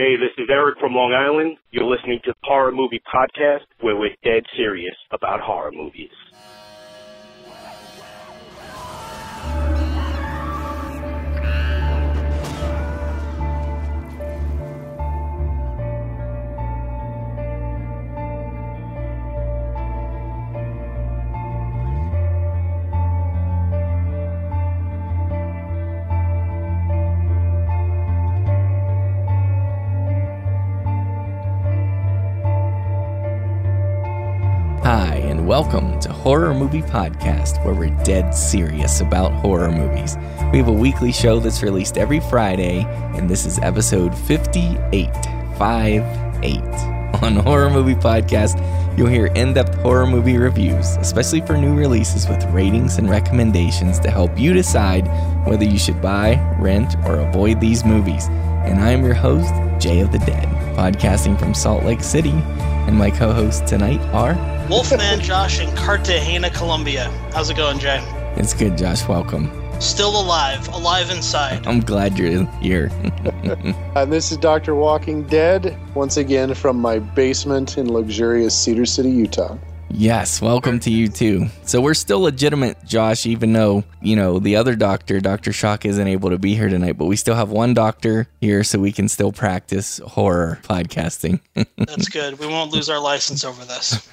Hey, this is Eric from Long Island. You're listening to the Horror Movie Podcast, where we're dead serious about horror movies. Horror Movie Podcast, where we're dead serious about horror movies. We have a weekly show that's released every Friday, and this is episode 58. 5 8. On Horror Movie Podcast, you'll hear in depth horror movie reviews, especially for new releases with ratings and recommendations to help you decide whether you should buy, rent, or avoid these movies. And I'm your host, Jay of the Dead, podcasting from Salt Lake City. And my co hosts tonight are. Wolfman Josh in Cartagena, Colombia. How's it going, Jay? It's good, Josh. Welcome. Still alive, alive inside. I'm glad you're here. And uh, this is Dr. Walking Dead, once again from my basement in luxurious Cedar City, Utah. Yes, welcome to you too. So we're still legitimate, Josh, even though, you know, the other doctor, Dr. Shock, isn't able to be here tonight, but we still have one doctor here so we can still practice horror podcasting. That's good. We won't lose our license over this.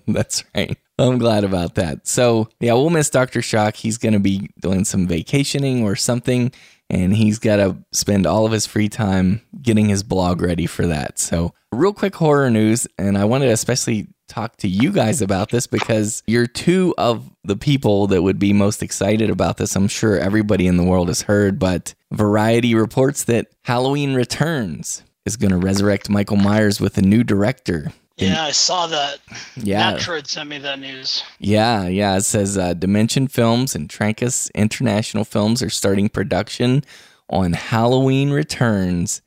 That's right. I'm glad about that. So, yeah, we'll miss Dr. Shock. He's going to be doing some vacationing or something, and he's got to spend all of his free time getting his blog ready for that. So, real quick horror news, and I wanted to especially talk to you guys about this because you're two of the people that would be most excited about this. I'm sure everybody in the world has heard, but Variety reports that Halloween Returns is going to resurrect Michael Myers with a new director. Yeah, I saw that. Yeah. Naturod sent me that news. Yeah, yeah. It says uh, Dimension Films and Trancas International Films are starting production on Halloween Returns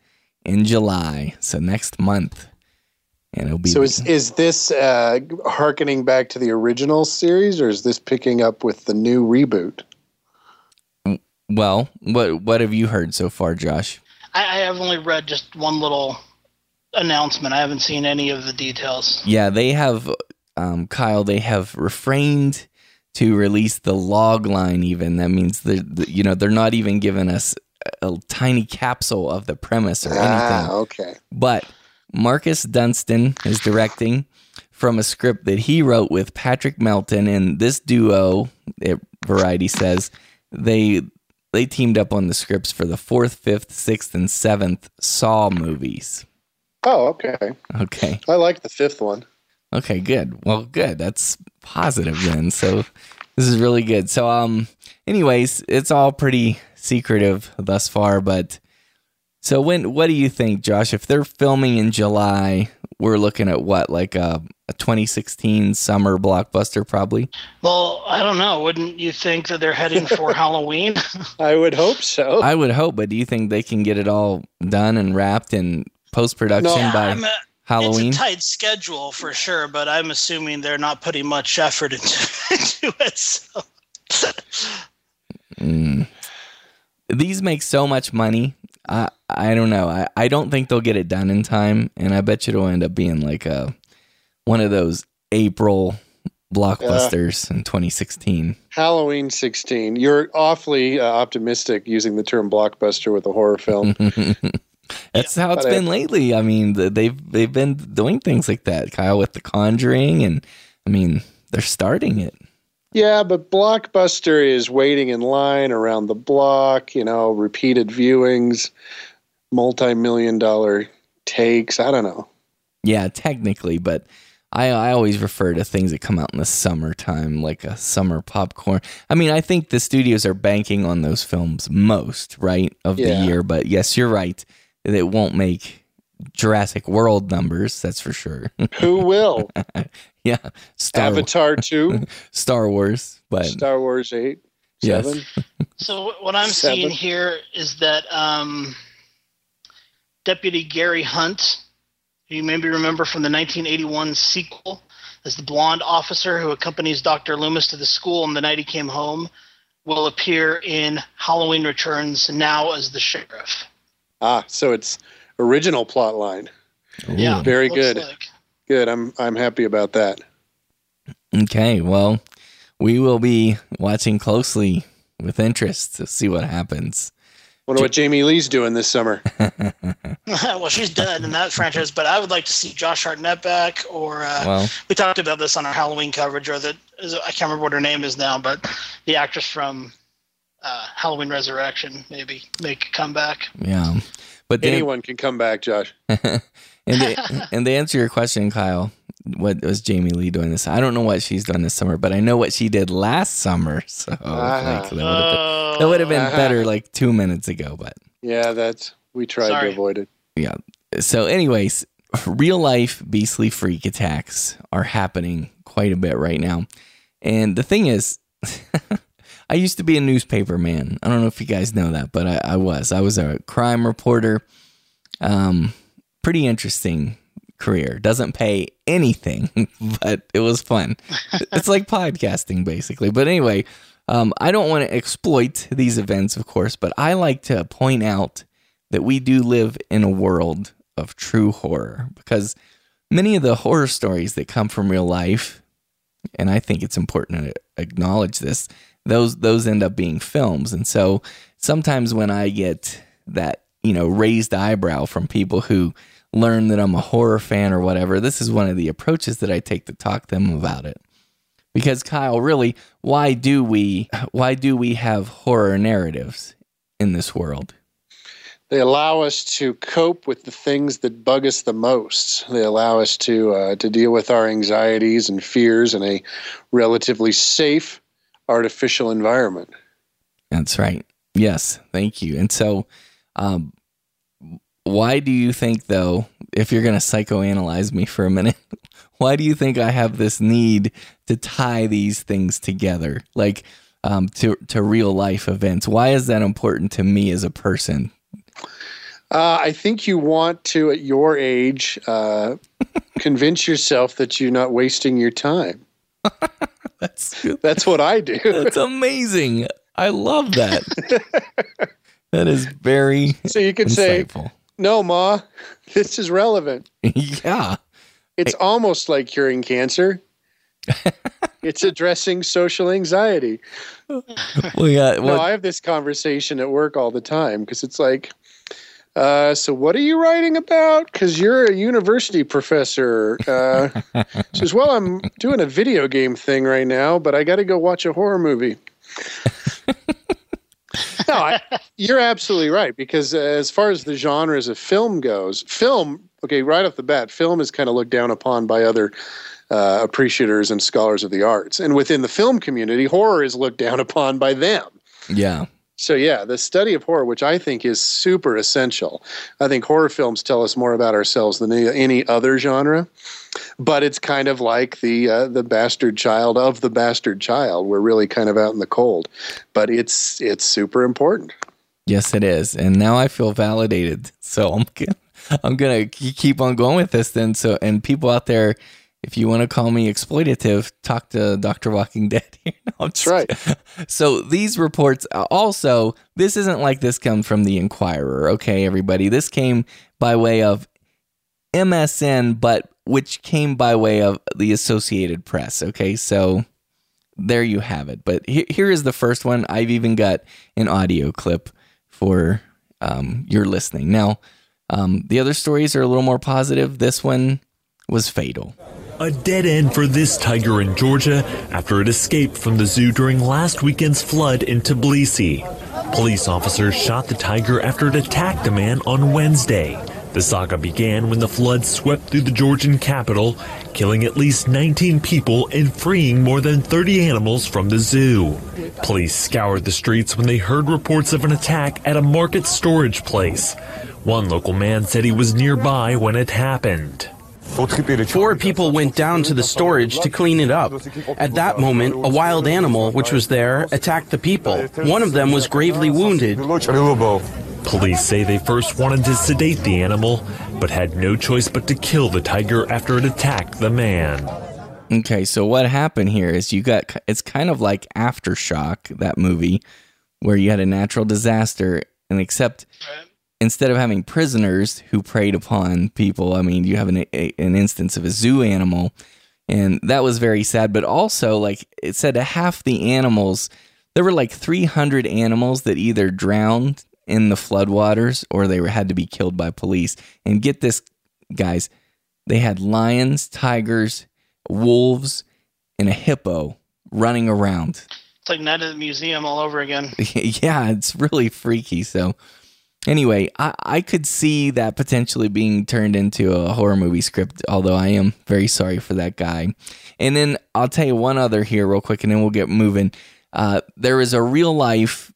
in July, so next month, and it'll be. So is is this uh, harkening back to the original series, or is this picking up with the new reboot? well, what what have you heard so far, Josh? I, I have only read just one little announcement. I haven't seen any of the details. Yeah, they have, um, Kyle. They have refrained to release the log line. Even that means they're the- you know they're not even giving us a, a tiny capsule of the premise or anything. Ah, okay. But Marcus Dunstan is directing from a script that he wrote with Patrick Melton, and this duo, it, Variety says, they they teamed up on the scripts for the fourth, fifth, sixth, and seventh Saw movies. Oh, okay. Okay, I like the fifth one. okay, good. Well, good. That's positive then. So this is really good. So, um, anyways, it's all pretty secretive thus far, but. So when what do you think, Josh? If they're filming in July, we're looking at what, like a, a 2016 summer blockbuster, probably. Well, I don't know. Wouldn't you think that they're heading for Halloween? I would hope so. I would hope, but do you think they can get it all done and wrapped in post production No. by I'm a- Halloween? It's a tight schedule for sure, but I'm assuming they're not putting much effort into, into it. So. Mm. These make so much money. I I don't know. I, I don't think they'll get it done in time, and I bet you it'll end up being like a one of those April blockbusters in 2016. Halloween 16. You're awfully uh, optimistic using the term blockbuster with a horror film. That's how it's But I- been lately. I mean, they've they've been doing things like that, Kyle, with The Conjuring, and I mean, they're starting it. Yeah, but blockbuster is waiting in line around the block, you know, repeated viewings, multi million dollar takes. I don't know. Yeah, technically, but I I always refer to things that come out in the summertime, like a summer popcorn. I mean, I think the studios are banking on those films most, right, of the year. But yes, you're right. It won't make Jurassic World numbers, that's for sure. Who will? yeah, Star Avatar 2, Star Wars, but Star Wars 8, Yes. 7. So what I'm Seven. seeing here is that um, Deputy Gary Hunt, who you maybe remember from the 1981 sequel, as the blonde officer who accompanies Dr. Loomis to the school on the night he came home, will appear in Halloween Returns now as the sheriff. Ah, so it's original plot line. Yeah, Very good. like. Good. I'm I'm happy about that. Okay, well, we will be watching closely with interest to see what happens. Wonder what Jamie Lee's doing this summer. well, she's dead in that franchise, but I would like to see Josh Hartnett back, or uh, Well, we talked about this on our Halloween coverage, or the I can't remember what her name is now, but the actress from uh, Halloween Resurrection maybe make a comeback. yeah. But then, Anyone can come back, Josh. and to, and to answer your question, Kyle, what was Jamie Lee doing this? I don't know what she's done this summer, but I know what she did last summer. So Ah. like, that would have been, that would have been Uh-huh. better like two minutes ago. But Yeah, that's we tried Sorry. to avoid it. yeah. So, anyways, real life beastly freak attacks are happening quite a bit right now. And the thing is, I used to be a newspaper man. I don't know if you guys know that, but I, I was. I was a crime reporter. Um, pretty interesting career. Doesn't pay anything, but it was fun. it's like podcasting, basically. But anyway, um, I don't want to exploit these events, of course, but I like to point out that we do live in a world of true horror because many of the horror stories that come from real life, and I think it's important to acknowledge this, those those end up being films. And so sometimes when I get that, you know, raised eyebrow from people who learn that I'm a horror fan or whatever, this is one of the approaches that I take to talk to them about it. Because Kyle, really, why do we why do we have horror narratives in this world? They allow us to cope with the things that bug us the most. They allow us to uh, to deal with our anxieties and fears in a relatively safe artificial environment. That's right. Yes, thank you. And so, um, why do you think, though, if you're going to psychoanalyze me for a minute, why do you think I have this need to tie these things together, like um, to to real life events? Why is that important to me as a person? Uh, I think you want to, at your age, uh, convince yourself that you're not wasting your time. That's That's what I do. that's amazing. I love that. that is very so you can say, "No, ma, this is relevant." yeah. It's almost like curing cancer. it's addressing social anxiety. Well, yeah. No, Well, I have this conversation at work all the time because it's like, uh, so what are you writing about? Because you're a university professor. Uh, says, well, I'm doing a video game thing right now, but I got to go watch a horror movie. no, I, you're absolutely right because as far as the genres of film goes, film, okay, right off the bat, film is kind of looked down upon by other uh, appreciators and scholars of the arts. And within the film community, horror is looked down upon by them. yeah. So yeah, the study of horror, which I think is super essential. I think horror films tell us more about ourselves than any, other genre. But it's kind of like the uh, the bastard child of the bastard child. We're really kind of out in the cold, but it's it's super important. Yes, it is, and now I feel validated. So I'm I'm gonna keep on going with this. Then, so and people out there, if you want to call me exploitative, talk to Doctor Walking Dead. Here. No, That's right. So these reports uh, also, this isn't like this come from the Inquirer. Okay, everybody, this came by way of MSN, but which came by way of the Associated Press. Okay, so there you have it. But he- here is the first one. I've even got an audio clip for um, your listening. Now, um, the other stories are a little more positive. This one was fatal. A dead end for this tiger in Georgia after it escaped from the zoo during last weekend's flood in Tbilisi. Police officers shot the tiger after it attacked a man on Wednesday. The saga began when the flood swept through the Georgian capital, killing at least 19 people and freeing more than 30 animals from the zoo. Police scoured the streets when they heard reports of an attack at a market storage place. One local man said he was nearby when it happened. Four people went down to the storage to clean it up. At that moment, a wild animal, which was there, attacked the people. One of them was gravely wounded. Police say they first wanted to sedate the animal, but had no choice but to kill the tiger after it attacked the man. Okay, so what happened here is you got it's kind of like Aftershock, that movie, where you had a natural disaster, and except instead of having prisoners who preyed upon people, I mean, you have an, a, an instance of a zoo animal, and that was very sad. But also, like it said, half the animals, there were like 300 animals that either drowned in the floodwaters or they were, had to be killed by police. And get this, guys, they had lions, tigers, wolves, and a hippo running around. It's like Night at the Museum all over again. yeah, it's really freaky. So, anyway, I, I could see that potentially being turned into a horror movie script, although I am very sorry for that guy. And then I'll tell you one other here, real quick, and then we'll get moving. Uh, there is a real life,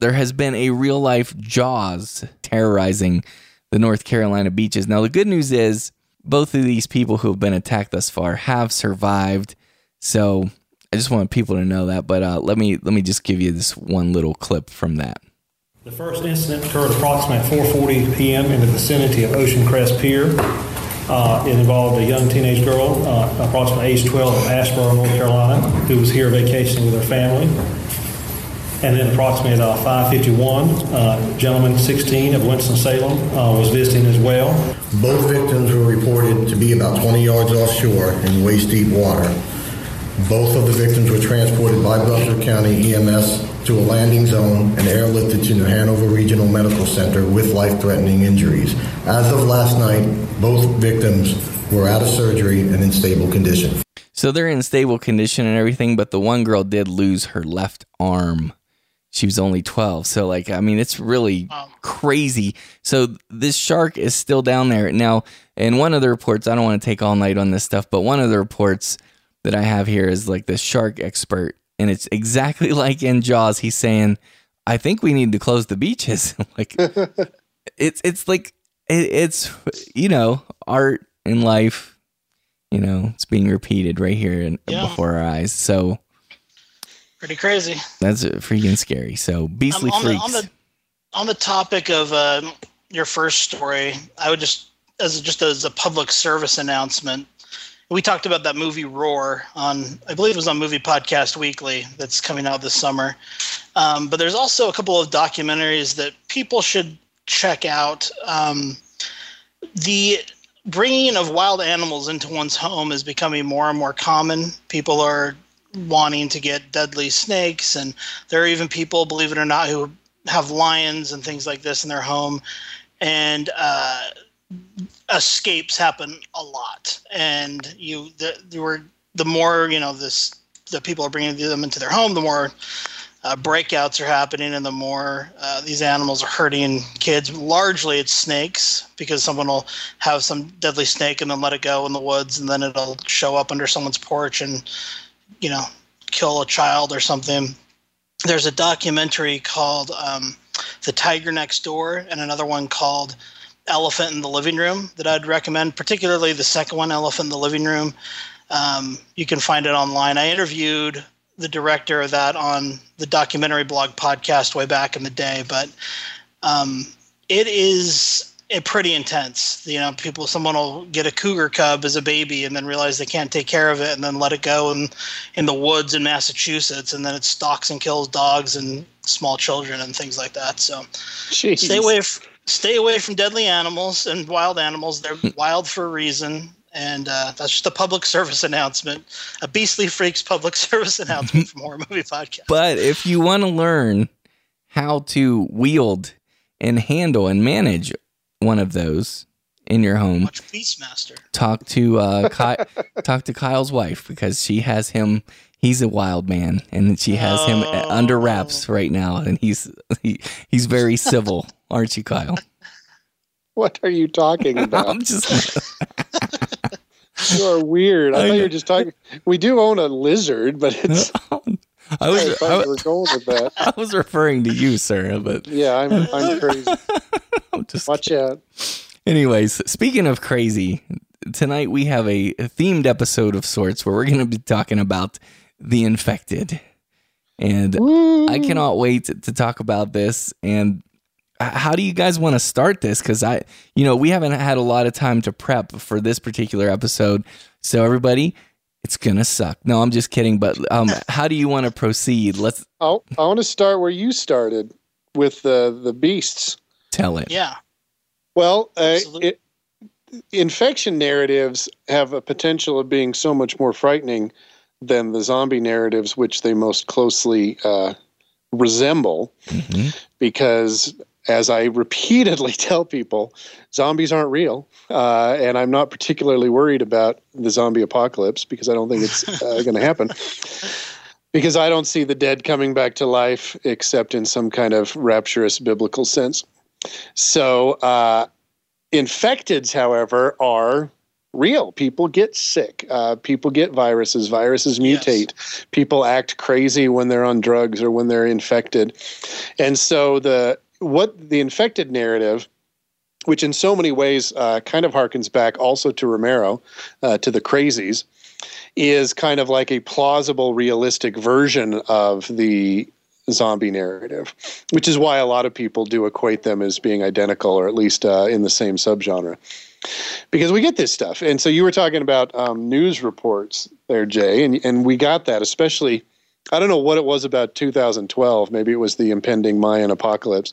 there has been a real life Jaws terrorizing the North Carolina beaches. Now, the good news is both of these people who have been attacked thus far have survived. So I just want people to know that. But uh, let me let me just give you this one little clip from that. The first incident occurred approximately 4:40 p.m. in the vicinity of Ocean Crest Pier. Uh, it involved a young teenage girl, uh, approximately age 12, of Asheboro, North Carolina, who was here vacationing with her family. And then approximately at 5:51, uh, gentleman 16 of Winston Salem uh, was visiting as well. Both victims were reported to be about 20 yards offshore in waist deep water. Both of the victims were transported by Brunswick County EMS to a landing zone and airlifted to New Hanover Regional Medical Center with life-threatening injuries. As of last night, both victims were out of surgery and in stable condition. So they're in stable condition and everything, but the one girl did lose her left arm. She was only 12. So, like, I mean, it's really crazy. So, this shark is still down there. Now, in one of the reports, I don't want to take all night on this stuff, but one of the reports that I have here is like the shark expert. And it's exactly like in Jaws. He's saying, I think we need to close the beaches. like, it's, it's like, it, it's, you know, art in life, you know, it's being repeated right here in, Yeah. before our eyes. So, Pretty crazy. That's freaking scary. So beastly Um, on, the, freaks. on the on the topic of uh, your first story, I would just as just as a public service announcement. We talked about that movie Roar on, I believe it was on Movie Podcast Weekly that's coming out this summer. Um, but there's also a couple of documentaries that people should check out. Um, the bringing of wild animals into one's home is becoming more and more common. People are wanting to get deadly snakes, and there are even people, believe it or not, who have lions and things like this in their home. And uh, escapes happen a lot, and you the, were the more you know this the people are bringing them into their home, the more uh, breakouts are happening, and the more uh, these animals are hurting kids. Largely, it's snakes because someone will have some deadly snake and then let it go in the woods, and then it'll show up under someone's porch and you know kill a child or something. There's a documentary called um, "The Tiger Next Door" and another one called "Elephant in the Living Room" that I'd recommend, particularly the second one, "Elephant in the Living Room." Um, you can find it online. I interviewed the director of that on the documentary blog podcast way back in the day, but um, it is pretty intense. You know, people, someone will get a cougar cub as a baby and then realize they can't take care of it and then let it go in, in the woods in Massachusetts and then it stalks and kills dogs and small children and things like that. So Jeez. stay away, f- stay away from deadly animals and wild animals. They're wild for a reason. And uh, that's just a public service announcement, a Beastly Freaks public service announcement from Horror Movie Podcast. but if you want to learn how to wield and handle and manage one of those in your home, Watch Beastmaster. talk to uh, Ky- talk to Kyle's wife because she has him. He's a wild man, and she has him under wraps oh. right now, and he's he, he's very civil, aren't you, Kyle? What are you talking about? I'm just you are weird. I, I thought you know. were just talking. We do own a lizard, but it's. I I was thought I, you going with that. I was referring to you, sir, but Yeah, I'm. I'm crazy. I'm just Watch out. Anyways, speaking of crazy, tonight we have a themed episode of sorts where we're going to be talking about the infected. And I cannot wait to talk about this. And how do you guys want to start this? Because I, you know, we haven't had a lot of time to prep for this particular episode. So, everybody, it's going to suck. No, I'm just kidding. But um, how do you want to proceed? Let's Oh, I want to start where you started with the the beasts. tell it. Yeah. Well, uh, it, infection narratives have a potential of being so much more frightening than the zombie narratives, which they most closely uh, resemble, mm-hmm. because as I repeatedly tell people, zombies aren't real, uh, and I'm not particularly worried about the zombie apocalypse because I don't think it's uh, going to happen. Because I don't see the dead coming back to life except in some kind of rapturous biblical sense. So, uh, infecteds, however, are real. People get sick. Uh, people get viruses. Viruses mutate. Yes. People act crazy when they're on drugs or when they're infected. And so the what the infected narrative which in so many ways uh, kind of harkens back also to Romero, uh, to the crazies, is kind of like a plausible, realistic version of the zombie narrative, which is why a lot of people do equate them as being identical or at least uh, in the same subgenre. Because we get this stuff. And so you were talking about um, news reports there, Jay, and, and we got that, especially I don't know what it was about 2012. Maybe it was the impending Mayan apocalypse.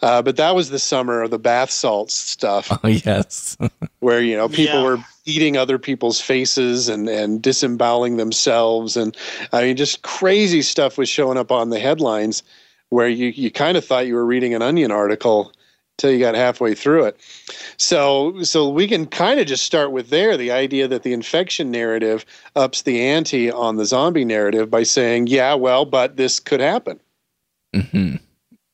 Uh, but that was the summer of the bath salts stuff. Oh, yes. where, you know, people yeah. were eating other people's faces and, and disemboweling themselves. And I mean, just crazy stuff was showing up on the headlines where you, you kind of thought you were reading an Onion article till you got halfway through it. So so we can kind of just start with there the idea that the infection narrative ups the ante on the zombie narrative by saying, yeah, well, but this could happen. Mm-hmm.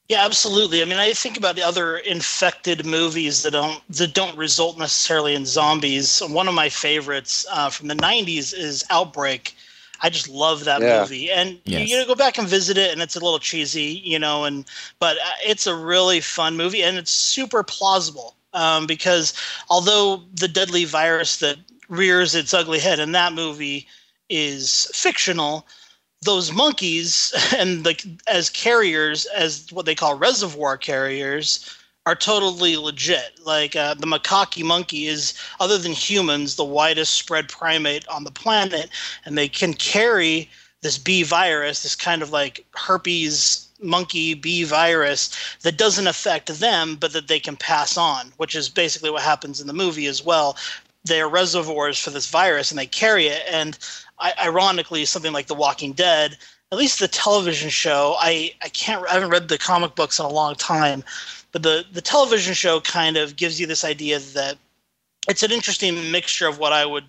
Yeah, absolutely. I mean, I think about the other infected movies that don't that don't result necessarily in zombies. One of my favorites uh, from the '90s is Outbreak I just love that yeah. movie, and yes. you, you know, go back and visit it, and it's a little cheesy, you know, and but uh, it's a really fun movie, and it's super plausible um, because although the deadly virus that rears its ugly head in that movie is fictional, those monkeys and like as carriers, as what they call reservoir carriers, are totally legit. Like uh, the macaque monkey is, other than humans, the widest spread primate on the planet, and they can carry this B virus, this kind of like herpes monkey B virus that doesn't affect them, but that they can pass on, which is basically what happens in the movie as well. They are reservoirs for this virus and they carry it. And ironically, something like The Walking Dead, at least the television show, I, I can't, I haven't read the comic books in a long time but the the television show kind of gives you this idea that it's an interesting mixture of what I would,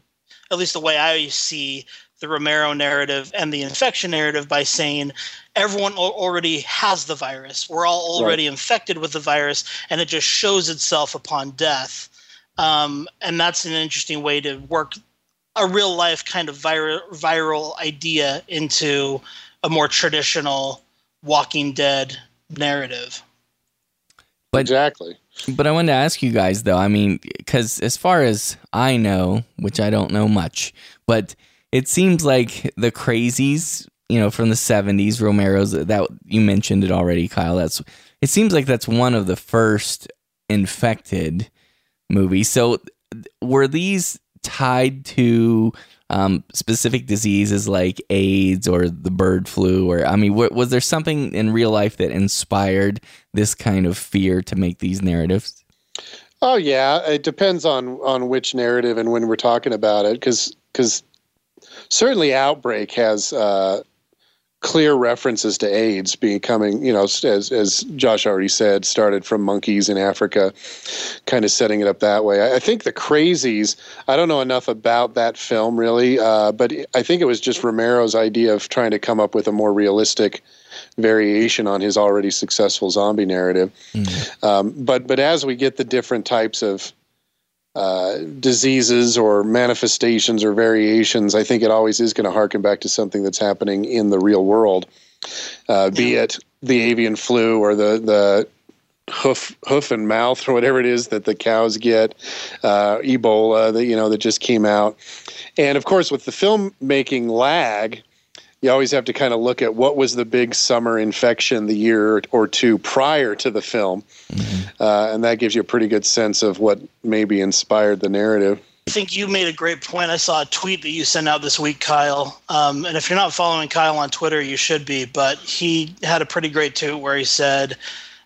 at least the way I see the Romero narrative and the infection narrative by saying everyone already has the virus. We're all already right. infected with the virus, and it just shows itself upon death. Um, and that's an interesting way to work a real life kind of vir- viral idea into a more traditional Walking Dead narrative. But, exactly. But I wanted to ask you guys though. I mean, because as far as I know, which I don't know much, but it seems like the crazies, you know, from the '70s, Romero's that you mentioned it already, Kyle. That's it seems like that's one of the first infected movies. So were these tied to um, specific diseases like AIDS or the bird flu? Or, I mean, was there something in real life that inspired this kind of fear to make these narratives? Oh yeah, it depends on on which narrative and when we're talking about it, because because certainly Outbreak has uh, clear references to AIDS becoming, you know, as as Josh already said, started from monkeys in Africa, kind of setting it up that way. I, I think the Crazies. I don't know enough about that film really, uh, but I think it was just Romero's idea of trying to come up with a more realistic variation on his already successful zombie narrative. Mm-hmm. Um, but but as we get the different types of uh, diseases or manifestations or variations, I think it always is going to harken back to something that's happening in the real world, uh, be it the avian flu or the the hoof hoof and mouth or whatever it is that the cows get, uh, Ebola that you know that just came out, and of course with the filmmaking lag you always have to kind of look at what was the big summer infection the year or two prior to the film, mm-hmm. uh, and that gives you a pretty good sense of what maybe inspired the narrative. I think you made a great point. I saw a tweet that you sent out this week, Kyle. Um, and if you're not following Kyle on Twitter, you should be. But he had a pretty great tweet where he said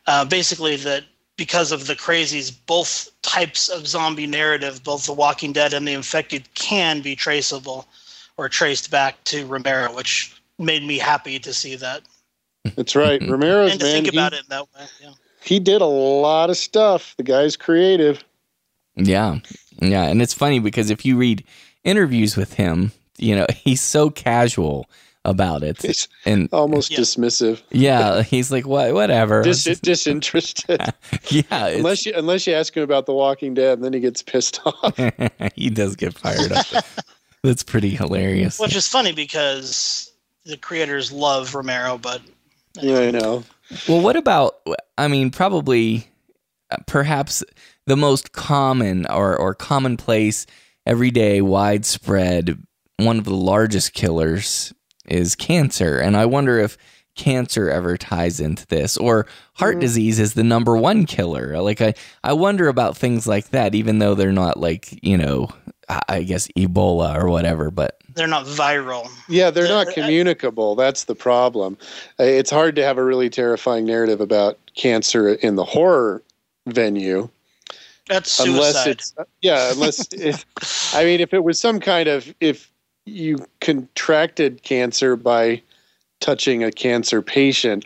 uh, basically that because of the crazies, both types of zombie narrative, both The Walking Dead and The Infected, can be traceable or traced back to Romero, which made me happy to see that That's right. Mm-hmm. Romero's and to man. think he, about it in that way. Yeah. he did a lot of stuff. The guy's creative. Yeah. Yeah. And it's funny because if you read interviews with him, you know, he's so casual about it. It's And almost Yeah. dismissive, yeah, he's like, what, whatever. Dis- disinterested. yeah. unless you unless you ask him about The Walking Dead, and then he gets pissed off. he does get fired up. That's pretty hilarious. Which is funny because the creators love Romero, but yeah, I know. Well, what about? I mean, probably, uh, perhaps the most common or or commonplace, everyday, widespread, one of the largest killers is cancer, and I wonder if cancer ever ties into this or heart disease is the number one killer like i i wonder about things like that even though they're not like you know i I guess ebola or whatever but they're not viral. Yeah, they're not Uh, communicable. That's the problem. Uh, It's hard to have a really terrifying narrative about cancer in the horror venue That's unless it's yeah, unless if, I mean if it was some kind of if you contracted cancer by touching a cancer patient,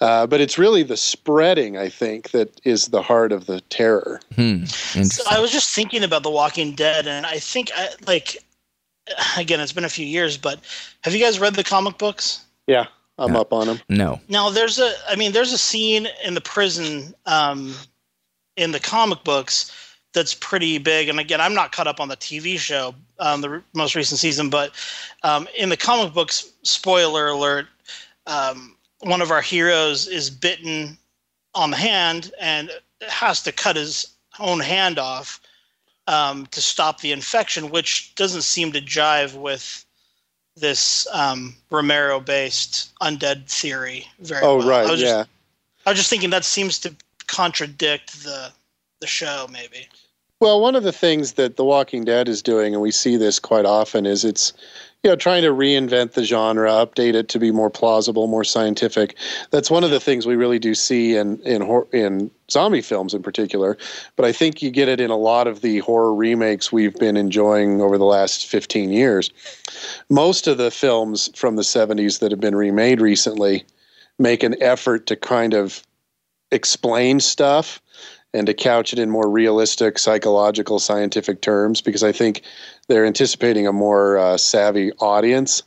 uh, but it's really the spreading I think that is the heart of the terror. hmm So. I was just thinking about The Walking Dead, and I think, I, like, again, it's been a few years, but have you guys read the comic books? Yeah, I'm Yeah. up on them. no Now, there's a, I mean, there's a scene in the prison um, in the comic books that's pretty big. And again, I'm not caught up on the TV show, um, the re- most recent season, but um, in the comic books, spoiler alert, um, one of our heroes is bitten on the hand and has to cut his own hand off um, to stop the infection, which doesn't seem to jive with this um, Romero-based undead theory very Oh well. I right, just- yeah. I was just thinking that seems to contradict the the show, maybe. Well, one of the things that The Walking Dead is doing, and we see this quite often, is it's you know trying to reinvent the genre, update it to be more plausible, more scientific. That's one of the things we really do see in in in zombie films in particular. But I think you get it in a lot of the horror remakes we've been enjoying over the last 15 years. Most of the films from the 70s that have been remade recently make an effort to kind of explain stuff and to couch it in more realistic psychological scientific terms because i think they're anticipating a more uh, savvy audience.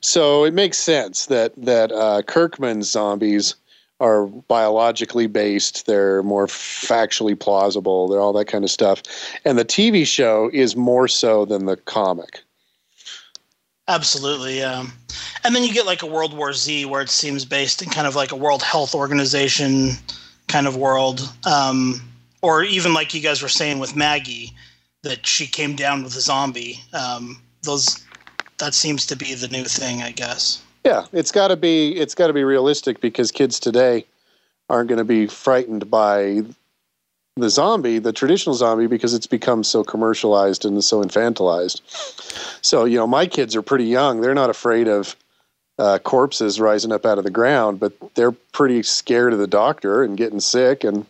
So it makes sense that that uh, kirkman's zombies are biologically based they're more factually plausible they're all that kind of stuff. And the tv show is more so than the comic. Absolutely, yeah. And then you get like a World War Z where it seems based in kind of like a World Health Organization kind of world. Um, or even like you guys were saying with Maggie, that she came down with a zombie. Um, those that seems to be the new thing, I guess. Yeah, it's got to be it's got to be realistic because kids today aren't going to be frightened by the zombie, the traditional zombie, because it's become so commercialized and so infantilized. So you know, my kids are pretty young; they're not afraid of uh, corpses rising up out of the ground, but they're pretty scared of the doctor and getting sick, and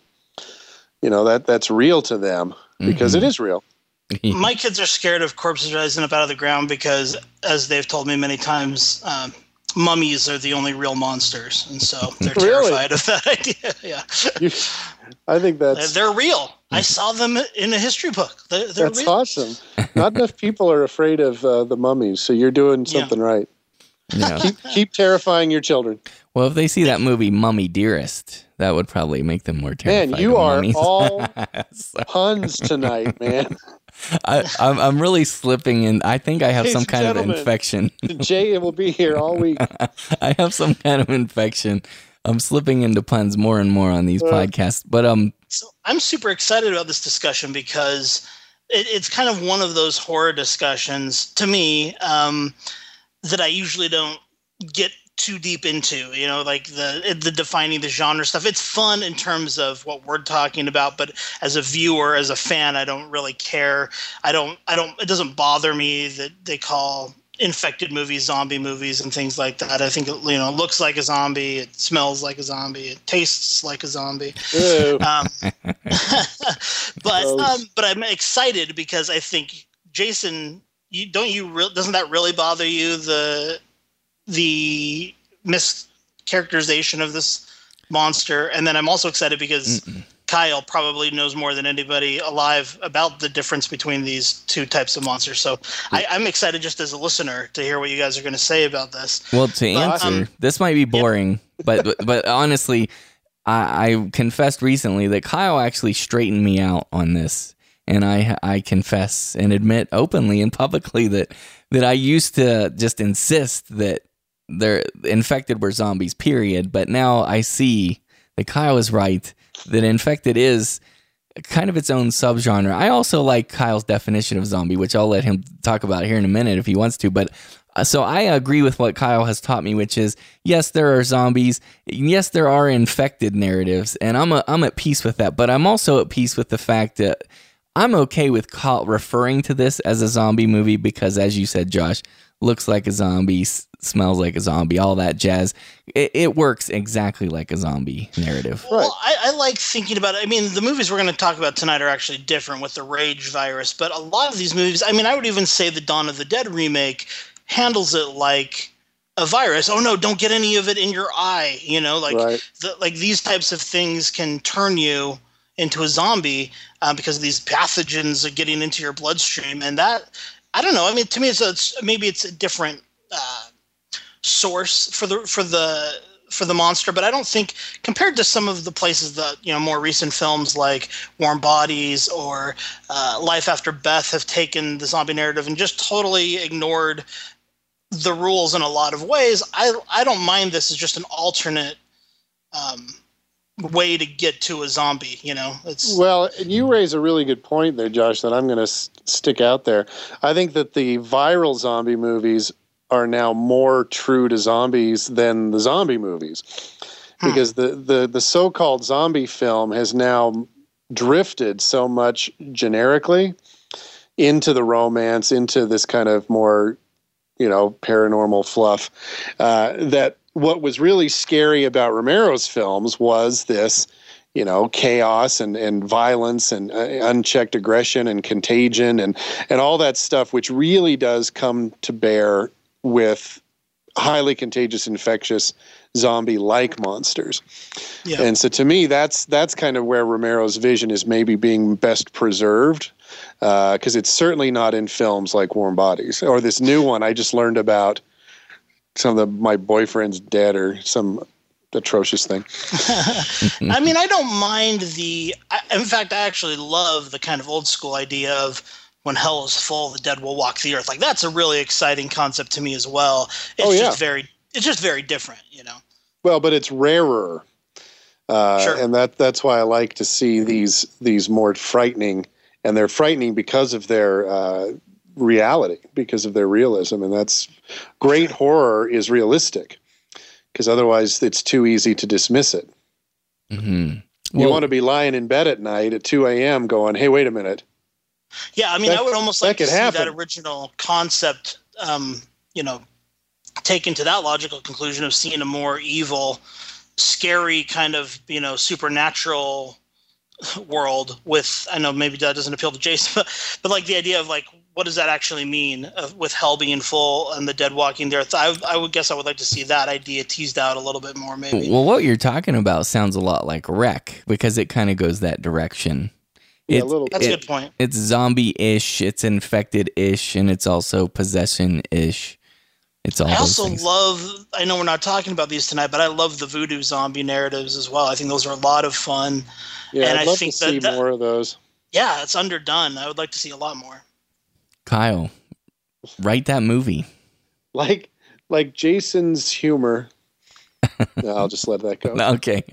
you know that that's real to them because it is real. My kids are scared of corpses rising up out of the ground because, as they've told me many times, um, mummies are the only real monsters, and so they're Really? terrified of that idea. yeah, You, I think they're, that's they're real. I saw them in a history book. They're, they're that's real. awesome. Not enough people are afraid of uh, the mummies, so you're doing Yeah. something right. Yeah. keep keep terrifying your children. Well, if they see that movie Mummy Dearest, that would probably make them more terrified. Man, you of are mummies. all So, puns tonight, man. I, I'm, I'm really slipping in. I think I have Ladies some kind of infection. Jay it will be here all week. I have some kind of infection. I'm slipping into puns more and more on these Uh. podcasts. But um, So I'm super excited about this discussion because it, it's kind of one of those horror discussions to me um, that I usually don't get too deep into. You know, like the the defining the genre stuff. It's fun in terms of what we're talking about, but as a viewer, as a fan, I don't really care. I don't. I don't. It doesn't bother me that they call infected movies, zombie movies, and things like that. I think it, you know looks like a zombie, it smells like a zombie, it tastes like a zombie. Um, but um, but I'm excited because I think Jason, you don't you re- doesn't that really bother you the the mischaracterization of this monster? And then I'm also excited because. Mm-mm. Kyle probably knows more than anybody alive about the difference between these two types of monsters. So I, am excited just as a listener to hear what you guys are going to say about this. Well, to answer, um, this might be boring, but, but but honestly, I, I confessed recently that Kyle actually straightened me out on this, and I I confess and admit openly and publicly that that I used to just insist that they're infected were zombies. Period. But now I see that Kyle is right that infected is kind of its own subgenre. I also like Kyle's definition of zombie, which I'll let him talk about here in a minute if he wants to. But uh, so I agree with what Kyle has taught me, which is yes, there are zombies. Yes, there are infected narratives, and I'm a, I'm at peace with that. But I'm also at peace with the fact that I'm okay with call, referring to this as a zombie movie because, as you said, Josh, looks like a zombie, s- smells like a zombie, all that jazz. It, it works exactly like a zombie narrative. Well, I, I, like thinking about it. I mean, the movies we're going to talk about tonight are actually different with the Rage virus, but a lot of these movies, I mean, I would even say the Dawn of the Dead remake handles it like a virus. Oh no, don't get any of it in your eye. You know, like right. the, like these types of things can turn you into a zombie uh, because of these pathogens are getting into your bloodstream, and that I don't know. I mean, to me, it's, a, it's maybe it's a different uh, source for the for the for the monster, but I don't think compared to some of the places that you know more recent films like Warm Bodies or uh, Life After Beth have taken the zombie narrative and just totally ignored the rules in a lot of ways. I I don't mind this as just an alternate um, way to get to a zombie. You know, it's well. and You raise a really good point there, Josh. That I'm going to s- stick out there. I think that the viral zombie movies are now more true to zombies than the zombie movies, hmm. because the the the so-called zombie film has now drifted so much generically into the romance, into this kind of more you know paranormal fluff uh, that what was really scary about Romero's films was this, you know, chaos and, and violence and uh, unchecked aggression and contagion and, and all that stuff, which really does come to bear with highly contagious, infectious zombie-like monsters. Yeah. And so to me, that's that's kind of where Romero's vision is maybe being best preserved because uh, it's certainly not in films like Warm Bodies or this new one I just learned about some of the, my boyfriend's dead or some atrocious thing. I mean, I don't mind the. I, in fact, I actually love the kind of old school idea of when hell is full, the dead will walk the earth. Like that's a really exciting concept to me as well. It's oh, yeah. just very. It's just very different, you know. Well, but it's rarer, uh, sure. and that that's why I like to see these these more frightening, and they're frightening because of their uh, reality because of their realism and that's great horror is realistic because otherwise it's too easy to dismiss it mm-hmm. well, you want to be lying in bed at night at 2 a.m going hey wait a minute yeah i mean that, i would almost like to see happen. that original concept um, you know taken to that logical conclusion of seeing a more evil scary kind of you know supernatural world with i know maybe that doesn't appeal to jason but, but like the idea of like what does that actually mean uh, with hell being full and the dead walking there? I, I would guess I would like to see that idea teased out a little bit more, maybe. Well, what you're talking about sounds a lot like REC because it kind of goes that direction. Yeah, a little, That's it, a good point. It's zombie-ish, it's infected-ish, and it's also possession-ish. It's all. I also love. I know we're not talking about these tonight, but I love the voodoo zombie narratives as well. I think those are a lot of fun. Yeah, and I'd I love think to see that, more of those. Yeah, it's underdone. I would like to see a lot more. Kyle, write that movie. Like like Jason's humor. no, I'll just let that go. Okay.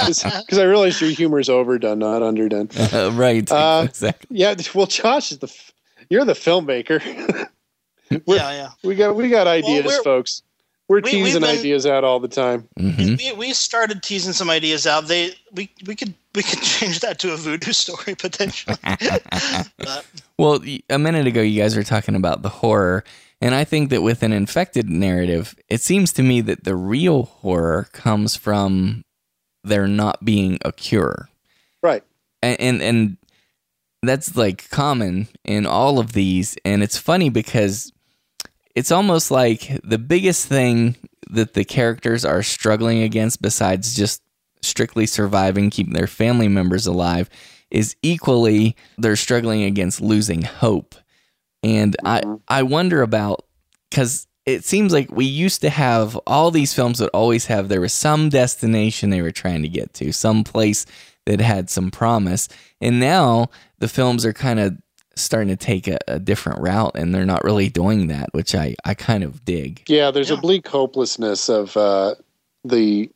Because I realize your humor is overdone, not underdone. Uh, right. Uh, exactly. Yeah. Well, Josh is the. You're the filmmaker. yeah, yeah. We got we got ideas, well, folks. We're We- we've teasing been- ideas out all the time. hmm we, we started teasing some ideas out. They we we could we could change that to a voodoo story potentially. but Well, a minute ago, you guys were talking about the horror, and I think that with an infected narrative, it seems to me that the real horror comes from there not being a cure, Right. and and, and that's like common in all of these, and it's funny because it's almost like the biggest thing that the characters are struggling against, besides just strictly surviving, keeping their family members alive, is equally they're struggling against losing hope. And I mm-hmm. I wonder about because it seems like we used to have all these films that always have there was some destination they were trying to get to, some place that had some promise, and now the films are kind of starting to take a, a different route, and they're not really doing that, which I I kind of dig. Yeah, there's a bleak hopelessness of uh, the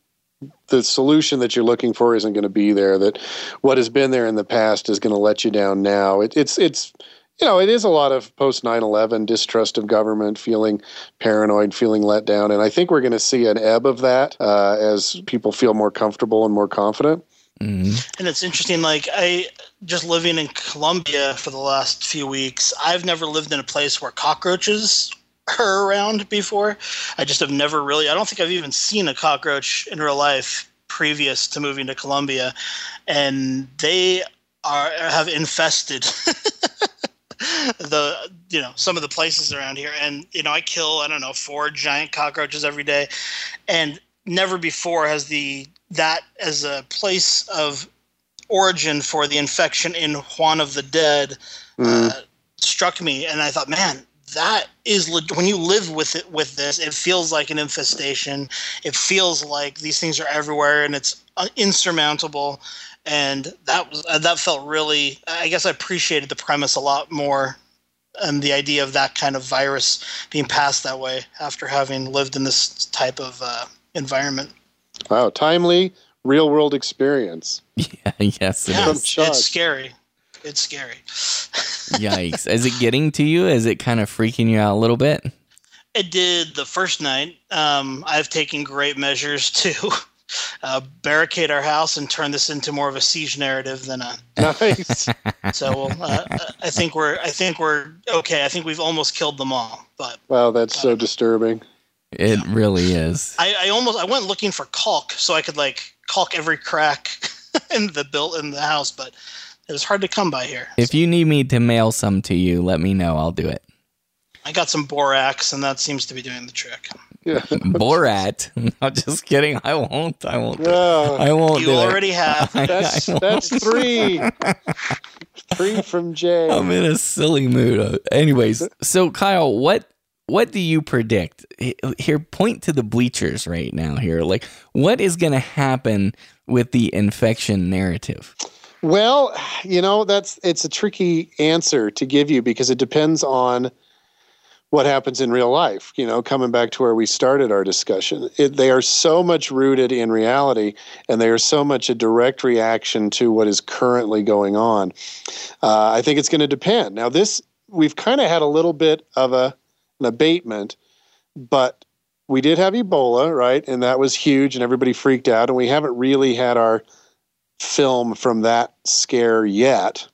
the solution that you're looking for isn't going to be there. That what has been there in the past is going to let you down now. It, it's it's you know it is a lot of post 9/11 distrust of government, feeling paranoid, feeling let down, and I think we're going to see an ebb of that uh, as people feel more comfortable and more confident. Mhm. and it's interesting. Like I just living in Colombia for the last few weeks. I've never lived in a place where cockroaches are around before. I just have never really. I don't think I've even seen a cockroach in real life previous to moving to Colombia, and they are have infested the you know some of the places around here and you know i kill i don't know four giant cockroaches every day and never before has the that as a place of origin for the infection in Juan of the Dead uh, struck me, and I thought, man, that is when you live with it with this, it feels like an infestation. It feels like these things are everywhere, and it's uh, insurmountable. And that was uh, that felt really. I guess I appreciated the premise a lot more. And the idea of that kind of virus being passed that way after having lived in this type of uh, environment. Wow, timely real world experience. Yeah, yes, it Yeah, is. it's, it's scary. It's scary. Yikes! Is it getting to you? Is it kind of freaking you out a little bit? It did the first night. Um, I've taken great measures to uh, barricade our house and turn this into more of a siege narrative than a. Nice. So we'll, uh, I think we're. I think we're okay. I think we've almost killed them all. But wow, that's so disturbing. It really is. I, I almost. I went looking for caulk so I could like caulk every crack in the built in the house, but it was hard to come by here. If you need me to mail some to you, let me know. I'll do it. I got some borax, and that seems to be doing the trick. Yeah. Borat. No, just kidding. I won't. I won't. Yeah. I won't You do already have. it. That's I that's three. three from Jay. I'm in a silly mood. Uh, Anyways, so Kyle, what what do you predict? Here, point to the bleachers right now. Here, like, what is going to happen with the infection narrative? Well, you know, that's it's a tricky answer to give you because it depends on what happens in real life. You know, coming back to where we started our discussion, it, they are so much rooted in reality, and they are so much a direct reaction to what is currently going on. Uh, I think it's going to depend. Now, this we've kind of had a little bit of a an abatement, but we did have Ebola, right? And that was huge, and everybody freaked out, and we haven't really had our film from that scare yet.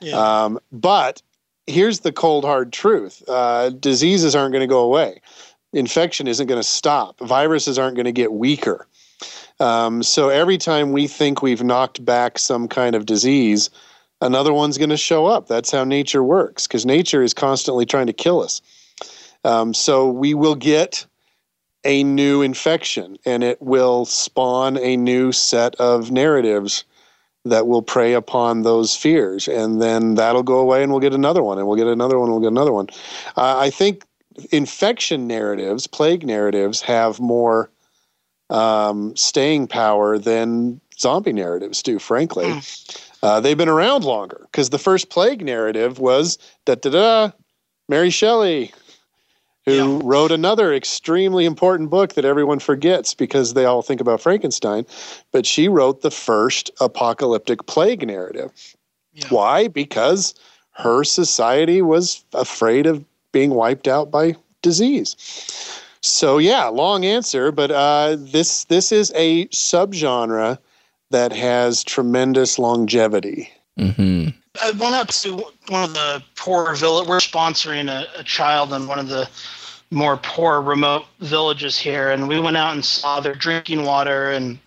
Yeah. Um, but here's the cold hard truth: uh, diseases aren't going to go away. Infection isn't going to stop. Viruses aren't going to get weaker. Um, so every time we think we've knocked back some kind of disease, another one's going to show up. That's how nature works, because nature is constantly trying to kill us. Um, so we will get a new infection and it will spawn a new set of narratives that will prey upon those fears. And then that'll go away and we'll get another one and we'll get another one and we'll get another one. Uh, i think infection narratives plague narratives have more um, staying power than zombie narratives do frankly. Uh, they've been around longer because the first plague narrative was da da da mary shelley who Yeah. wrote another extremely important book that everyone forgets because they all think about Frankenstein. But she wrote the first apocalyptic plague narrative. Yeah. Why? Because her society was afraid of being wiped out by disease. So yeah, long answer, but uh, this this is a subgenre that has tremendous longevity. hmm I went out to one of the poor village. We're sponsoring a, a child in one of the more poor, remote villages here, and we went out and saw their drinking water and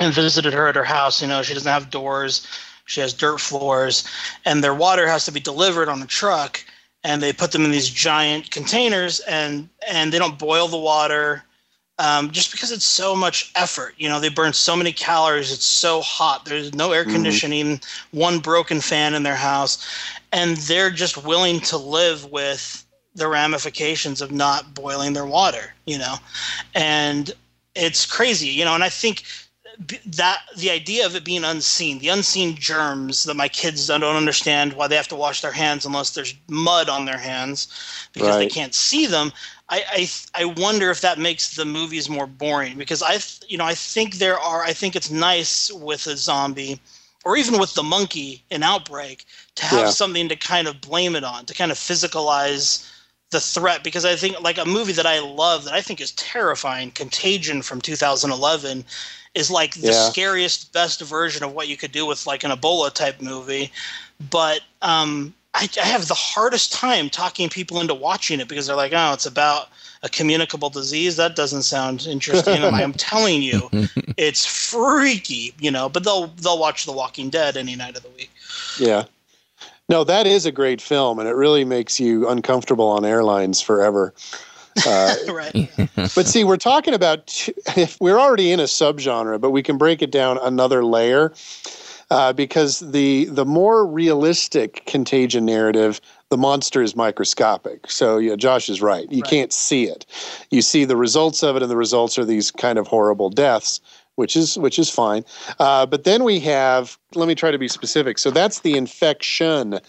and visited her at her house. You know, she doesn't have doors; she has dirt floors, and their water has to be delivered on a truck. And they put them in these giant containers, and and they don't boil the water um, just because it's so much effort. You know, they burn so many calories. It's so hot. There's no air conditioning, one broken fan in their house, and they're just willing to live with the ramifications of not boiling their water. You know, and it's crazy. You know, and I think that the idea of it being unseen, the unseen germs that my kids don't understand why they have to wash their hands unless there's mud on their hands because they can't see them. I, I I wonder if that makes the movies more boring because I you know I think there are I think it's nice with a zombie or even with the monkey in Outbreak to have Yeah. something to kind of blame it on to kind of physicalize the threat because I think like a movie that I love that I think is terrifying Contagion from 2011 is like the Yeah. scariest best version of what you could do with like an Ebola type movie but um I, I have the hardest time talking people into watching it because they're like, oh, it's about a communicable disease. That doesn't sound interesting. And I'm telling you, it's freaky, you know. But they'll they'll watch The Walking Dead any night of the week. Yeah. No, that is a great film, and it really makes you uncomfortable on airlines forever. Uh, right. but see, we're talking about t- if we're already in a subgenre, but we can break it down another layer uh, because the the more realistic contagion narrative, the monster is microscopic. So yeah, Josh is right. You Right. can't see it. You see the results of it, and the results are these kind of horrible deaths. Which is which is fine, uh, but then we have. Let me try to be specific. So that's the infection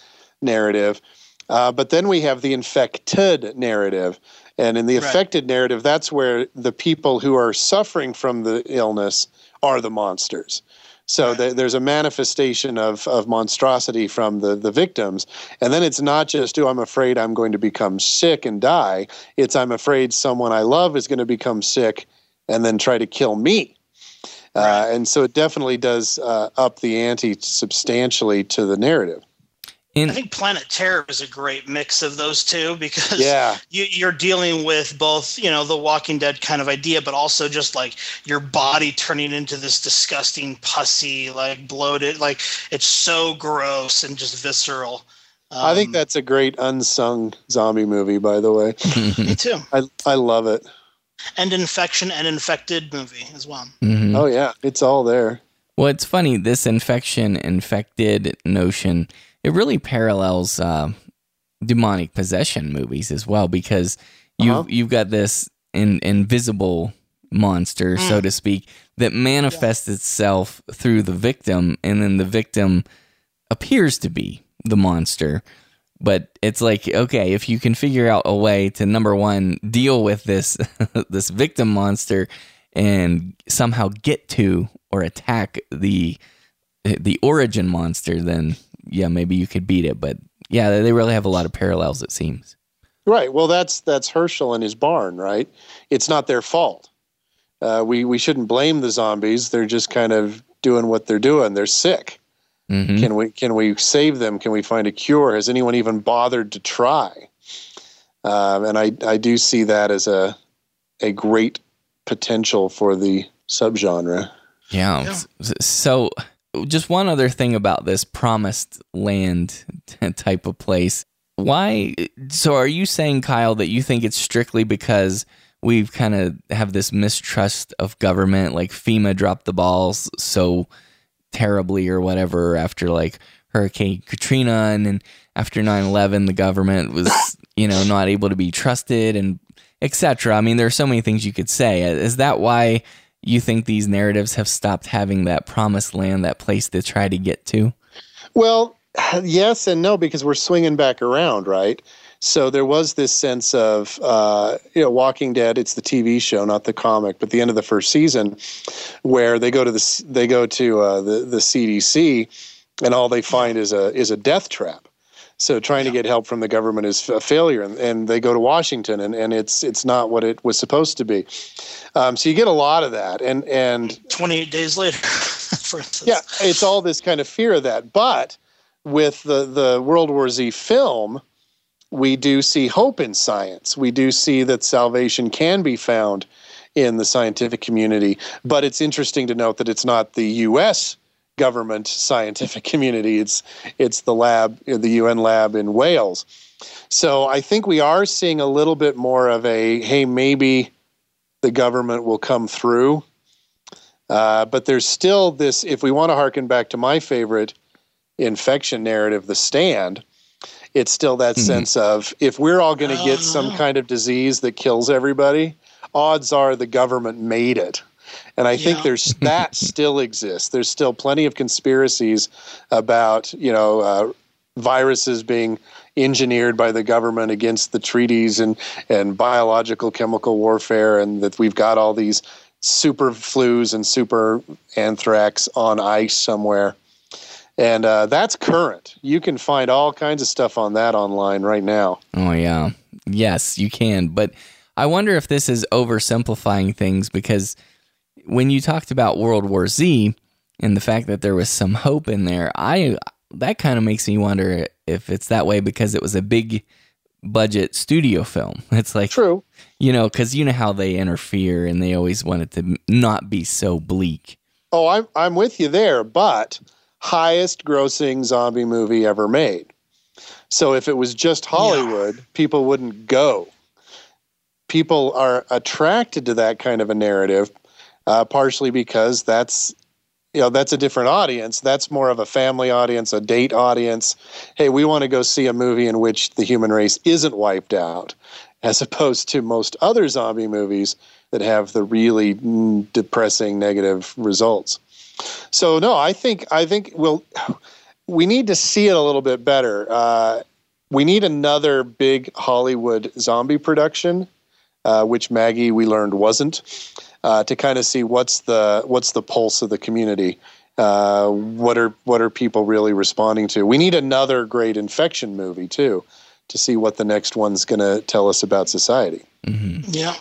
narrative, uh, but then we have the infected narrative, and in the Right. affected narrative, that's where the people who are suffering from the illness are the monsters. So Right. th- there's a manifestation of, of monstrosity from the, the victims. And then it's not just, oh, I'm afraid I'm going to become sick and die. It's, I'm afraid someone I love is going to become sick and then try to kill me. Uh, Right. and so it definitely does uh, up the ante substantially to the narrative. In, I think Planet Terror is a great mix of those two because Yeah. you, you're dealing with both, you know, the Walking Dead kind of idea, but also just like your body turning into this disgusting, pussy, like bloated, like it's so gross and just visceral. Um, I think that's a great unsung zombie movie, by the way. me too. I, I love it. And infection and infected movie as well. Mhm. Oh, yeah. It's all there. Well, it's funny this infection infected notion. It really parallels uh, demonic possession movies as well because you Uh-huh. have you've got this in, invisible monster, so to speak, that manifests itself through the victim, and then the victim appears to be the monster. But it's like okay, if you can figure out a way to number one deal with this this victim monster and somehow get to or attack the the origin monster, then yeah, maybe you could beat it. But yeah, they really have a lot of parallels. It seems. Right. Well, that's that's Hershel and his barn, right? It's not their fault. Uh, we we shouldn't blame the zombies. They're just kind of doing what they're doing. They're sick. Hmm Can we can we save them? Can we find a cure? Has anyone even bothered to try? Um, and I I do see that as a a great potential for the subgenre. Yeah. Yeah. So, just one other thing about this promised land type of place. Why? So, are you saying, Kyle, that you think it's strictly because we've kind of have this mistrust of government, like FEMA dropped the balls so terribly or whatever after like Hurricane Katrina and then after 9/11 the government was, you know, not able to be trusted and etc. I mean, there are so many things you could say. Is that why you think these narratives have stopped having that promised land, that place to try to get to? Well, yes and no because we're swinging back around, right? So there was this sense of, uh, you know, Walking Dead. It's the TV show, not the comic. But the end of the first season, where they go to the they go to uh, the the CDC, and all they find is a is a death trap. So trying to get help from the government is a failure, and, and they go to Washington, and, and it's it's not what it was supposed to be. Um, so you get a lot of that, and and 28 days later, for instance. yeah, it's all this kind of fear of that. But with the the World War Z film, we do see hope in science. We do see that salvation can be found in the scientific community. But it's interesting to note that it's not the U.S. government scientific community. It's it's the lab, the UN lab in Wales. So I think we are seeing a little bit more of a hey, maybe the government will come through. Uh, but there's still this. If we want to harken back to my favorite infection narrative, The Stand, it's still that Mhm. sense of if we're all going to Oh, get some no. kind of disease that kills everybody, odds are the government made it. And I think there's that still exists. There's still plenty of conspiracies about you know uh, viruses being engineered by the government against the treaties and and biological chemical warfare, and that we've got all these super flus and super anthrax on ice somewhere. And uh, that's current. You can find all kinds of stuff on that online right now. Oh yeah. Yes, you can. But I wonder if this is oversimplifying things because when you talked about World War Z and the fact that there was some hope in there, I that kind of makes me wonder if it's that way because it was a big budget studio film. It's like True. you know, because you know how they interfere and they always want it to not be so bleak. Oh, I'm I'm with you there, but highest grossing zombie movie ever made. So if it was just Hollywood, people wouldn't go. People are attracted to that kind of a narrative, uh, partially because that's you know that's a different audience. That's more of a family audience, a date audience. Hey, we want to go see a movie in which the human race isn't wiped out, as opposed to most other zombie movies that have the really depressing negative results. So no, I think I think we'll we need to see it a little bit better. Uh, we need another big Hollywood zombie production, uh, which Maggie we learned wasn't, uh, to kind of see what's the what's the pulse of the community. Uh, what are what are people really responding to? We need another great infection movie too, to see what the next one's going to tell us about society. Yeah.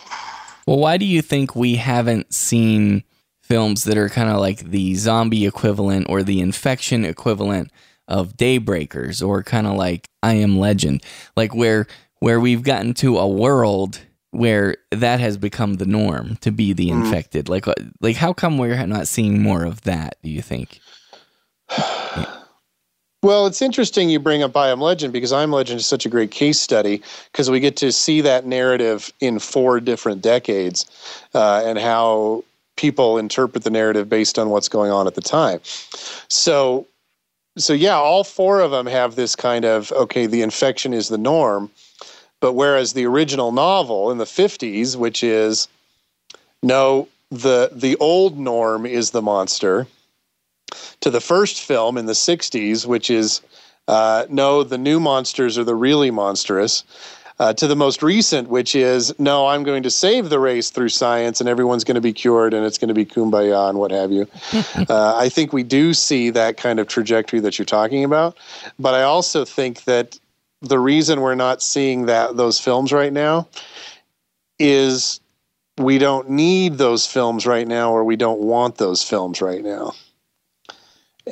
Well, why do you think we haven't seen films that are kind of like the zombie equivalent or the infection equivalent of Daybreakers or kind of like I Am Legend, like where where we've gotten to a world where that has become the norm to be the infected. Like uh, like how come we're not seeing more of that, do you think? Well, it's interesting you bring up I Am Legend because I Am Legend is such a great case study because we get to see that narrative in four different decades uh, and how people interpret the narrative based on what's going on at the time. So, so yeah, all four of them have this kind of okay, the infection is the norm, but whereas the original novel in the '50s, which is no, the the old norm is the monster to the first film in the 60s, which is uh, no, the new monsters are the really monstrous, uh, to the most recent, which is no, I'm going to save the race through science and everyone's going to be cured and it's going to be kumbaya and what have you. uh, I think we do see that kind of trajectory that you're talking about. But I also think that the reason we're not seeing that those films right now is we don't need those films right now or we don't want those films right now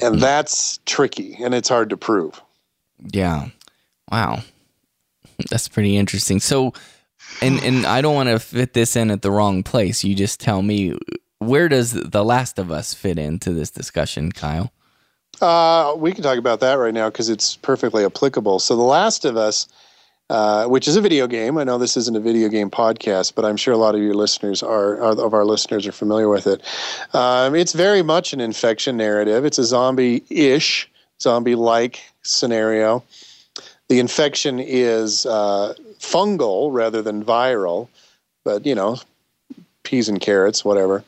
and that's tricky and it's hard to prove Yeah. Wow. That's pretty interesting. So and and I don't want to fit this in at the wrong place. You just tell me where does The Last of Us fit into this discussion, Kyle? uh, we can talk about that right now because it's perfectly applicable so the last of us uh, which is a video game i know this isn't a video game podcast but i'm sure a lot of your listeners are, are of our listeners are familiar with it um, it's very much an infection narrative it's a zombie-ish zombie-like scenario the infection is uh, fungal rather than viral but you know peas and carrots whatever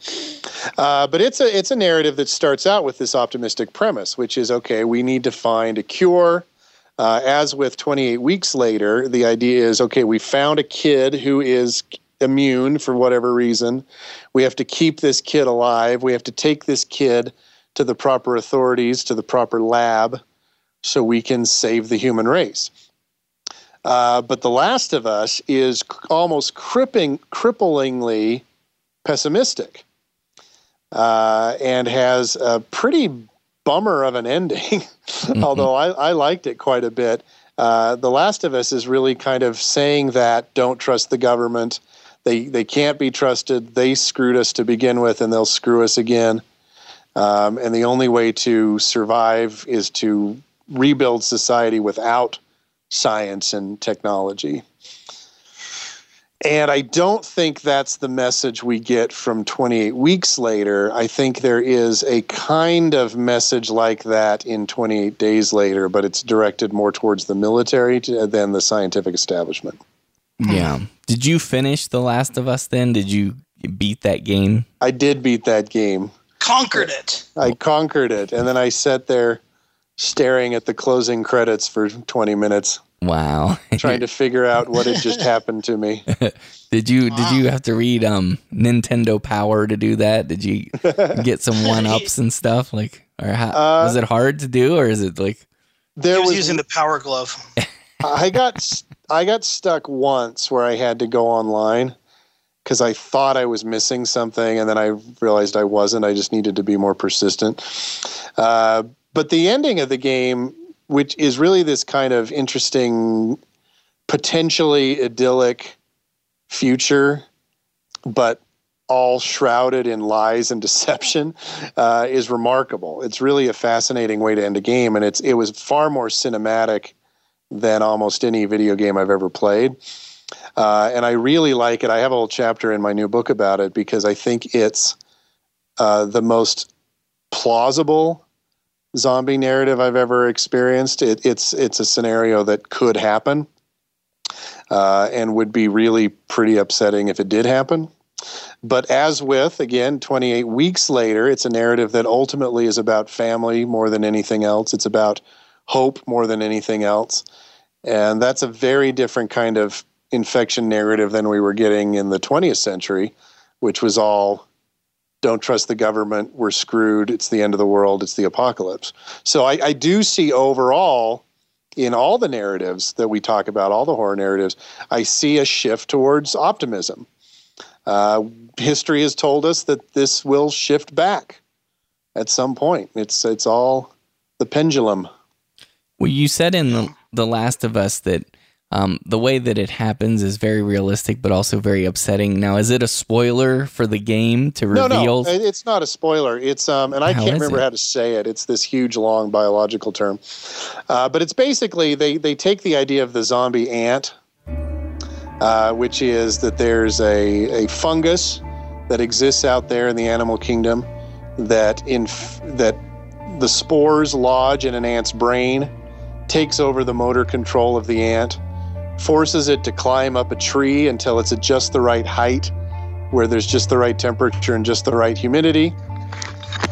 uh, but it's a it's a narrative that starts out with this optimistic premise, which is okay. We need to find a cure. Uh, as with 28 weeks later, the idea is okay. We found a kid who is immune for whatever reason. We have to keep this kid alive. We have to take this kid to the proper authorities, to the proper lab, so we can save the human race. Uh, but The Last of Us is almost cripping, cripplingly pessimistic uh, and has a pretty bummer of an ending, mm-hmm. although I, I, liked it quite a bit. Uh, the Last of Us is really kind of saying that don't trust the government. They, they can't be trusted. They screwed us to begin with, and they'll screw us again. Um, and the only way to survive is to rebuild society without science and technology. And I don't think that's the message we get from 28 weeks later. I think there is a kind of message like that in 28 days later, but it's directed more towards the military uh, than the scientific establishment. Yeah. Did you finish The Last of Us then? Did you beat that game? I did beat that game. Conquered it. I conquered it. And then I sat there staring at the closing credits for 20 minutes. Wow. trying to figure out what had just happened to me. did you wow. did you have to read um Nintendo Power to do that? Did you get some one ups and stuff like or how, uh, was it hard to do or is it like there was, was using the power glove. I got I got stuck once where I had to go online because I thought I was missing something and then I realized I wasn't. I just needed to be more persistent. Uh, but the ending of the game, which is really this kind of interesting, potentially idyllic future, but all shrouded in lies and deception, uh, is remarkable. It's really a fascinating way to end a game, and it's it was far more cinematic than almost any video game I've ever played. Uh, and I really like it. I have a whole chapter in my new book about it because I think it's uh, the most plausible zombie narrative I've ever experienced. It, it's it's a scenario that could happen, uh, and would be really pretty upsetting if it did happen. But as with again, 28 weeks later, it's a narrative that ultimately is about family more than anything else. It's about hope more than anything else, and that's a very different kind of infection narrative than we were getting in the 20th century, which was all don't trust the government, we're screwed, it's the end of the world, it's the apocalypse. So I, I do see overall in all the narratives that we talk about, all the horror narratives, I see a shift towards optimism. Uh, history has told us that this will shift back at some point. It's it's all the pendulum. Well, you said in the, the Last of Us that um, the way that it happens is very realistic, but also very upsetting. Now, is it a spoiler for the game to reveal? No, no, it's not a spoiler. It's um, and I how can't remember it? how to say it. It's this huge, long biological term, uh, but it's basically they they take the idea of the zombie ant, uh, which is that there's a a fungus that exists out there in the animal kingdom that in that the spores lodge in an ant's brain, takes over the motor control of the ant forces it to climb up a tree until it's at just the right height, where there's just the right temperature and just the right humidity.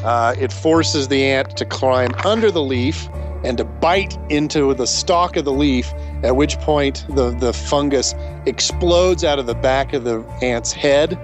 Uh, it forces the ant to climb under the leaf and to bite into the stalk of the leaf, at which point the, the fungus explodes out of the back of the ant's head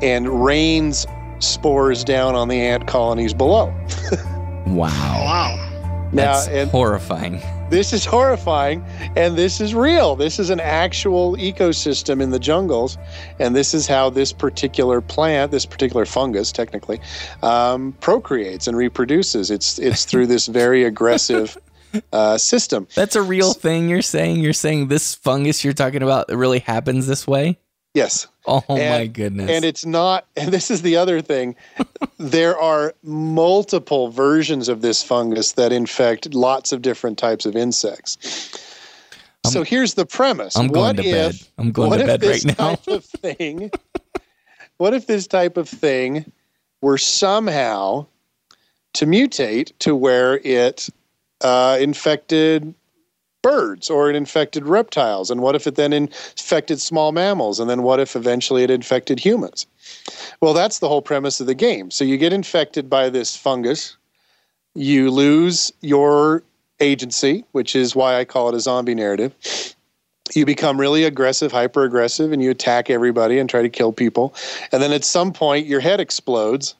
and rains spores down on the ant colonies below. wow. Wow. Now, That's and, horrifying this is horrifying and this is real. This is an actual ecosystem in the jungles. And this is how this particular plant, this particular fungus, technically, um, procreates and reproduces. It's, it's through this very aggressive. Uh, system. That's a real thing you're saying. You're saying this fungus you're talking about really happens this way. Yes. Oh and, my goodness. And it's not and this is the other thing. there are multiple versions of this fungus that infect lots of different types of insects. I'm, so here's the premise. I'm going what to if, bed. I'm going to bed right now. Type of thing, what if this type of thing were somehow to mutate to where it uh, infected birds or it infected reptiles? And what if it then infected small mammals? And then what if eventually it infected humans? Well, that's the whole premise of the game. So you get infected by this fungus, you lose your agency, which is why I call it a zombie narrative. You become really aggressive, hyper aggressive, and you attack everybody and try to kill people. And then at some point, your head explodes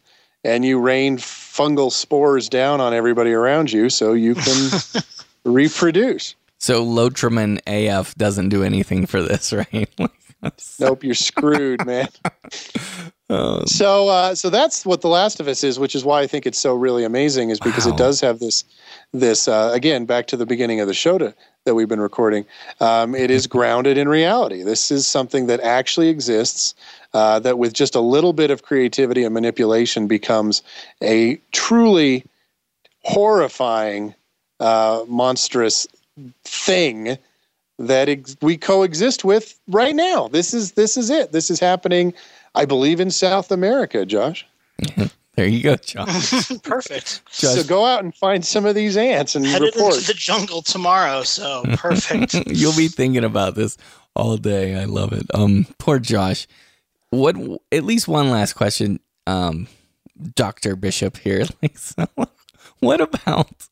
and you rain fungal spores down on everybody around you so you can reproduce. So Lotrimin AF doesn't do anything for this, right? nope, you're screwed, man. Um, so, uh, so that's what The Last of Us is, which is why I think it's so really amazing, is because wow. it does have this, this uh, again, back to the beginning of the show to, that we've been recording. Um, it is grounded in reality. This is something that actually exists. Uh, that with just a little bit of creativity and manipulation becomes a truly horrifying, uh, monstrous thing that ex- we coexist with right now. This is this is it. This is happening, I believe, in South America, Josh. there you go, Josh. perfect. Josh. So go out and find some of these ants and Headed report. into the jungle tomorrow. So perfect. You'll be thinking about this all day. I love it. Um, poor Josh. What? At least one last question, um, Doctor Bishop here. Like, so, what about?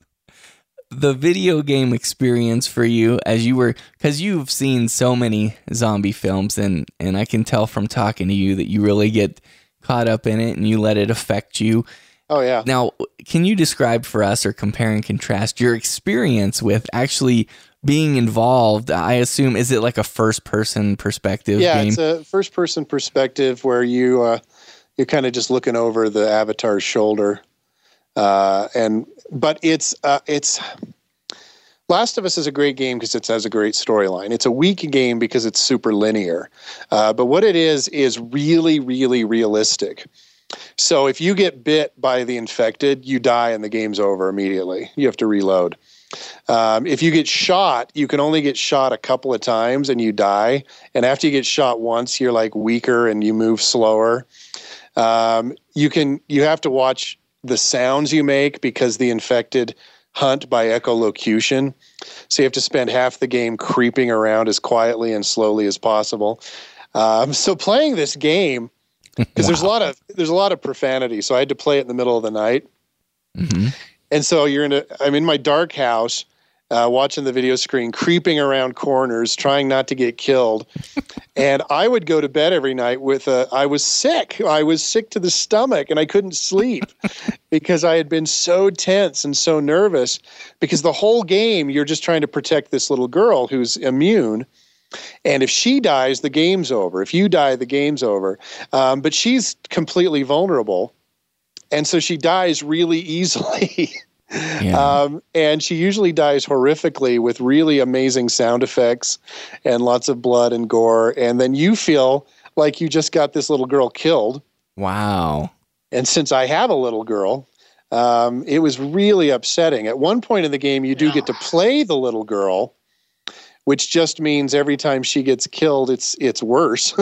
The video game experience for you as you were because you've seen so many zombie films and and I can tell from talking to you that you really get caught up in it and you let it affect you. Oh yeah. Now, can you describe for us or compare and contrast your experience with actually being involved? I assume is it like a first person perspective yeah, game? it's a first person perspective where you uh, you're kind of just looking over the avatar's shoulder. Uh, and but it's uh, it's Last of Us is a great game because it has a great storyline. It's a weak game because it's super linear, uh, but what it is is really, really realistic. So if you get bit by the infected, you die and the game's over immediately. You have to reload. Um, if you get shot, you can only get shot a couple of times and you die. And after you get shot once, you're like weaker and you move slower. Um, you can you have to watch the sounds you make because the infected hunt by echolocation. So you have to spend half the game creeping around as quietly and slowly as possible. Um, so playing this game because wow. there's a lot of there's a lot of profanity. So I had to play it in the middle of the night. Mm-hmm. And so you're in a I'm in my dark house uh, watching the video screen, creeping around corners, trying not to get killed. and I would go to bed every night with a, I was sick. I was sick to the stomach and I couldn't sleep because I had been so tense and so nervous because the whole game you're just trying to protect this little girl who's immune. And if she dies, the game's over. If you die, the game's over. Um, but she's completely vulnerable. And so she dies really easily. Yeah. Um, and she usually dies horrifically with really amazing sound effects and lots of blood and gore. And then you feel like you just got this little girl killed. Wow. And since I have a little girl, um, it was really upsetting. At one point in the game, you do yeah. get to play the little girl, which just means every time she gets killed, it's it's worse.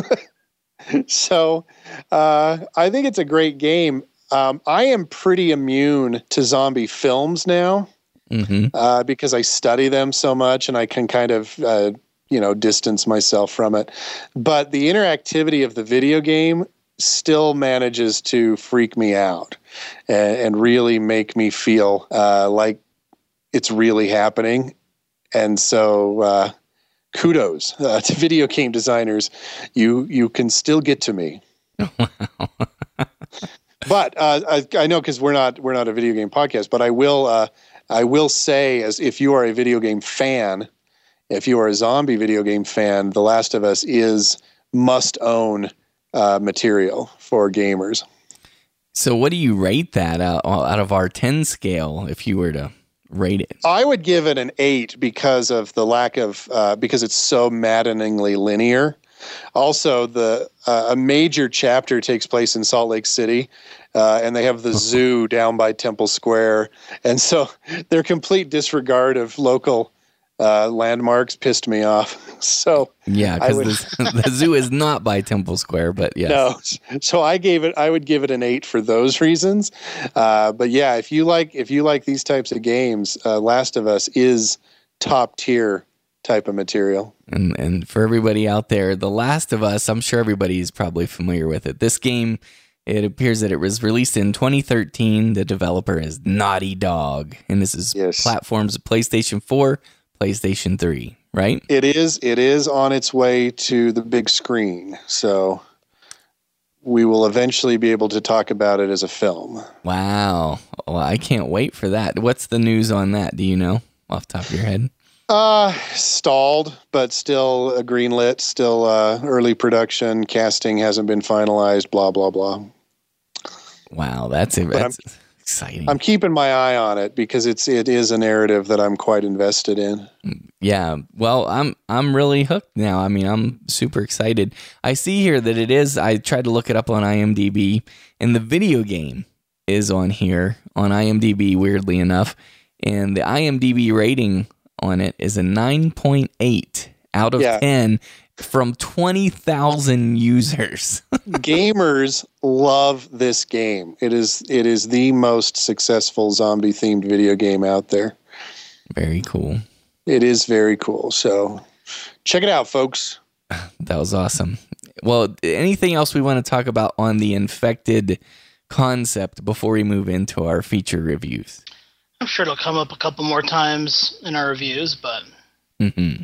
so uh, I think it's a great game. Um, I am pretty immune to zombie films now mm-hmm. uh, because I study them so much and I can kind of, uh, you know, distance myself from it. But the interactivity of the video game still manages to freak me out and, and really make me feel uh, like it's really happening. And so, uh, kudos uh, to video game designers. You you can still get to me. but uh, I, I, know because we're not we're not a video game podcast, but I will uh, I will say as if you are a video game fan, if you are a zombie video game fan, The Last of Us is must own uh, material for gamers. So, what do you rate that out, out of our ten scale if you were to rate it? I would give it an eight because of the lack of uh, because it's so maddeningly linear. Also, the uh, a major chapter takes place in Salt Lake City, uh, and they have the zoo down by Temple Square, and so their complete disregard of local uh, landmarks pissed me off. So yeah, because the, the, zoo is not by Temple Square, but yeah. No, so I gave it. I would give it an eight for those reasons. Uh, but yeah, if you like, if you like these types of games, uh, Last of Us is top tier type of material. And and for everybody out there, The Last of Us, I'm sure everybody's probably familiar with it. This game, it appears that it was released in 2013. The developer is Naughty Dog, and this is yes. platforms PlayStation 4, PlayStation 3, right? It is. It is on its way to the big screen. So we will eventually be able to talk about it as a film. Wow. Well, I can't wait for that. What's the news on that? Do you know off the top of your head? Uh, stalled, but still a greenlit, still uh, early production. Casting hasn't been finalized. Blah blah blah. Wow, that's That's exciting. I'm keeping my eye on it because it's it is a narrative that I'm quite invested in. Yeah, well, I'm I'm really hooked now. I mean, I'm super excited. I see here that it is. I tried to look it up on IMDb, and the video game is on here on IMDb. Weirdly enough, and the IMDb rating on it is a 9.8 out of Yeah. 10 from 20,000 users. Gamers love this game. It is it is the most successful zombie themed video game out there. Very cool. It is very cool. So check it out, folks. That was awesome. Well, anything else we want to talk about on the infected concept before we move into our feature reviews? I'm sure it'll come up a couple more times in our reviews, but Mm-hmm.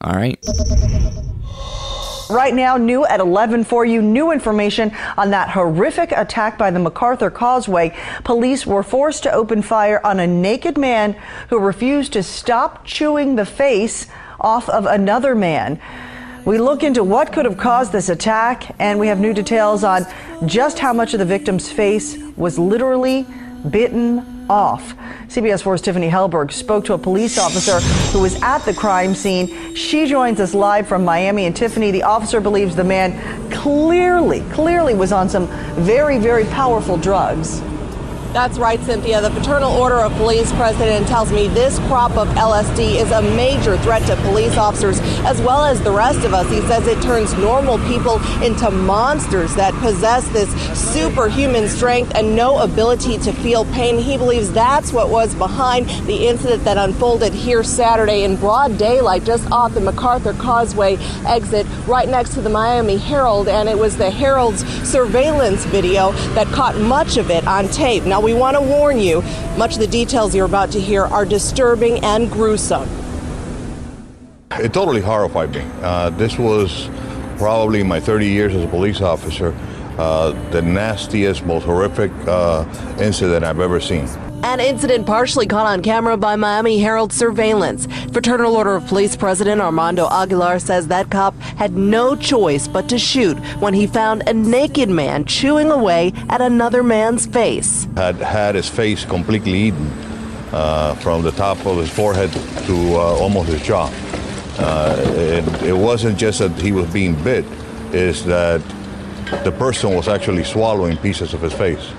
All right. Right now, new at 11 for you, new information on that horrific attack by the MacArthur Causeway. Police were forced to open fire on a naked man who refused to stop chewing the face off of another man. We look into what could have caused this attack, and we have new details on just how much of the victim's face was literally bitten off. CBS 4's Tiffany Hellberg spoke to a police officer who was at the crime scene. She joins us live from Miami. And Tiffany, the officer believes the man clearly, clearly was on some very, very powerful drugs. That's right, Cynthia. The Fraternal Order of Police president tells me this crop of LSD is a major threat to police officers as well as the rest of us. He says it turns normal people into monsters that possess this superhuman strength and no ability to feel pain. He believes that's what was behind the incident that unfolded here Saturday in broad daylight just off the MacArthur Causeway exit right next to the Miami Herald. And it was the Herald's surveillance video that caught much of it on tape. Now, we want to warn you, much of the details you're about to hear are disturbing and gruesome. It totally horrified me. Uh, this was probably my 30 years as a police officer, uh, the nastiest, most horrific uh, incident I've ever seen. An incident partially caught on camera by Miami Herald surveillance. Fraternal Order of Police President Armando Aguilar says that cop had no choice but to shoot when he found a naked man chewing away at another man's face. Had had his face completely eaten uh, from the top of his forehead to uh, almost his jaw. Uh, it, it wasn't just that he was being bit, is that the person was actually swallowing pieces of his face.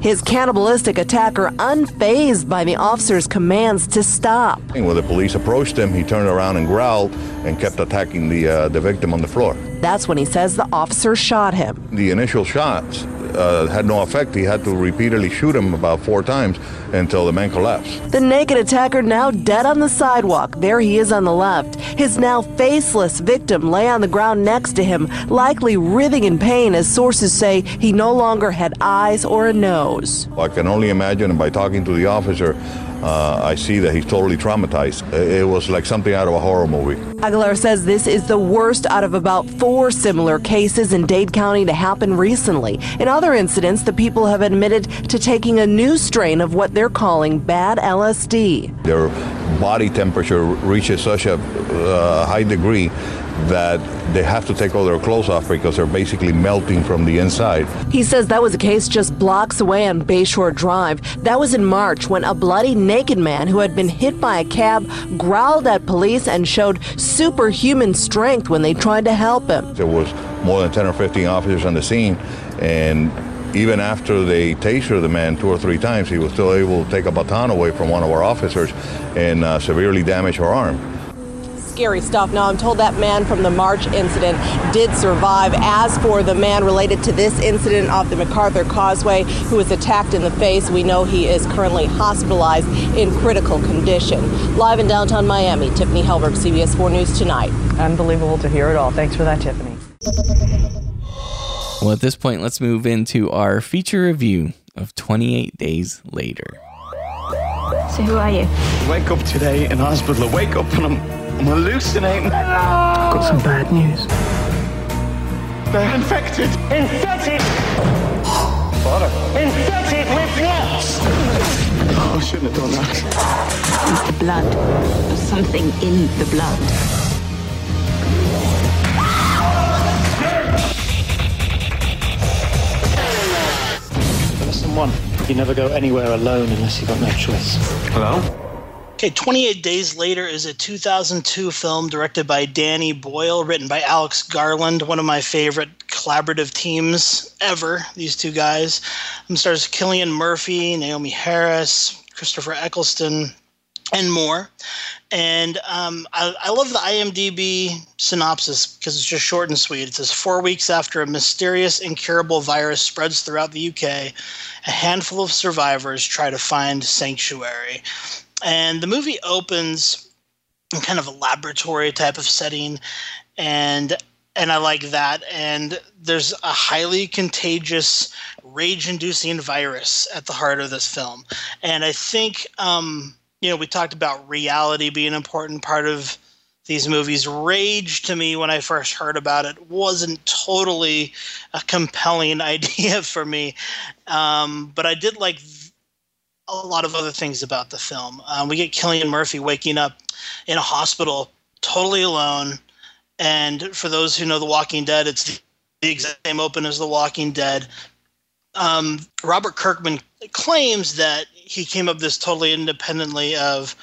His cannibalistic attacker unfazed by the officer's commands to stop. When the police approached him, he turned around and growled and kept attacking the, uh, the victim on the floor. That's when he says the officer shot him. The initial shots uh, had no effect. He had to repeatedly shoot him about four times until the man collapsed. The naked attacker now dead on the sidewalk. There he is on the left. His now faceless victim lay on the ground next to him, likely writhing in pain as sources say he no longer had eyes or a nose. I can only imagine, by talking to the officer, uh, I see that he's totally traumatized. It was like something out of a horror movie. Aguilar says this is the worst out of about four similar cases in Dade County to happen recently. In other incidents, the people have admitted to taking a new strain of what they're calling bad LSD. Their body temperature reaches such a uh, high degree that they have to take all their clothes off because they're basically melting from the inside. He says that was a case just blocks away on Bayshore Drive. That was in March when a bloody naked man who had been hit by a cab growled at police and showed superhuman strength when they tried to help him. There was more than 10 or 15 officers on the scene, and even after they tasered the man two or three times, he was still able to take a baton away from one of our officers and uh, severely damage her arm. Scary stuff. Now, I'm told that man from the March incident did survive. As for the man related to this incident off the MacArthur Causeway who was attacked in the face, we know he is currently hospitalized in critical condition. Live in downtown Miami, Tiffany Helberg, CBS 4 News Tonight. Unbelievable to hear it all. Thanks for that, Tiffany. Well, at this point, let's move into our feature review of 28 Days Later. So who are you? Wake up today in hospital. I wake up and I'm, I'm hallucinating. I've got some bad news. They're infected. Infected? Father. Infected with what? Oh, I shouldn't have done that. It's The blood. There's something in the blood. Lesson one. You never go anywhere alone unless you've got no choice. Hello? Okay, 28 Days Later is a 2002 film directed by Danny Boyle, written by Alex Garland, one of my favorite collaborative teams ever, these two guys. Um, stars Cillian Murphy, Naomie Harris, Christopher Eccleston, and more. And um, I, I love the IMDb synopsis because it's just short and sweet. It says Four weeks after a mysterious, incurable virus spreads throughout the UK, a handful of survivors try to find sanctuary. And the movie opens in kind of a laboratory type of setting, and and I like that. And there's a highly contagious, rage-inducing virus at the heart of this film, and I think um, you know we talked about reality being an important part of these movies. Rage to me, when I first heard about it, wasn't totally a compelling idea for me, um, but I did like a lot of other things about the film. Um, we get Cillian Murphy waking up in a hospital totally alone. And for those who know The Walking Dead, it's the exact same open as The Walking Dead. Um, Robert Kirkman claims that he came up this totally independently of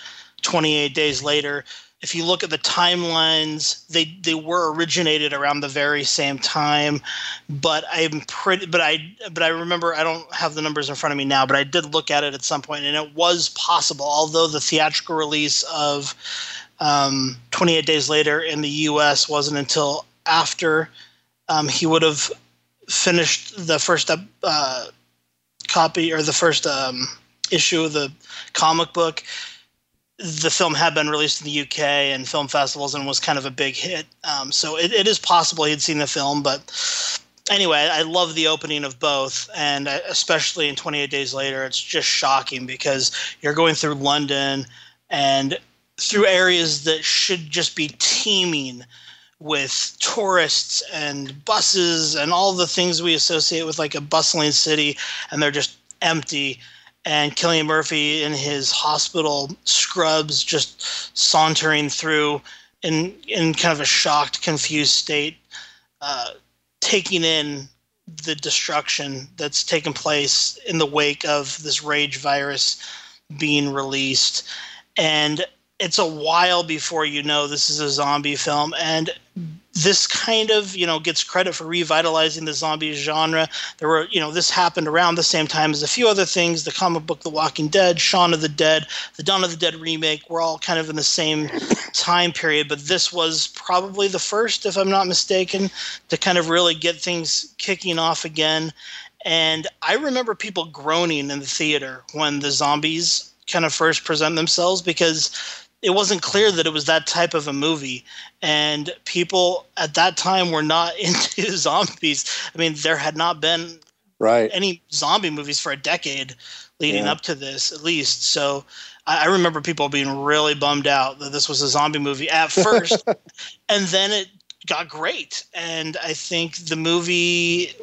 28 Days Later. If you look at the timelines, they they were originated around the very same time, but I'm pretty. But I but I remember I don't have the numbers in front of me now, but I did look at it at some point, and it was possible. Although the theatrical release of um, 28 Days Later in the U.S. wasn't until after um, he would have finished the first uh, copy or the first um, issue of the comic book the film had been released in the UK and film festivals and was kind of a big hit. Um, so it, it is possible he'd seen the film, but anyway, I love the opening of both, and especially in 28 Days Later, it's just shocking because you're going through London and through areas that should just be teeming with tourists and buses and all the things we associate with like a bustling city, and they're just empty and Cillian Murphy in his hospital scrubs just sauntering through in in kind of a shocked, confused state, uh, taking in the destruction that's taken place in the wake of this rage virus being released. And it's a while before you know this is a zombie film. And this kind of you know gets credit for revitalizing the zombie genre. There were you know this happened around the same time as a few other things. The comic book The Walking Dead, Shaun of the Dead, the Dawn of the Dead remake were all kind of in the same time period. But this was probably the first, if I'm not mistaken, to kind of really get things kicking off again. And I remember people groaning in the theater when the zombies kind of first present themselves because it wasn't clear that it was that type of a movie. And people at that time were not into zombies. I mean there had not been right. any zombie movies for a decade leading yeah. up to this at least. So I, I remember people being really bummed out that this was a zombie movie at first and then it got great. And i think the movie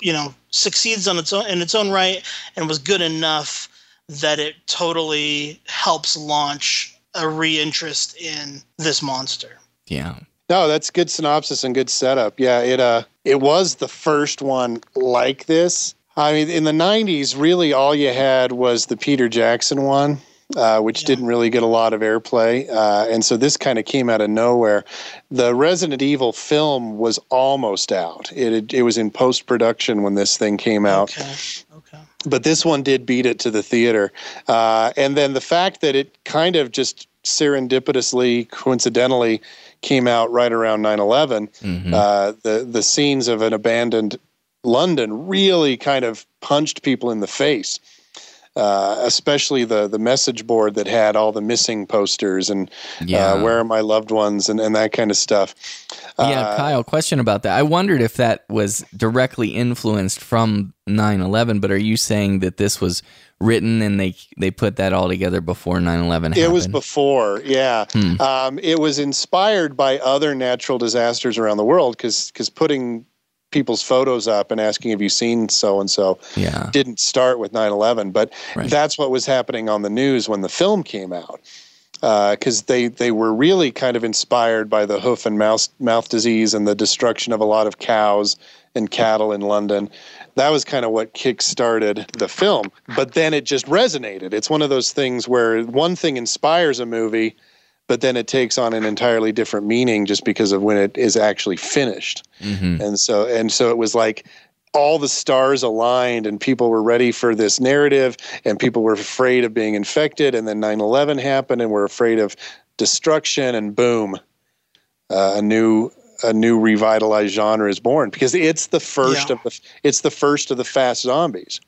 you know succeeds on its own in its own right and was good enough that it totally helps launch a reinterest in this monster. Yeah. No, that's good synopsis and good setup. Yeah, it uh it was the first one like this. I mean, in the '90s, really all you had was the Peter Jackson one, uh, which yeah. didn't really get a lot of airplay, uh, and so this kind of came out of nowhere. The Resident Evil film was almost out; it it was in post production when this thing came out. Okay. But this one did beat it to the theater, uh, and then the fact that it kind of just serendipitously, coincidentally, came out right around 9/11. Mm-hmm. Uh, the the scenes of an abandoned London really kind of punched people in the face. Uh, especially the the message board that had all the missing posters and yeah. uh, where are my loved ones and, and that kind of stuff. Yeah, uh, Kyle, question about that. I wondered if that was directly influenced from 9/11, but are you saying that this was written and they they put that all together before 9-11 it was before yeah hmm. um, it was inspired by other natural disasters around the world because because putting people's photos up and asking, "Have you seen so and so?" Yeah. Didn't start with 9/11, but Right. that's what was happening on the news when the film came out. Uh, because they, they were really kind of inspired by the hoof and mouth, mouth disease and the destruction of a lot of cows and cattle in London. That was kind of what kick started the film. But then it just resonated. It's one of those things where one thing inspires a movie, but then it takes on an entirely different meaning just because of when it is actually finished. Mm-hmm. And so and so it was like all the stars aligned and people were ready for this narrative and people were afraid of being infected and then 9/11 happened and we're afraid of destruction and boom uh, a new a new revitalized genre is born because it's the first Yeah. of the it's the first of the fast zombies.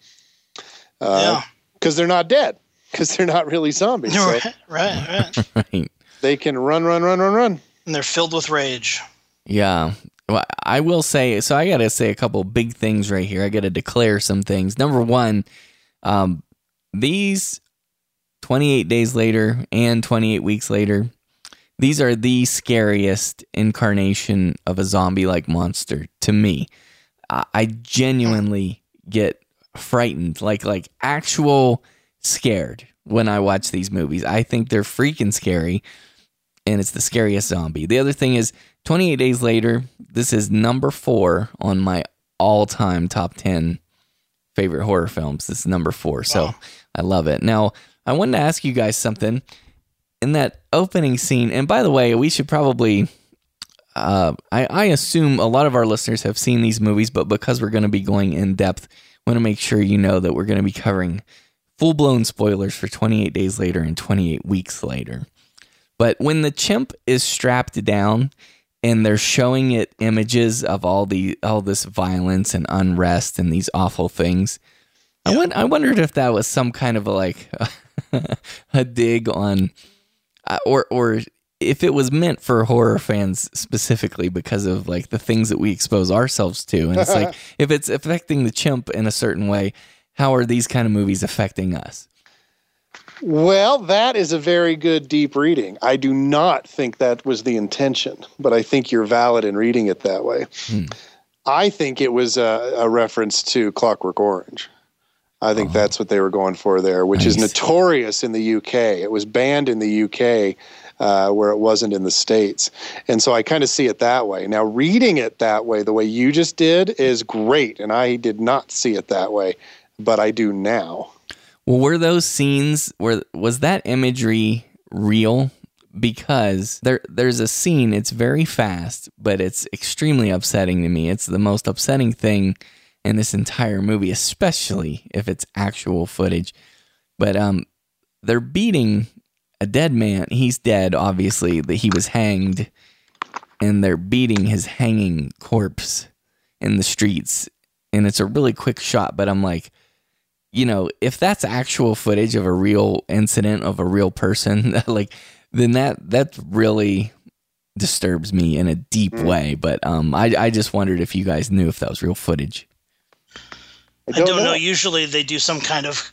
Yeah. Because they're not dead. Because they're not really zombies. So right, right, right. Right. They can run, run, run, run, run. And they're filled with rage. Yeah. Well, I will say so. I got to say a couple big things right here. I got to declare some things. Number one, um, these 28 days later and 28 weeks later, these are the scariest incarnation of a zombie like monster to me. I, I genuinely get frightened, like like actual scared when I watch these movies. I think they're freaking scary and it's the scariest zombie. The other thing is 28 days later, this is number 4 on my all-time top 10 favorite horror films. This is number 4. So, I love it. Now, I wanted to ask you guys something in that opening scene. And by the way, we should probably uh, I, I assume a lot of our listeners have seen these movies, but because we're going to be going in depth, I want to make sure you know that we're going to be covering full blown spoilers for 28 days later and 28 weeks later. But when the chimp is strapped down and they're showing it images of all the all this violence and unrest and these awful things, I won- I wondered if that was some kind of a like a dig on uh, or or if it was meant for horror fans specifically because of like the things that we expose ourselves to. And it's like if it's affecting the chimp in a certain way how are these kind of movies affecting us Well, that is a very good deep reading. I do not think that was the intention, but I think you're valid in reading it that way. I think it was a, a reference to Clockwork Orange. I think that's what they were going for there, which is notorious in the UK. It was banned in the UK uh, where it wasn't in the States. And so I kind of see it that way. Now, reading it that way, the way you just did, is great. And I did not see it that way, but I do now. Well were those scenes where was that imagery real? Because there there's a scene it's very fast but it's extremely upsetting to me. It's the most upsetting thing in this entire movie especially if it's actual footage. But um they're beating a dead man. He's dead obviously that he was hanged and they're beating his hanging corpse in the streets. And it's a really quick shot but i'm like you know if that's actual footage of a real incident of a real person like then that that really disturbs me in a deep way but um I, I just wondered if you guys knew if that was real footage I don't, know. Usually they do some kind of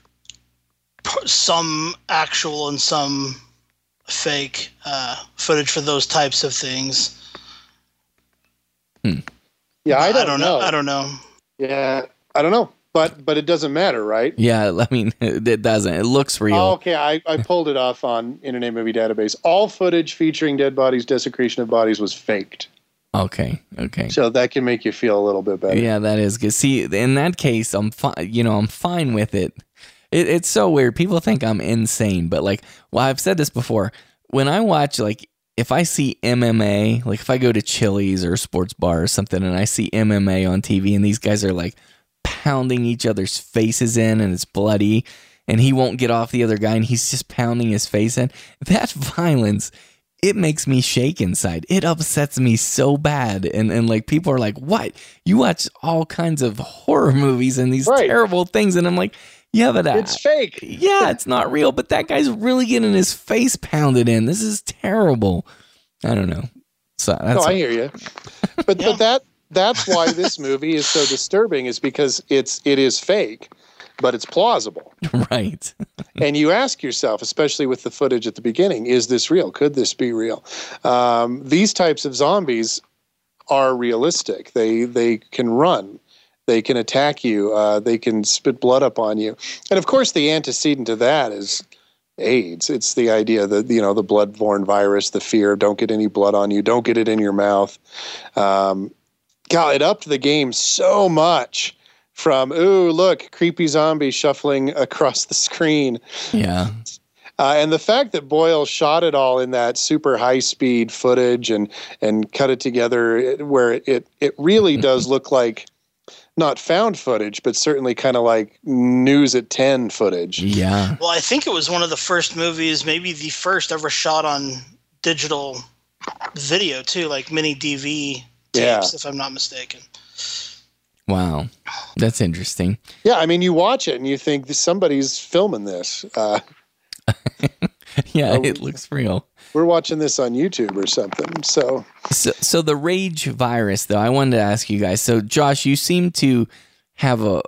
some actual and some fake uh, footage for those types of things. Hmm. Yeah, I don't, know. I don't know. Yeah, I don't know. But but it doesn't matter, right? yeah i mean it doesn't it looks real Oh, okay, I, I pulled it off on Internet Movie Database. All footage featuring dead bodies, desecration of bodies was faked. okay okay So that can make you feel a little bit better. Yeah, that is good. See, in that case, I'm fine. You know, I'm fine with it. it. It's so weird. People think I'm insane, but like, well, I've said this before. When I watch, like, if I see MMA, like if I go to Chili's or a sports bar or something, and I see MMA on TV, and these guys are like pounding each other's faces in, and it's bloody, and he won't get off the other guy, and he's just pounding his face in. That violence it makes me shake inside. It upsets me so bad. And and like people are like, "What? You watch all kinds of horror movies and these terrible things?" And I'm like, "Yeah, but uh, It's fake. yeah, it's not real. But that guy's really getting his face pounded in. This is terrible. I don't know. So that's no, I hear you. But but that that's why this movie is so disturbing is because it's it is fake, but it's plausible. right. and you ask yourself, especially with the footage at the beginning, is this real? Could this be real? Um, these types of zombies are realistic. They they can run, they can attack you, uh, they can spit blood up on you, and of course the antecedent to that is AIDS. It's the idea that you know the blood-borne virus, the fear, don't get any blood on you, don't get it in your mouth. Um, God, it upped the game so much. From ooh, look, creepy zombie shuffling across the screen. Yeah. Uh, and the fact that Boyle shot it all in that super high speed footage and and cut it together where it it really does look like not found footage, but certainly kind of like news at ten footage. Yeah. Well, I think it was one of the first movies, maybe the first ever shot on digital video too, like mini DV Yeah. if I'm not mistaken. Wow. That's interesting. Yeah, I mean, you watch it and you think somebody's filming this. Uh, Yeah, it looks real. we're watching this on YouTube or something. So So, so the rage virus, though, I wanted to ask you guys. So, Josh, you seem to have a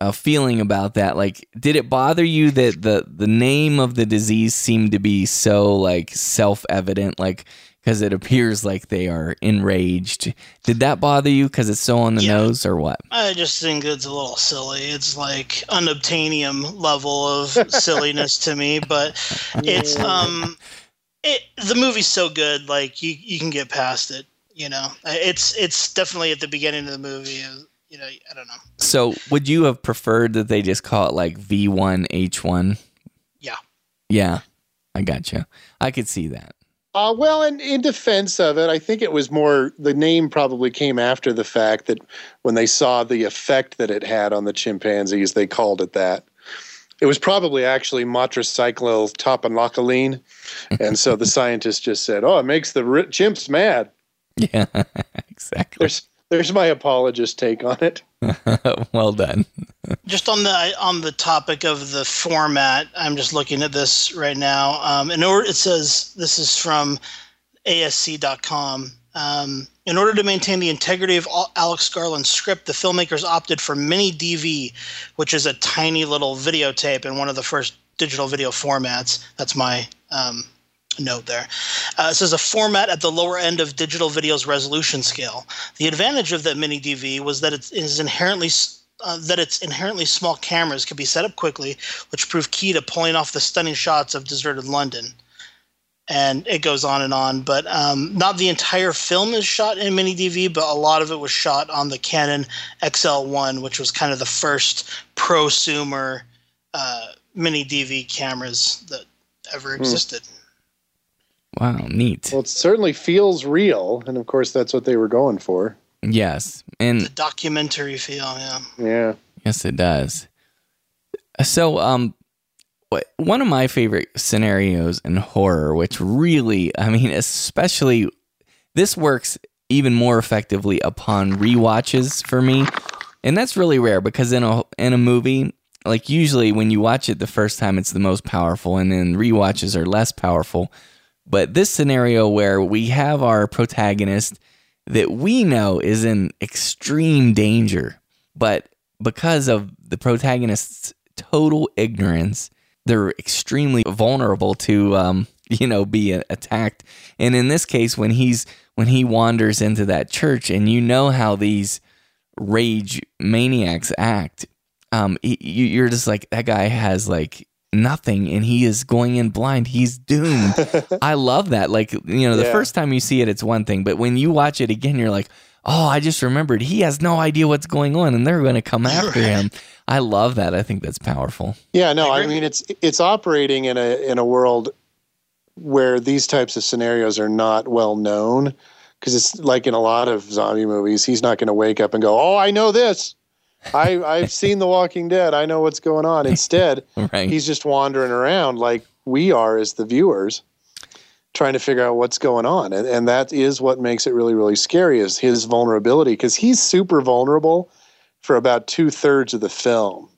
a feeling about that. Like, did it bother you that the the name of the disease seemed to be so like self evident, like because it appears like they are enraged? Did that bother you because it's so on the nose, or what? I just think it's a little silly. It's like unobtainium level of silliness to me, but it's um, it the movie's so good, like you you can get past it. You know, it's it's definitely at the beginning of the movie. uh, You know, I don't know. So, would you have preferred that they just call it like V one H one? Yeah. Yeah, I gotcha. I could see that. Uh, well, in, in defense of it, I think it was more the name probably came after the fact that when they saw the effect that it had on the chimpanzees, they called it that. It was probably actually motrocyclyl topanocaline. And so the scientists just said, oh, it makes the chimps mad. Yeah, exactly. There's, there's my apologist take on it. well done. Just on the on the topic of the format, I'm just looking at this right now. Um, in order, it says this is from ASC.com. Um, in order to maintain the integrity of Alex Garland's script, the filmmakers opted for Mini DV, which is a tiny little videotape in one of the first digital video formats. That's my um, note there. Uh, it says a format at the lower end of digital video's resolution scale. The advantage of that mini DV was that it is inherently uh, that its inherently small cameras could be set up quickly, which proved key to pulling off the stunning shots of deserted London. And it goes on and on, but um, not the entire film is shot in mini DV, but a lot of it was shot on the Canon XL1, which was kind of the first prosumer uh, mini DV cameras that ever Hmm. existed. Wow, neat. Well, it certainly feels real. And of course, that's what they were going for. Yes, and the Documentary feel, yeah. Yeah. yes, it does. So, um, one of my favorite scenarios in horror, which really, I mean, especially this works even more effectively upon rewatches for me, and that's really rare because in a in a movie, like usually when you watch it the first time, it's the most powerful, and then rewatches are less powerful. But this scenario where we have our protagonist that we know is in extreme danger, but because of the protagonist's total ignorance, they're extremely vulnerable to, um, you know, be attacked. And in this case, when he's when he wanders into that church, and you know how these rage maniacs act, um, you're just like that guy has like nothing and he is going in blind he's doomed. I love that like you know the Yeah. first time you see it it's one thing but when you watch it again you're like oh i just remembered he has no idea what's going on and they're going to come after him. I love that i think that's powerful. Yeah, no, I mean it's it's operating in a in a world where these types of scenarios are not well known because it's like in a lot of zombie movies, he's not going to wake up and go, "Oh, I know this. I I've seen The Walking Dead. I know what's going on." Instead, right. he's just wandering around like we are as the viewers trying to figure out what's going on. And, and that is what makes it really really scary is his vulnerability because he's super vulnerable for about two-thirds of the film.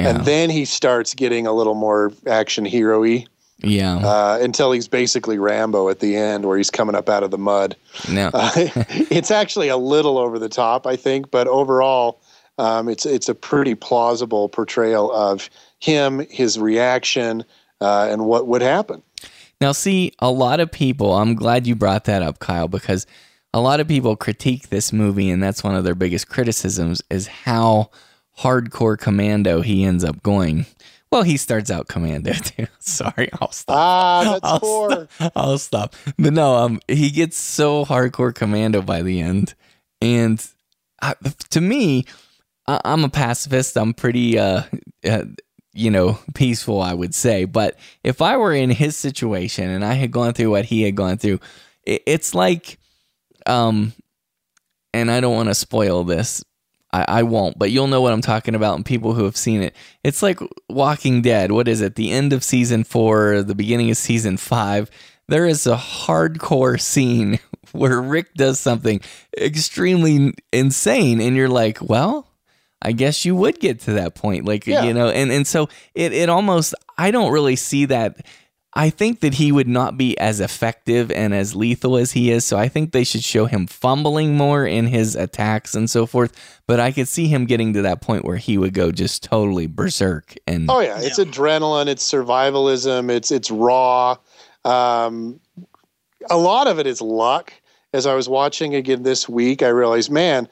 And then he starts getting a little more action hero-y yeah. uh, until he's basically rambo at the end where he's coming up out of the mud. No uh, it's actually a little over the top i think but overall um, it's it's a pretty plausible portrayal of him his reaction uh, and what would happen Now, see, a lot of people, I'm glad you brought that up, Kyle, because a lot of people critique this movie, and that's one of their biggest criticisms is how hardcore commando he ends up going. Well, he starts out commando too. Sorry, I'll stop. Ah, that's I'll. I'll stop. But no, um, he gets so hardcore commando by the end, and uh, to me, I- I'm a pacifist. I'm pretty, uh, uh, you know, peaceful. I would say, but if I were in his situation and I had gone through what he had gone through, it, it's like, um, and I don't want to spoil this. I, I won't, but you'll know what I'm talking about, and people who have seen it. It's like Walking Dead. What is it? The end of season four, the beginning of season five. There is a hardcore scene where Rick does something extremely insane, and you're like, well, I guess you would get to that point. Like, Yeah. you know, and, and so it, it almost, I don't really see that. I think that he would not be as effective and as lethal as he is. So I think they should show him fumbling more in his attacks and so forth. But I could see him getting to that point where he would go just totally berserk. And Oh yeah, it's adrenaline, it's survivalism, it's it's raw. Um, a lot of it is luck. As I was watching again this week, I realized, man,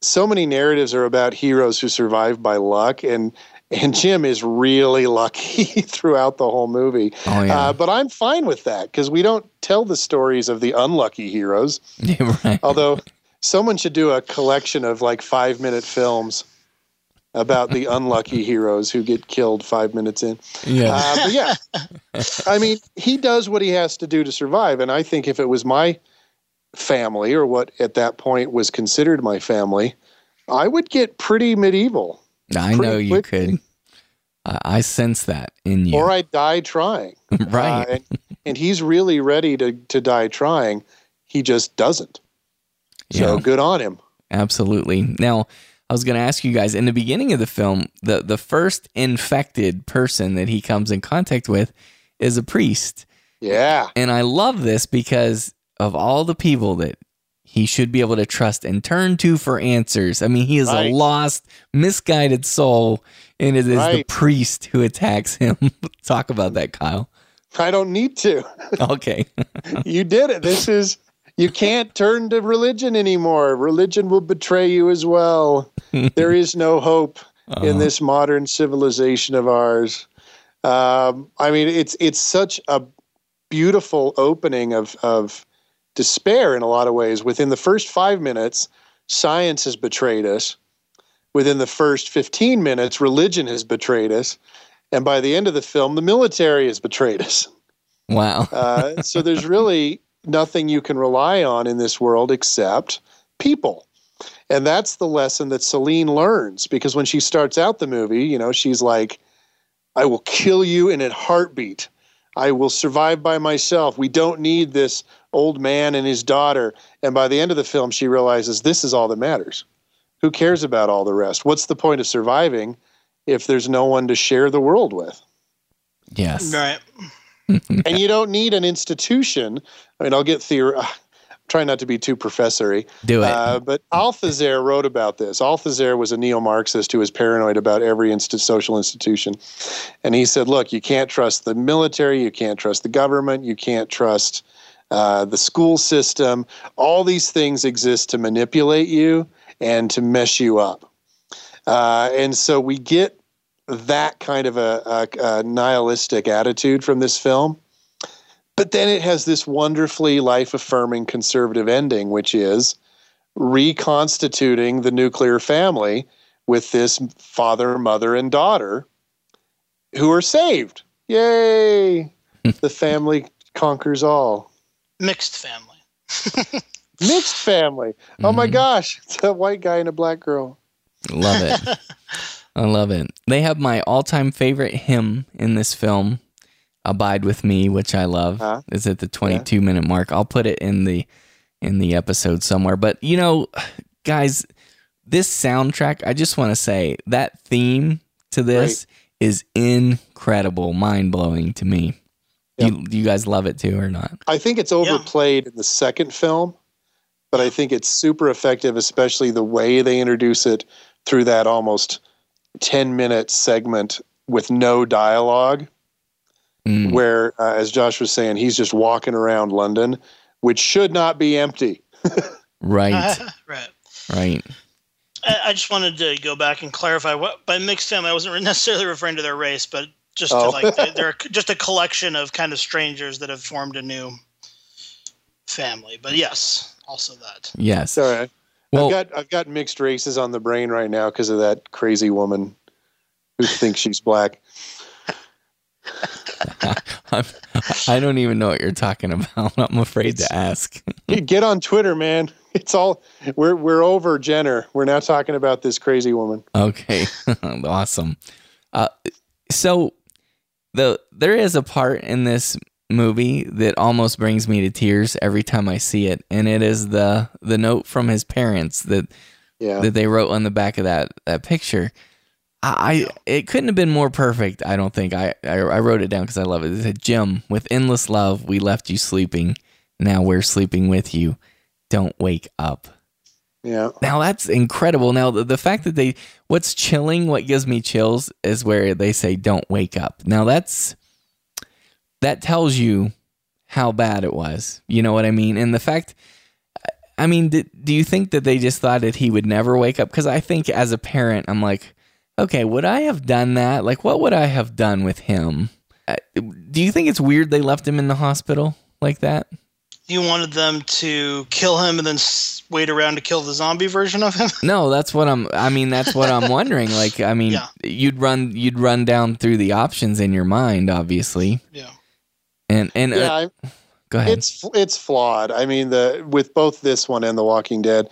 so many narratives are about heroes who survive by luck, and and Jim is really lucky throughout the whole movie. Oh, yeah. uh, but I'm fine with that because we don't tell the stories of the unlucky heroes. Yeah, right. Although someone should do a collection of like five minute films about the unlucky heroes who get killed five minutes in. Yeah. Uh, but yeah, I mean, he does what he has to do to survive. And I think if it was my family or what at that point was considered my family, I would get pretty medieval I know you quickly. could. I I sense that in you. or I'd die trying. right. Uh, and, and he's really ready to, to die trying. He just doesn't. So Yeah. good on him. Absolutely. Now, I was going to ask you guys in the beginning of the film, the the first infected person that he comes in contact with is a priest. Yeah. And I love this because of all the people that he should be able to trust and turn to for answers. I mean, he is Right. a lost, misguided soul, and it is the priest who attacks him. Talk about that, Kyle. I don't need to. Okay. you did it. This is you can't turn to religion anymore. Religion will betray you as well. there is no hope in Uh, this modern civilization of ours. Um, I mean, it's it's such a beautiful opening of of despair in a lot of ways. Within the first five minutes, science has betrayed us. Within the first fifteen minutes, religion has betrayed us, and by the end of the film, the military has betrayed us. Wow. Uh, so there's really nothing you can rely on in this world except people. And that's the lesson that Celine learns because when she starts out the movie, you know, she's like, I will kill you in a heartbeat. I will survive by myself. We don't need this old man and his daughter. And by the end of the film, she realizes this is all that matters. Who cares about all the rest? What's the point of surviving if there's no one to share the world with? Yes. Right. and you don't need an institution. I mean, I'll get theory. Try not to be too professory. Do it. Uh, but Althusser wrote about this. Althusser was a neo-Marxist who was paranoid about every inst- social institution, and he said, "Look, you can't trust the military, you can't trust the government, you can't trust uh, the school system. All these things exist to manipulate you and to mess you up." Uh, and so we get that kind of a, a, a nihilistic attitude from this film. But then it has this wonderfully life affirming conservative ending, which is reconstituting the nuclear family with this father, mother, and daughter who are saved. Yay! the family conquers all. Mixed family. Mixed family. Oh my mm-hmm. gosh, it's a white guy and a black girl. Love it. I love it. They have my all-time favorite hymn in this film, "Abide with Me," which I love. Huh? Is at the 22 minute mark. I'll put it in the in the episode somewhere. But you know, guys, this soundtrack. I just want to say that theme to this is incredible, mind blowing to me. You, you guys love it too, or not? I think it's overplayed in the second film, but I think it's super effective, especially the way they introduce it through that almost 10 minute segment with no dialogue, Mm. where, uh, as Josh was saying, he's just walking around London, which should not be empty. Right. right. Right. I, I just wanted to go back and clarify what by mixed family I wasn't necessarily referring to their race, but just Oh. to like they, they're just a collection of kind of strangers that have formed a new family. But yes, also that. Yes. All right. Well- I've got I've got mixed races on the brain right now because of that crazy woman who thinks she's black. I'm, I don't even know what you're talking about. I'm afraid to ask. Get on Twitter, man. It's all we're we're over Jenner. We're now talking about this crazy woman. Okay, awesome. Uh, so the there is a part in this movie that almost brings me to tears every time I see it, and it is the the note from his parents that Yeah. that they wrote on the back of that that picture. I, I it couldn't have been more perfect. I don't think I I, I wrote it down because I love it. It said, "Jim, with endless love, we left you sleeping. Now we're sleeping with you. Don't wake up." Yeah. Now that's incredible. Now the, the fact that they what's chilling, what gives me chills is where they say don't wake up. Now that's that tells you how bad it was. You know what I mean? And the fact I mean, do, do you think that they just thought that he would never wake up? Cuz I think as a parent, I'm like, okay, would I have done that? Like what would I have done with him? Uh, Do you think it's weird they left him in the hospital like that? You wanted them to kill him and then s- wait around to kill the zombie version of him. No, that's what I'm. I mean, that's what I'm wondering. Like, I mean, Yeah. you'd run, you'd run down through the options in your mind, obviously. Yeah. And and Yeah, uh, I- go ahead. It's it's flawed. I mean, the with both this one and The Walking Dead,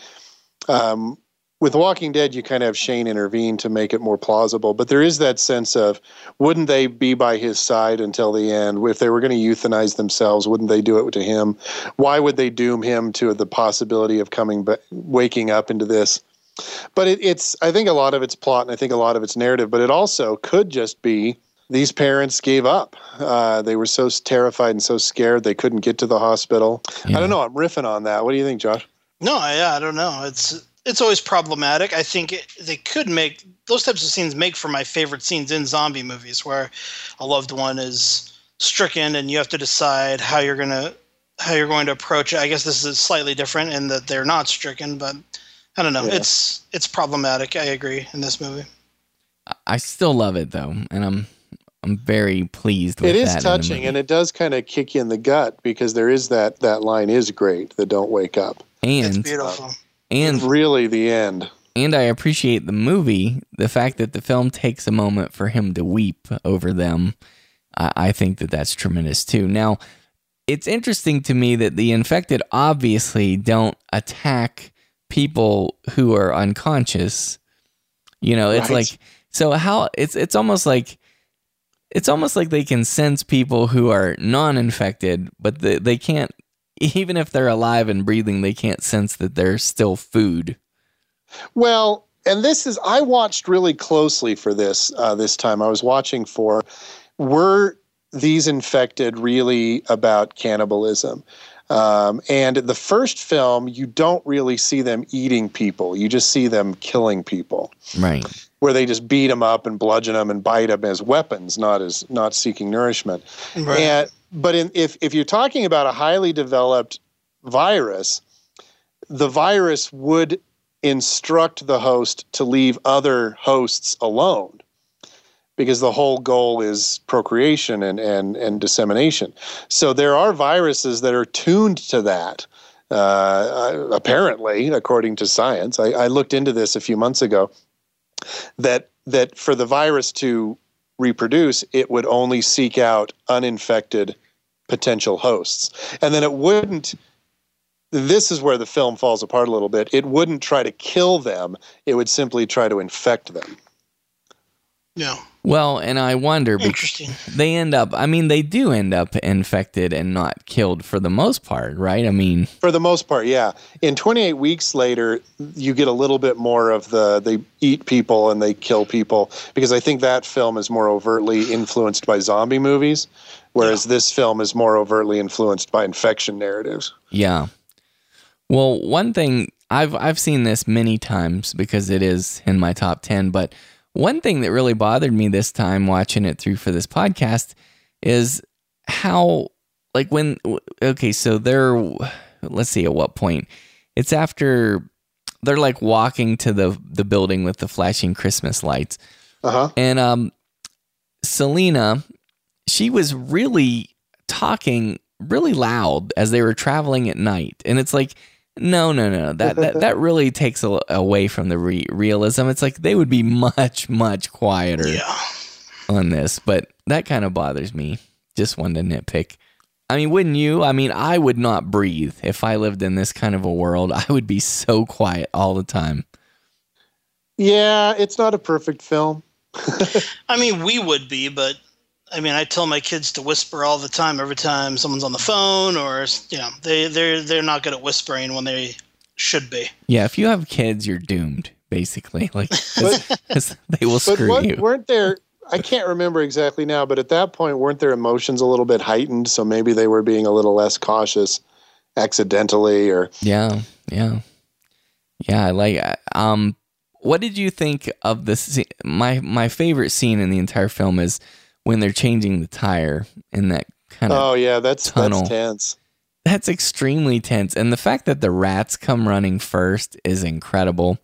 um, with The Walking Dead, you kind of have Shane intervene to make it more plausible. But there is that sense of, wouldn't they be by his side until the end? If they were going to euthanize themselves, wouldn't they do it to him? Why would they doom him to the possibility of coming, ba- waking up into this? But it, it's, I think a lot of it's plot, and I think a lot of it's narrative. But it also could just be these parents gave up. Uh, they were so terrified and so scared they couldn't get to the hospital. I don't know. I'm riffing on that. What do you think, Josh? No, yeah, I don't know. It's it's always problematic. I think it, they could make those types of scenes make for my favorite scenes in zombie movies, where a loved one is stricken and you have to decide how you're gonna how you're going to approach it. I guess this is slightly different in that they're not stricken, but I don't know. Yeah. It's it's problematic. I agree in this movie. I still love it though, and I'm I'm very pleased with It is that. touching, and it does kind of kick you in the gut because there is that that line is great. The don't wake up. and Beautiful. And really the end. And I appreciate the movie, the fact that the film takes a moment for him to weep over them. I, I think that that's tremendous too. Now, it's interesting to me that the infected obviously don't attack people who are unconscious. You know, it's Right. like so how it's it's almost like it's almost like they can sense people who are non-infected, but they, they can't even if they're alive and breathing, they can't sense that they're still food. Well, and this is I watched really closely for this uh, this time. I was watching for were these infected really about cannibalism? Um, and the first film, you don't really see them eating people. You just see them killing people, Right. where they just beat them up and bludgeon them and bite them as weapons, not as not seeking nourishment. Right. And but in, if if you're talking about a highly developed virus, the virus would instruct the host to leave other hosts alone because the whole goal is procreation and, and, and dissemination. So there are viruses that are tuned to that. Uh, apparently, according to science, I, I looked into this a few months ago. That that for the virus to reproduce, it would only seek out uninfected potential hosts, and then it wouldn't this is where the film falls apart a little bit. It wouldn't try to kill them, it would simply try to infect them. Yeah. Well, and I wonder because they end up I mean they do end up infected and not killed for the most part, right? I mean, For the most part, yeah. In 28 weeks later, you get a little bit more of the they eat people and they kill people because I think that film is more overtly influenced by zombie movies, whereas this film is more overtly influenced by infection narratives. yeah. Well, one thing I've I've seen this many times because it is in my top 10, but one thing that really bothered me this time watching it through for this podcast is how like when okay, so they're, let's see at what point It's after they're like walking to the the building with the flashing Christmas lights. Uh-huh. And um Selena, she was really talking really loud as they were traveling at night. And it's like no, no, no. That that, that really takes a, away from the re- realism. It's like they would be much much quieter on this, but that kind of bothers me. Just one to nitpick. I mean, wouldn't you? I mean, I would not breathe if I lived in this kind of a world. I would be so quiet all the time. Yeah, it's not a perfect film. I mean, we would be, but I mean, I tell my kids to whisper all the time every time someone's on the phone, or you know, they they're they're not good at whispering when they should be. Yeah, if you have kids, you're doomed. Basically, Like 'cause they will But screw what, you. weren't there? I can't remember exactly now, but at that point, weren't their emotions a little bit heightened? So maybe they were being a little less cautious, accidentally, or Yeah, yeah, yeah. I like. Um, what did you think of the scene? My my favorite scene in the entire film is when they're changing the tire in that kind of oh yeah, that's tunnel. that's tense. That's extremely tense. And the fact that the rats come running first is incredible.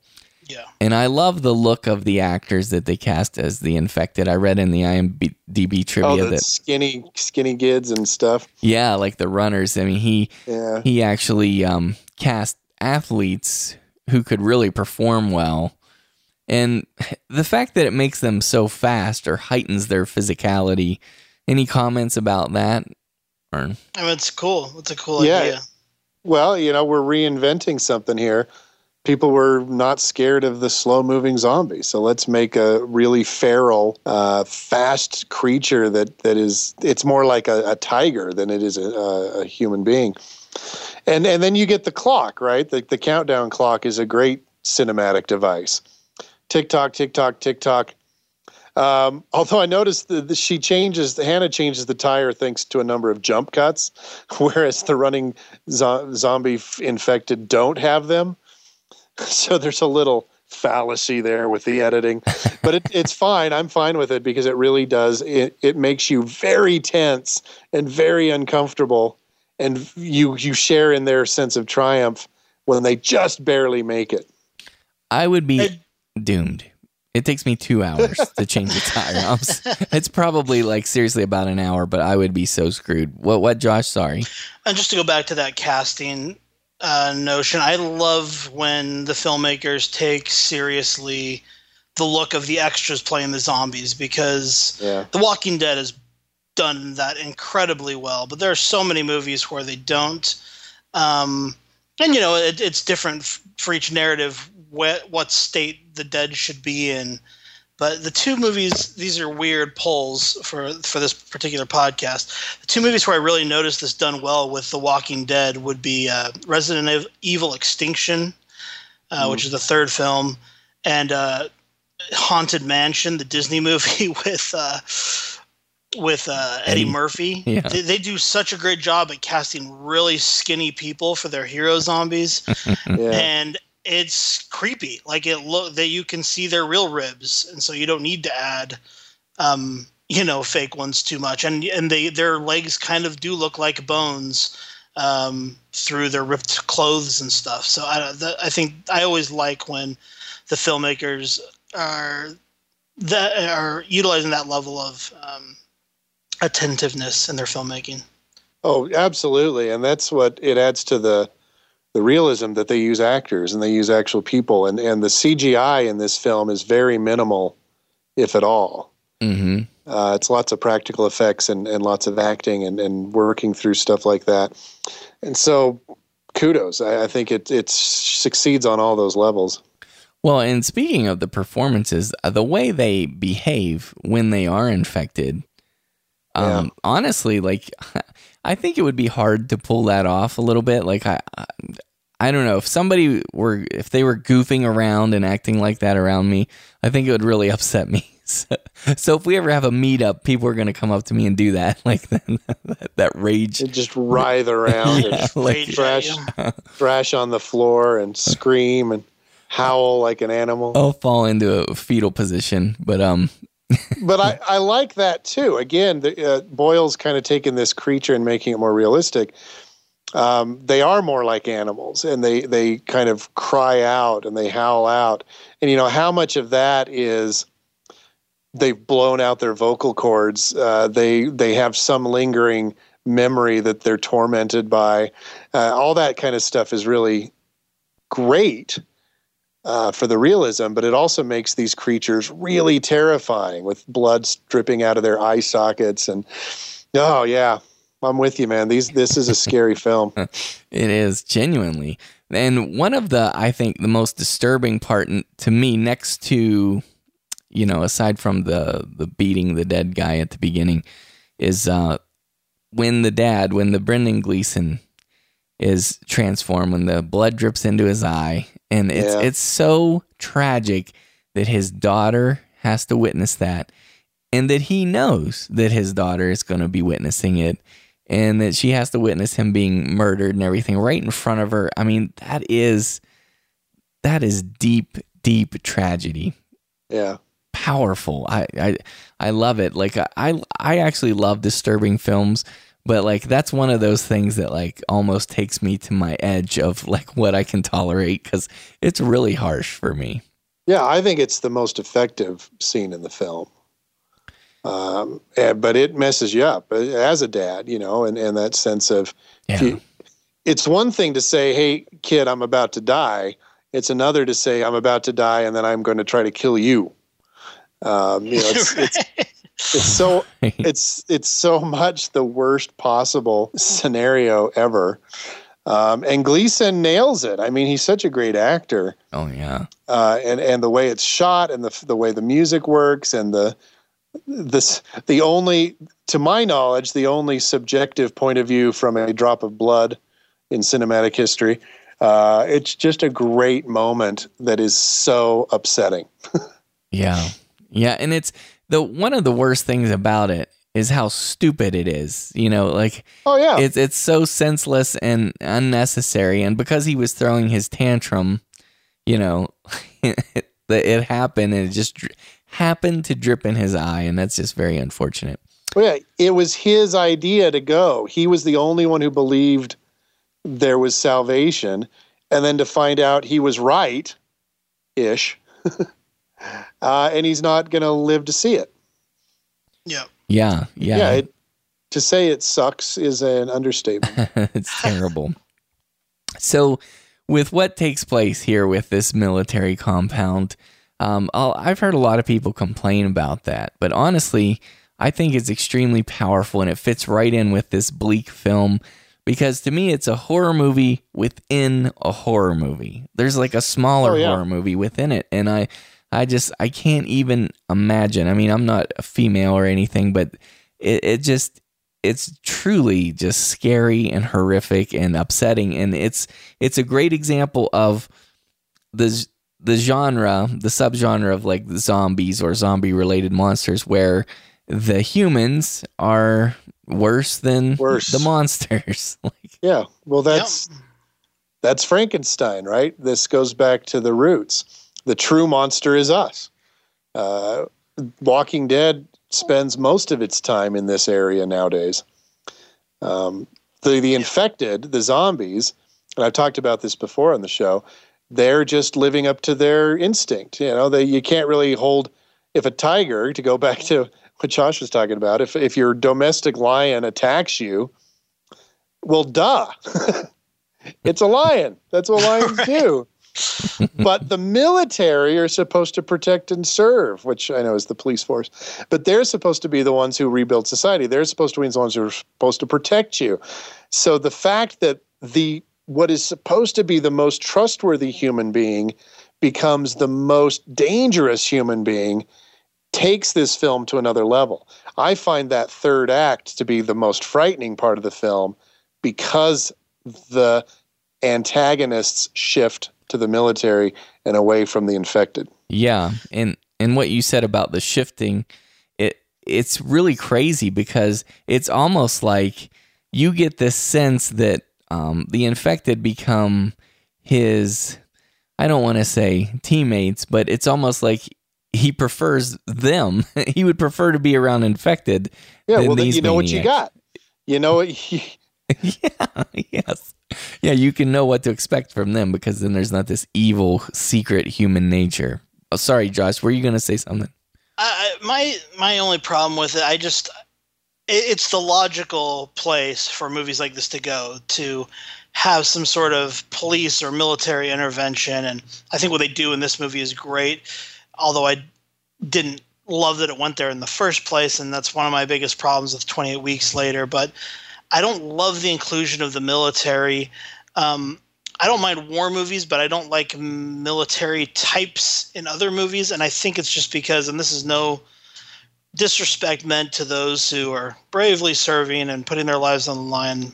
Yeah. And I love the look of the actors that they cast as the infected. I read in the IMDb trivia Oh, the that skinny skinny kids and stuff. yeah, like the runners. I mean, he Yeah. he actually um, cast athletes who could really perform well. And the fact that it makes them so fast or heightens their physicality. Any comments about that? Or I mean, it's cool. It's a cool Yeah. idea. Well, you know, we're reinventing something here. People were not scared of the slow moving zombie. So let's make a really feral, uh, fast creature that, that is, it's more like a, a tiger than it is a, a, a human being. And, and then you get the clock, right? The, the countdown clock is a great cinematic device. Tick tock, tick tock, tick tock. Um, although I noticed that she changes, Hannah changes the tire thanks to a number of jump cuts, whereas the running zo- zombie f- infected don't have them. So there's a little fallacy there with the editing, but it, it's fine. I'm fine with it because it really does. It, it makes you very tense and very uncomfortable, and you you share in their sense of triumph when they just barely make it. I would be doomed. It takes me two hours to change the tire. I'm it's probably like seriously about an hour, but I would be so screwed. What? What? Josh? Sorry. And just to go back to that casting uh, notion, I love when the filmmakers take seriously the look of the extras playing the zombies because Yeah. The Walking Dead has done that incredibly well, but there are so many movies where they don't. Um, and you know, it, it's different f- for each narrative what what state the dead should be in. But the two movies, these are weird polls for for this particular podcast. The two movies where I really noticed this done well with The Walking Dead would be uh, Resident Evil Extinction, uh, which is the third film, and uh, Haunted Mansion, the Disney movie with uh, with uh, Eddie, Eddie. Murphy. Yeah. They, they do such a great job at casting really skinny people for their hero zombies and it's creepy. Like it look that you can see their real ribs, and so you don't need to add, um, you know, fake ones too much. And and they their legs kind of do look like bones um, through their ripped clothes and stuff. So I that, I think I always like when the filmmakers are that are utilizing that level of um, attentiveness in their filmmaking. Oh, absolutely, and that's what it adds to the the realism that they use actors and they use actual people, and and the CGI in this film is very minimal, if at all. Mm-hmm. Uh, it's lots of practical effects and, and lots of acting and, and working through stuff like that, and so kudos. I, I think it it succeeds on all those levels. Well, and speaking of the performances, uh, the way they behave when they are infected, um, honestly, like I think it would be hard to pull that off a little bit. Like I, I, don't know if somebody were if they were goofing around and acting like that around me, I think it would really upset me. So, so if we ever have a meetup, people are going to come up to me and do that, like that, that rage, just writhe around Yeah, and like- thrash thrash on the floor and scream and howl like an animal. I'll fall into a fetal position. But um, but I, I like that too. Again, the, uh, Boyle's kind of taken this creature and making it more realistic. um, they are more like animals, and they they kind of cry out and they howl out. And you know how much of that is they've blown out their vocal cords. Uh, they they have some lingering memory that they're tormented by. Uh, all that kind of stuff is really great uh, for the realism, but it also makes these creatures really terrifying with blood dripping out of their eye sockets. And oh yeah, I'm with you, man. These this is a scary film. It is genuinely. And one of the I think the most disturbing part to me next to you know, aside from the the beating the dead guy at the beginning, is uh, when the dad, when the Brendan Gleeson is transformed, when the blood drips into his eye, and it's Yeah. it's so tragic that his daughter has to witness that, and that he knows that his daughter is going to be witnessing it, and that she has to witness him being murdered and everything right in front of her. I mean, that is that is deep, deep tragedy Yeah. powerful. I I I love it. Like I I actually love disturbing films, but like that's one of those things that like almost takes me to my edge of like what I can tolerate cuz it's really harsh for me. Yeah, I think it's the most effective scene in the film. Um, and- but it messes you up uh, as a dad, you know, and, and that sense of, if you- it's one thing to say, Hey kid, I'm about to die. It's another to say, I'm about to die and then I'm going to try to kill you. Um, you know, it's, it's, it's so, it's, it's so much the worst possible scenario ever. Um, and Gleason nails it. I mean, he's such a great actor Oh yeah. uh, and and the way it's shot and the the way the music works and the this the only to my knowledge the only subjective point of view from a drop of blood in cinematic history. Uh, it's just a great moment that is so upsetting. Yeah. Yeah, and it's the one of the worst things about it is how stupid it is. You know, like Oh yeah. it's it's so senseless and unnecessary and because he was throwing his tantrum, you know, that it happened and it just dri- happened to drip in his eye and that's just very unfortunate. Well, yeah, it was his idea to go. He was the only one who believed there was salvation, and then to find out he was right, ish, uh, and he's not going to live to see it. Yeah. Yeah, yeah. Yeah, it, to say it sucks is an understatement. it's terrible. So, with what takes place here with this military compound, um, I'll- I've heard a lot of people complain about that, but honestly, I think it's extremely powerful and it fits right in with this bleak film because to me, it's a horror movie within a horror movie. There's like a smaller Oh, yeah. horror movie within it, and I, I just I can't even imagine. I mean, I'm not a female or anything, but it, it just it's truly just scary and horrific and upsetting and it's it's a great example of the the genre the subgenre of like zombies or zombie related monsters where the humans are worse than Worse. the monsters like yeah, well, that's that's Frankenstein, right? This goes back to the roots. The true monster is us. Uh, Walking Dead spends most of its time in this area nowadays. Um, the the infected, the zombies, and I've talked about this before on the show. They're just living up to their instinct. You know, they you can't really hold if a tiger to go back to what Josh was talking about. If if your domestic lion attacks you, well, duh, it's a lion. That's what lions do. but the military are supposed to protect and serve, which I know is the police force. But they're supposed to be the ones who rebuild society. They're supposed to be the ones who are supposed to protect you. So the fact that the what is supposed to be the most trustworthy human being becomes the most dangerous human being takes this film to another level. I find that third act to be the most frightening part of the film because the antagonists shift to the military and away from the infected. Yeah, and and what you said about the shifting, it it's really crazy because it's almost like you get this sense that um, the infected become his. I don't want to say teammates, but it's almost like he prefers them. he would prefer to be around infected. Yeah, than well, then you know what you got. You know, he, yeah, yes. Yeah, you can know what to expect from them because then there's not this evil secret human nature. Oh, sorry, Josh, were you going to say something? I, my my only problem with it, I just it, it's the logical place for movies like this to go to have some sort of police or military intervention, and I think what they do in this movie is great. Although I didn't love that it went there in the first place, and that's one of my biggest problems with 28 Weeks Later. But I don't love the inclusion of the military. Um, I don't mind war movies, but I don't like military types in other movies. And I think it's just because, and this is no disrespect meant to those who are bravely serving and putting their lives on the line.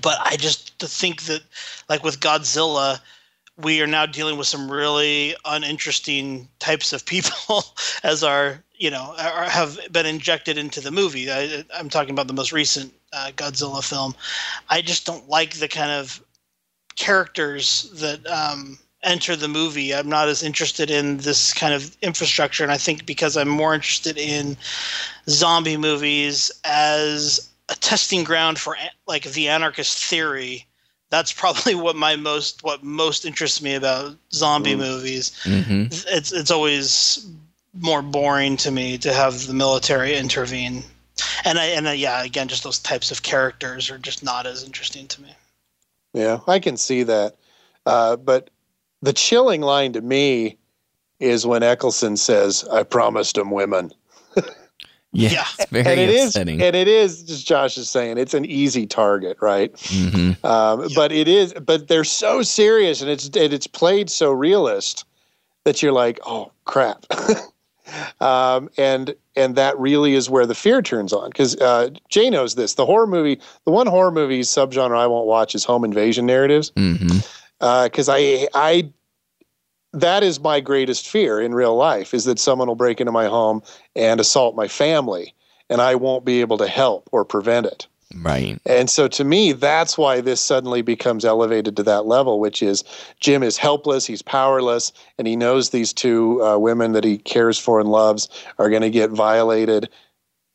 But I just think that, like with Godzilla, we are now dealing with some really uninteresting types of people as our you know have been injected into the movie. I, am talking about the most recent uh, godzilla film. I just don't like the kind of characters that um, enter the movie. I'm not as interested in this kind of infrastructure. And i think because i'm more interested in zombie movies as a testing ground for like the anarchist theory that's probably what my most what most interests me about zombie mm. movies. Mm-hmm. It's it's always more boring to me to have the military intervene, and I and I, yeah, again, just those types of characters are just not as interesting to me. Yeah, I can see that, uh, but the chilling line to me is when Eccleston says, "I promised them women." Yeah, yeah. It's very and it upsetting. is, and it is just Josh is saying it's an easy target, right? Mm-hmm. Um, But it is, but they're so serious, and it's and it's played so realist that you're like, oh crap. um, and and that really is where the fear turns on because uh, Jay knows this. The horror movie, the one horror movie subgenre I won't watch is home invasion narratives because mm-hmm. uh, I I that is my greatest fear in real life is that someone will break into my home and assault my family and I won't be able to help or prevent it. Right. And so to me, that's why this suddenly becomes elevated to that level, which is Jim is helpless, he's powerless, and he knows these two uh, women that he cares for and loves are going to get violated.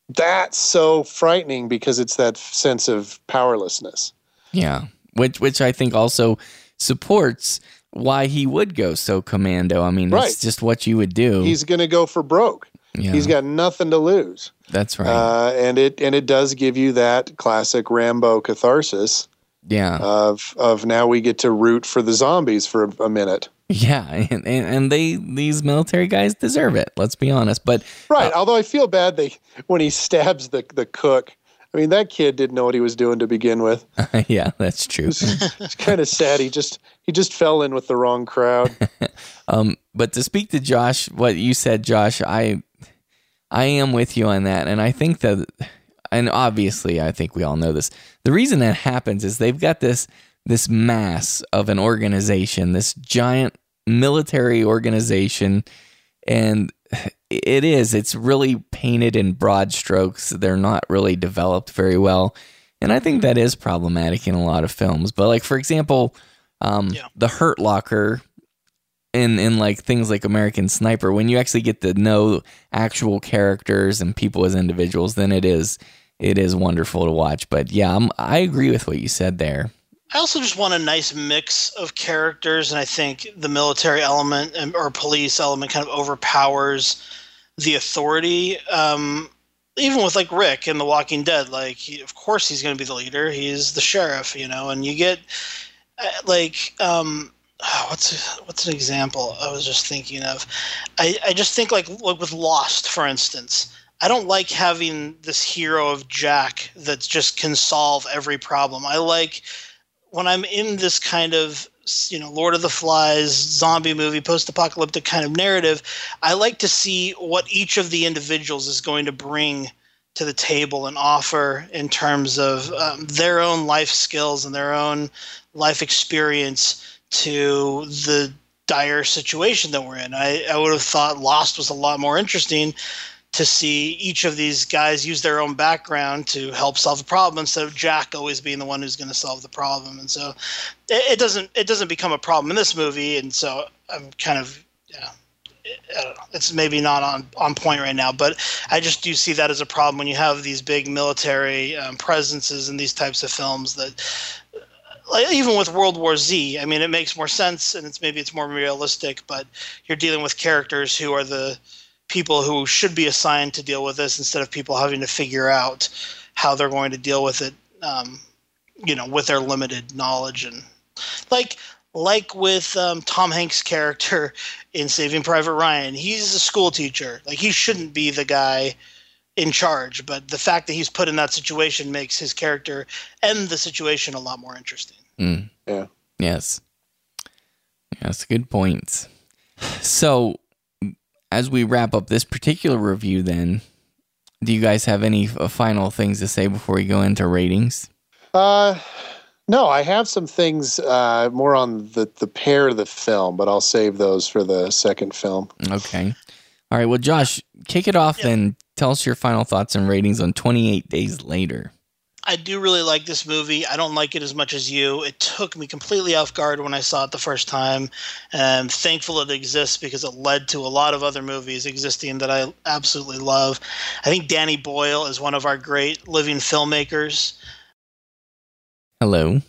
That's so frightening because it's that sense of powerlessness. Yeah. Which which I think also supports why he would go so commando. I mean, right. it's just what you would do. He's going to go for broke. Yeah. He's got nothing to lose. That's right. Uh, and it and it does give you that classic Rambo catharsis. Yeah. Of of now we get to root for the zombies for a, a minute. Yeah, and, and they these military guys deserve it. Let's be honest. But right, uh, although I feel bad they when he stabs the the cook I mean, that kid didn't know what he was doing to begin with. yeah, that's true. It's, it's kind of sad. He just he just fell in with the wrong crowd. um, but to speak to Josh, what you said, Josh, I I am with you on that, and I think that, and obviously, I think we all know this. The reason that happens is they've got this this mass of an organization, this giant military organization, and it is. It's really painted in broad strokes. They're not really developed very well. And I think that is problematic in a lot of films. But like for example, um, yeah. the Hurt Locker in in like things like American Sniper, when you actually get to know actual characters and people as individuals, then it is it is wonderful to watch. But yeah, I'm, I agree with what you said there. I also just want a nice mix of characters, and I think the military element or police element kind of overpowers the authority. Um, even with like Rick in The Walking Dead, like he, of course he's going to be the leader. He's the sheriff, you know, and you get uh, like um, what's what's an example I was just thinking of. I, I just think like like with Lost, for instance. I don't like having this hero of Jack that just can solve every problem. I like when I'm in this kind of you know Lord of the Flies zombie movie post-apocalyptic kind of narrative, I like to see what each of the individuals is going to bring to the table and offer in terms of um, their own life skills and their own life experience to the dire situation that we're in. I, I would have thought Lost was a lot more interesting to see each of these guys use their own background to help solve the problem instead of Jack always being the one who's going to solve the problem. And so it, it, doesn't it doesn't become a problem in this movie. And so I'm kind of yeah, I don't know, it's maybe not on, on point right now, but I just do see that as a problem when you have these big military um, presences in these types of films that like even with World War Z, I mean, it makes more sense and it's maybe it's more realistic, but you're dealing with characters who are the people who should be assigned to deal with this instead of people having to figure out how they're going to deal with it, um, you know, with their limited knowledge and like like with um, Tom Hanks' character in Saving Private Ryan, he's a school teacher. Like he shouldn't be the guy in charge, but the fact that he's put in that situation makes his character and the situation a lot more interesting. Mm. Yeah. Yes. Yes, good points. So, as we wrap up this particular review, then, do you guys have any final things to say before we go into ratings? Uh, no, I have some things uh, more on the the pair of the film, but I'll save those for the second film. Okay. All right. Well, Josh, kick it off then. Tell us your final thoughts and ratings on 28 Days Later. I do really like this movie. I don't like it as much as you. It took me completely off guard when I saw it the first time. And I'm thankful it exists because it led to a lot of other movies existing that I absolutely love. I think Danny Boyle is one of our great living filmmakers. Hello.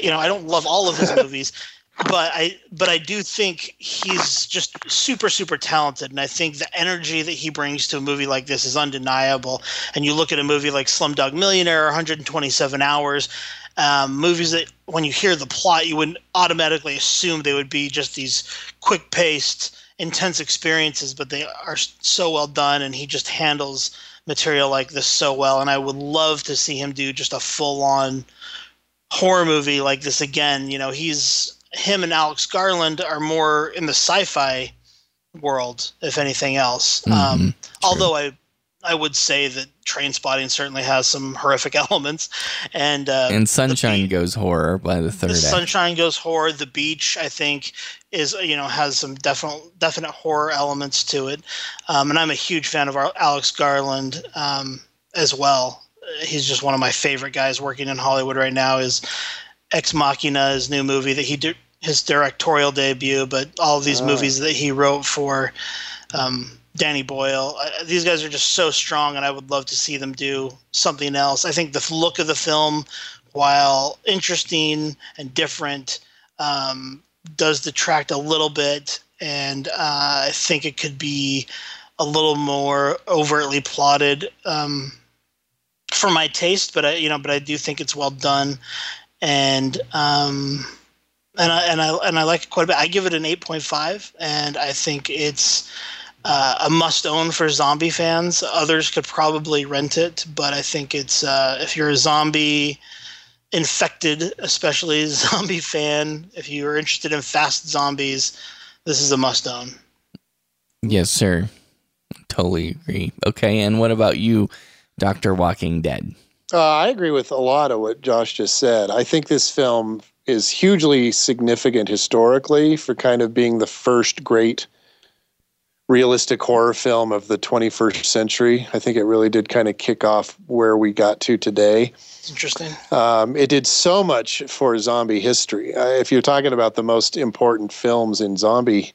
You know, I don't love all of his movies, but I but I do think he's just super super talented, and I think the energy that he brings to a movie like this is undeniable. And you look at a movie like Slumdog Millionaire, 127 hours, um, movies that when you hear the plot, you would automatically assume they would be just these quick paced, intense experiences, but they are so well done, and he just handles material like this so well. And I would love to see him do just a full on horror movie like this again. You know, he's him and Alex Garland are more in the sci-fi world, if anything else. Um, although I, I would say that Trainspotting certainly has some horrific elements, and uh, and Sunshine Goes Horror by the third the. Sunshine Goes horror. The Beach, I think, is you know has some definite definite horror elements to it, um, and I'm a huge fan of our Alex Garland um, as well. He's just one of my favorite guys working in Hollywood right now. Is Ex Machina, his new movie that he did his directorial debut, but all of these Oh. movies that he wrote for um, Danny Boyle. Uh, these guys are just so strong, and I would love to see them do something else. I think the look of the film, while interesting and different, um, does detract a little bit, and uh, I think it could be a little more overtly plotted um, for my taste. But I, you know, but I do think it's well done, and. Um, and I and I and I like it quite a bit. I give it an eight point five, and I think it's uh, a must own for zombie fans. Others could probably rent it, but I think it's uh, if you're a zombie infected, especially zombie fan, if you are interested in fast zombies, this is a must own. Yes, sir. Totally agree. Okay, and what about you, Doctor Walking Dead? Uh, I agree with a lot of what Josh just said. I think this film is hugely significant historically for kind of being the first great realistic horror film of the 21st century. I think it really did kind of kick off where we got to today. It's interesting. Um, it did so much for zombie history. Uh, if you're talking about the most important films in zombie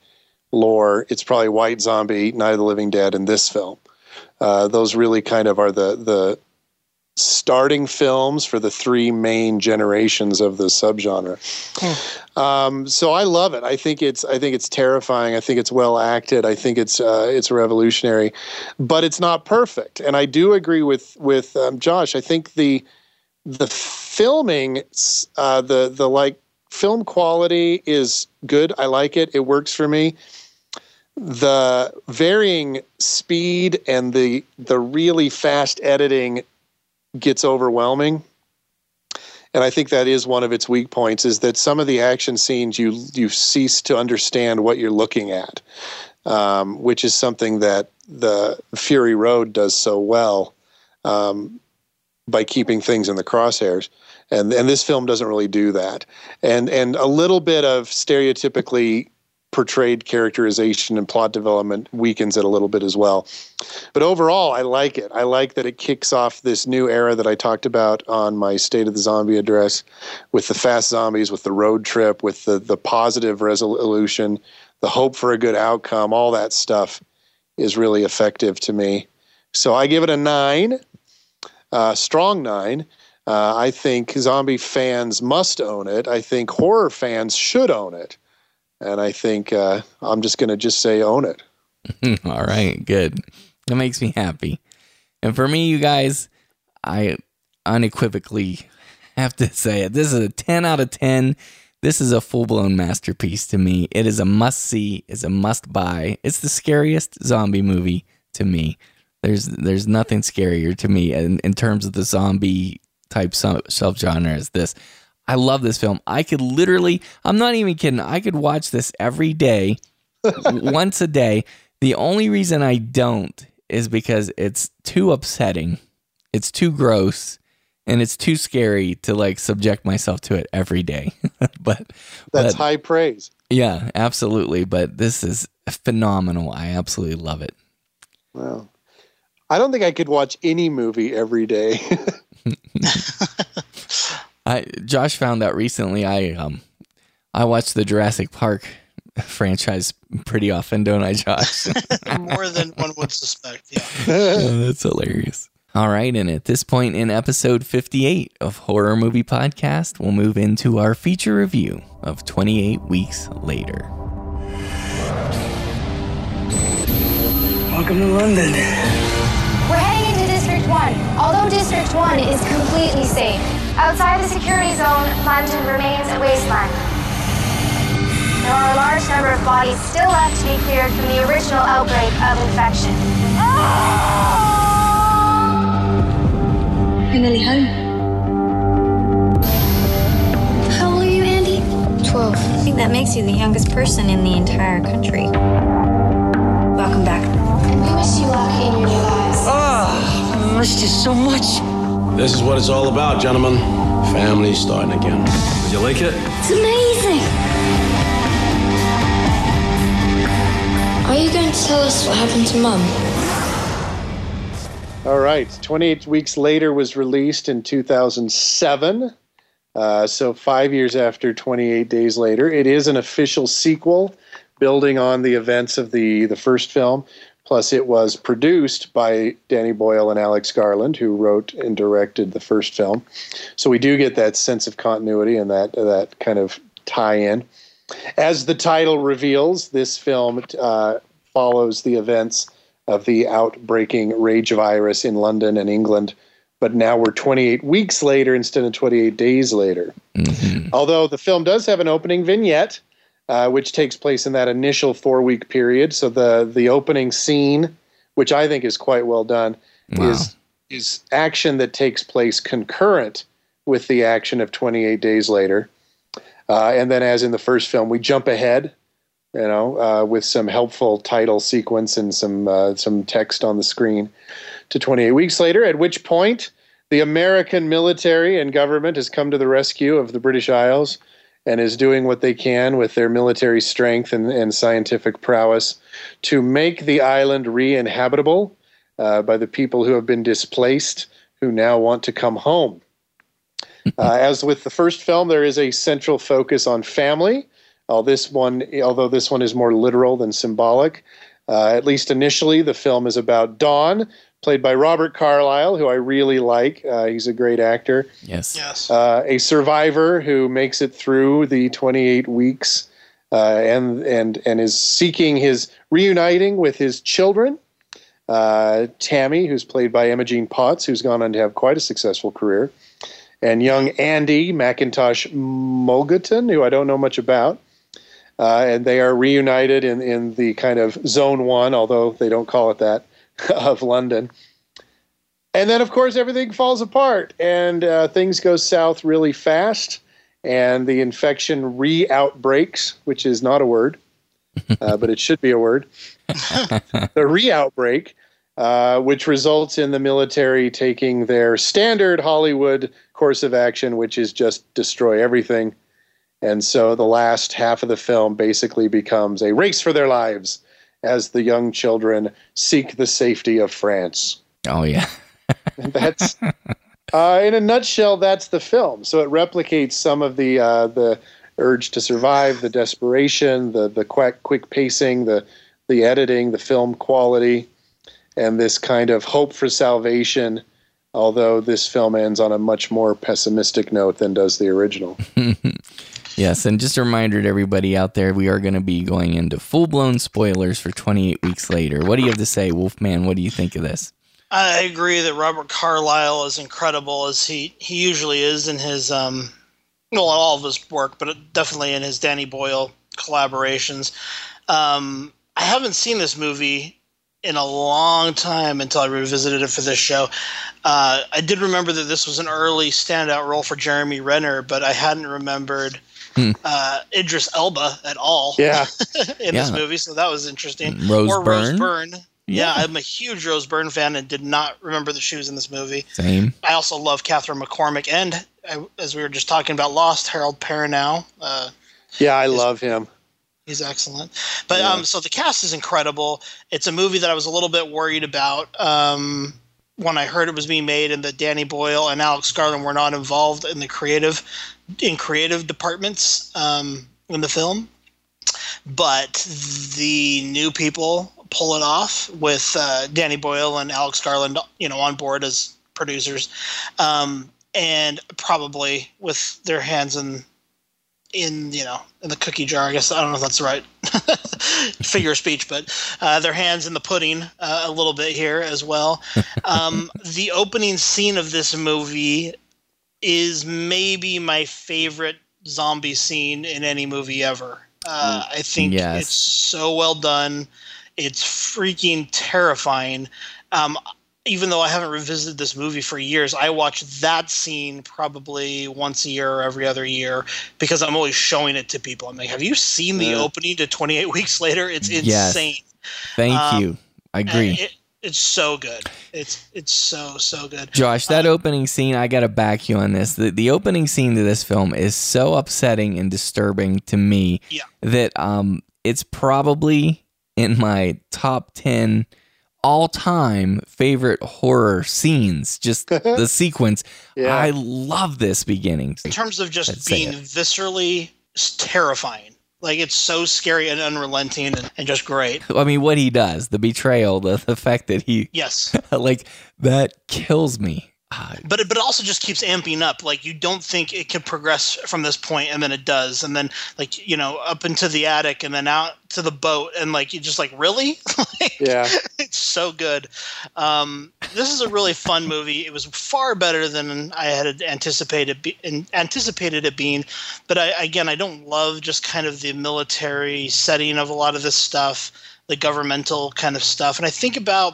lore, it's probably White Zombie, Night of the Living Dead, and this film. Uh, those really kind of are the the starting films for the three main generations of the subgenre. Um, so I love it. I think it's I think it's terrifying. I think it's well acted. I think it's uh, it's revolutionary, but it's not perfect. And I do agree with with um, Josh. I think the the filming, uh, the the like film quality is good. I like it. It works for me. The varying speed and the the really fast editing gets overwhelming. And I think that is one of its weak points is that some of the action scenes you you cease to understand what you're looking at, um, which is something that the Fury Road does so well um, by keeping things in the crosshairs, and and this film doesn't really do that, and and a little bit of stereotypically portrayed characterization and plot development weakens it a little bit as well. But overall, I like it. I like that it kicks off this new era that I talked about on my State of the Zombie address with the fast zombies, with the road trip, with the, the positive resolution, the hope for a good outcome, all that stuff is really effective to me. So I give it a nine, uh, strong nine. Uh, I think zombie fans must own it. I think horror fans should own it. And I think uh, I'm just going to just say own it. All right, good. That makes me happy. And for me, you guys, I unequivocally have to say it. This is a 10 out of 10. This is a full blown masterpiece to me. It is a must see, it's a must buy. It's the scariest zombie movie to me. There's there's nothing scarier to me in, in terms of the zombie type sub genre as this. I love this film. I could literally, I'm not even kidding, I could watch this every day, once a day. The only reason I don't is because it's too upsetting, it's too gross, and it's too scary to like subject myself to it every day. but that's but, high praise. Yeah, absolutely. But this is phenomenal. I absolutely love it. Well, I don't think I could watch any movie every day. I Josh found out recently. I um I watched the Jurassic Park franchise pretty often, don't I, Josh? More than one would suspect. Yeah, oh, that's hilarious. All right, and at this point in episode 58 of Horror Movie Podcast, we'll move into our feature review of 28 Weeks Later. Welcome to London. 1. Although District 1 is completely safe, outside the security zone, London remains a wasteland. There are a large number of bodies still left to be cleared from the original outbreak of infection. You're nearly home. How old are you, Andy? 12. I think that makes you the youngest person in the entire country. Welcome back. And We miss you, luck in your new lives. Oh, ah. I missed you so much. This is what it's all about, gentlemen. Family starting again. Did you like it? It's amazing. Are you going to tell us what happened to Mum? All right. 28 Weeks Later was released in 2007. Uh, so, five years after 28 Days Later. It is an official sequel building on the events of the, the first film. Plus, it was produced by Danny Boyle and Alex Garland, who wrote and directed the first film. So, we do get that sense of continuity and that, that kind of tie in. As the title reveals, this film uh, follows the events of the outbreaking rage virus in London and England. But now we're 28 weeks later instead of 28 days later. Mm-hmm. Although the film does have an opening vignette, uh, which takes place in that initial four week period. So the, the opening scene, which I think is quite well done, wow. is, is action that takes place concurrent with the action of 28 days later. Uh, and then, as in the first film, we jump ahead you know, uh, with some helpful title sequence and some uh, some text on the screen to 28 weeks later. At which point, the American military and government has come to the rescue of the British Isles and is doing what they can with their military strength and, and scientific prowess to make the island re-inhabitable uh, by the people who have been displaced who now want to come home. Uh, as with the first film, there is a central focus on family. Uh, this one, although this one is more literal than symbolic, uh, at least initially, the film is about Don, played by Robert Carlyle, who I really like. Uh, he's a great actor. Yes. Yes. Uh, a survivor who makes it through the 28 weeks uh, and and and is seeking his reuniting with his children. Uh, Tammy, who's played by Imogen Poots, who's gone on to have quite a successful career, and young Andy McIntosh Mulligatawny, who I don't know much about. Uh, and they are reunited in, in the kind of zone one, although they don't call it that, of London. And then, of course, everything falls apart and uh, things go south really fast. And the infection re outbreaks, which is not a word, uh, but it should be a word. the re outbreak, uh, which results in the military taking their standard Hollywood course of action, which is just destroy everything And so the last half of the film basically becomes a race for their lives as the young children seek the safety of France. Oh yeah. that's uh, in a nutshell. That's the film. So it replicates some of the uh, the urge to survive, the desperation, the the quick quick pacing, the the editing, the film quality, and this kind of hope for salvation. Although this film ends on a much more pessimistic note than does the original. yes, and just a reminder to everybody out there, we are going to be going into full blown spoilers for 28 weeks later. What do you have to say, Wolfman? What do you think of this? I agree that Robert Carlyle is incredible as he, he usually is in his um well all of his work, but definitely in his Danny Boyle collaborations. Um, I haven't seen this movie in a long time until I revisited it for this show. Uh, I did remember that this was an early standout role for Jeremy Renner, but I hadn't remembered Hmm. uh, Idris Elba at all. Yeah. in this movie, so that was interesting. Rose or Byrne? Rose Byrne. Yeah. Yeah. I'm a huge Rose Byrne fan and did not remember that she was in this movie. Same. I also love Catherine McCormack and, uh, as we were just talking about Lost, Harold Perrineau. Uh, Yeah, I love him. He's excellent. But um, so the cast is incredible. It's a movie that I was a little bit worried about um, when I heard it was being made, and that Danny Boyle and Alex Garland were not involved in the creative in creative departments um, in the film. But the new people pull it off with uh, Danny Boyle and Alex Garland, you know, on board as producers, um, and probably with their hands in in you know in the cookie jar. I guess I don't know if that's the right figure of speech, but uh, their hands in the pudding uh, a little bit here as well. Um, the opening scene of this movie is maybe my favorite zombie scene in any movie ever. Uh, I think Yes. it's so well done. It's freaking terrifying. Um, even though I haven't revisited this movie for years, I watch that scene probably once a year or every other year because I'm always showing it to people. I'm like, "Have you seen the Yeah. opening to 28 Weeks Later? It's Yes. insane. Thank Um, you. I agree. It, it's so good. It's it's so so good. Josh, that opening scene, I got to back you on this. The, the opening scene to this film is so upsetting and disturbing to me yeah. that um, it's probably in my top 10 all time favorite horror scenes. Just the sequence. Yeah. I love this beginning. in terms of just Let's being viscerally terrifying. Like it's so scary and unrelenting and, and just great. I mean, what he does, the betrayal, the, the fact that he, Yes. like, that kills me. But it, but it also just keeps amping up. Like you don't think it can progress from this point, and then it does, and then like you know up into the attic, and then out to the boat, and like you just like really, Yeah. it's so good. Um, this is a really fun movie. It was far better than I had anticipated be- anticipated it being. But I, again, I don't love just kind of the military setting of a lot of this stuff, the governmental kind of stuff. And I think about,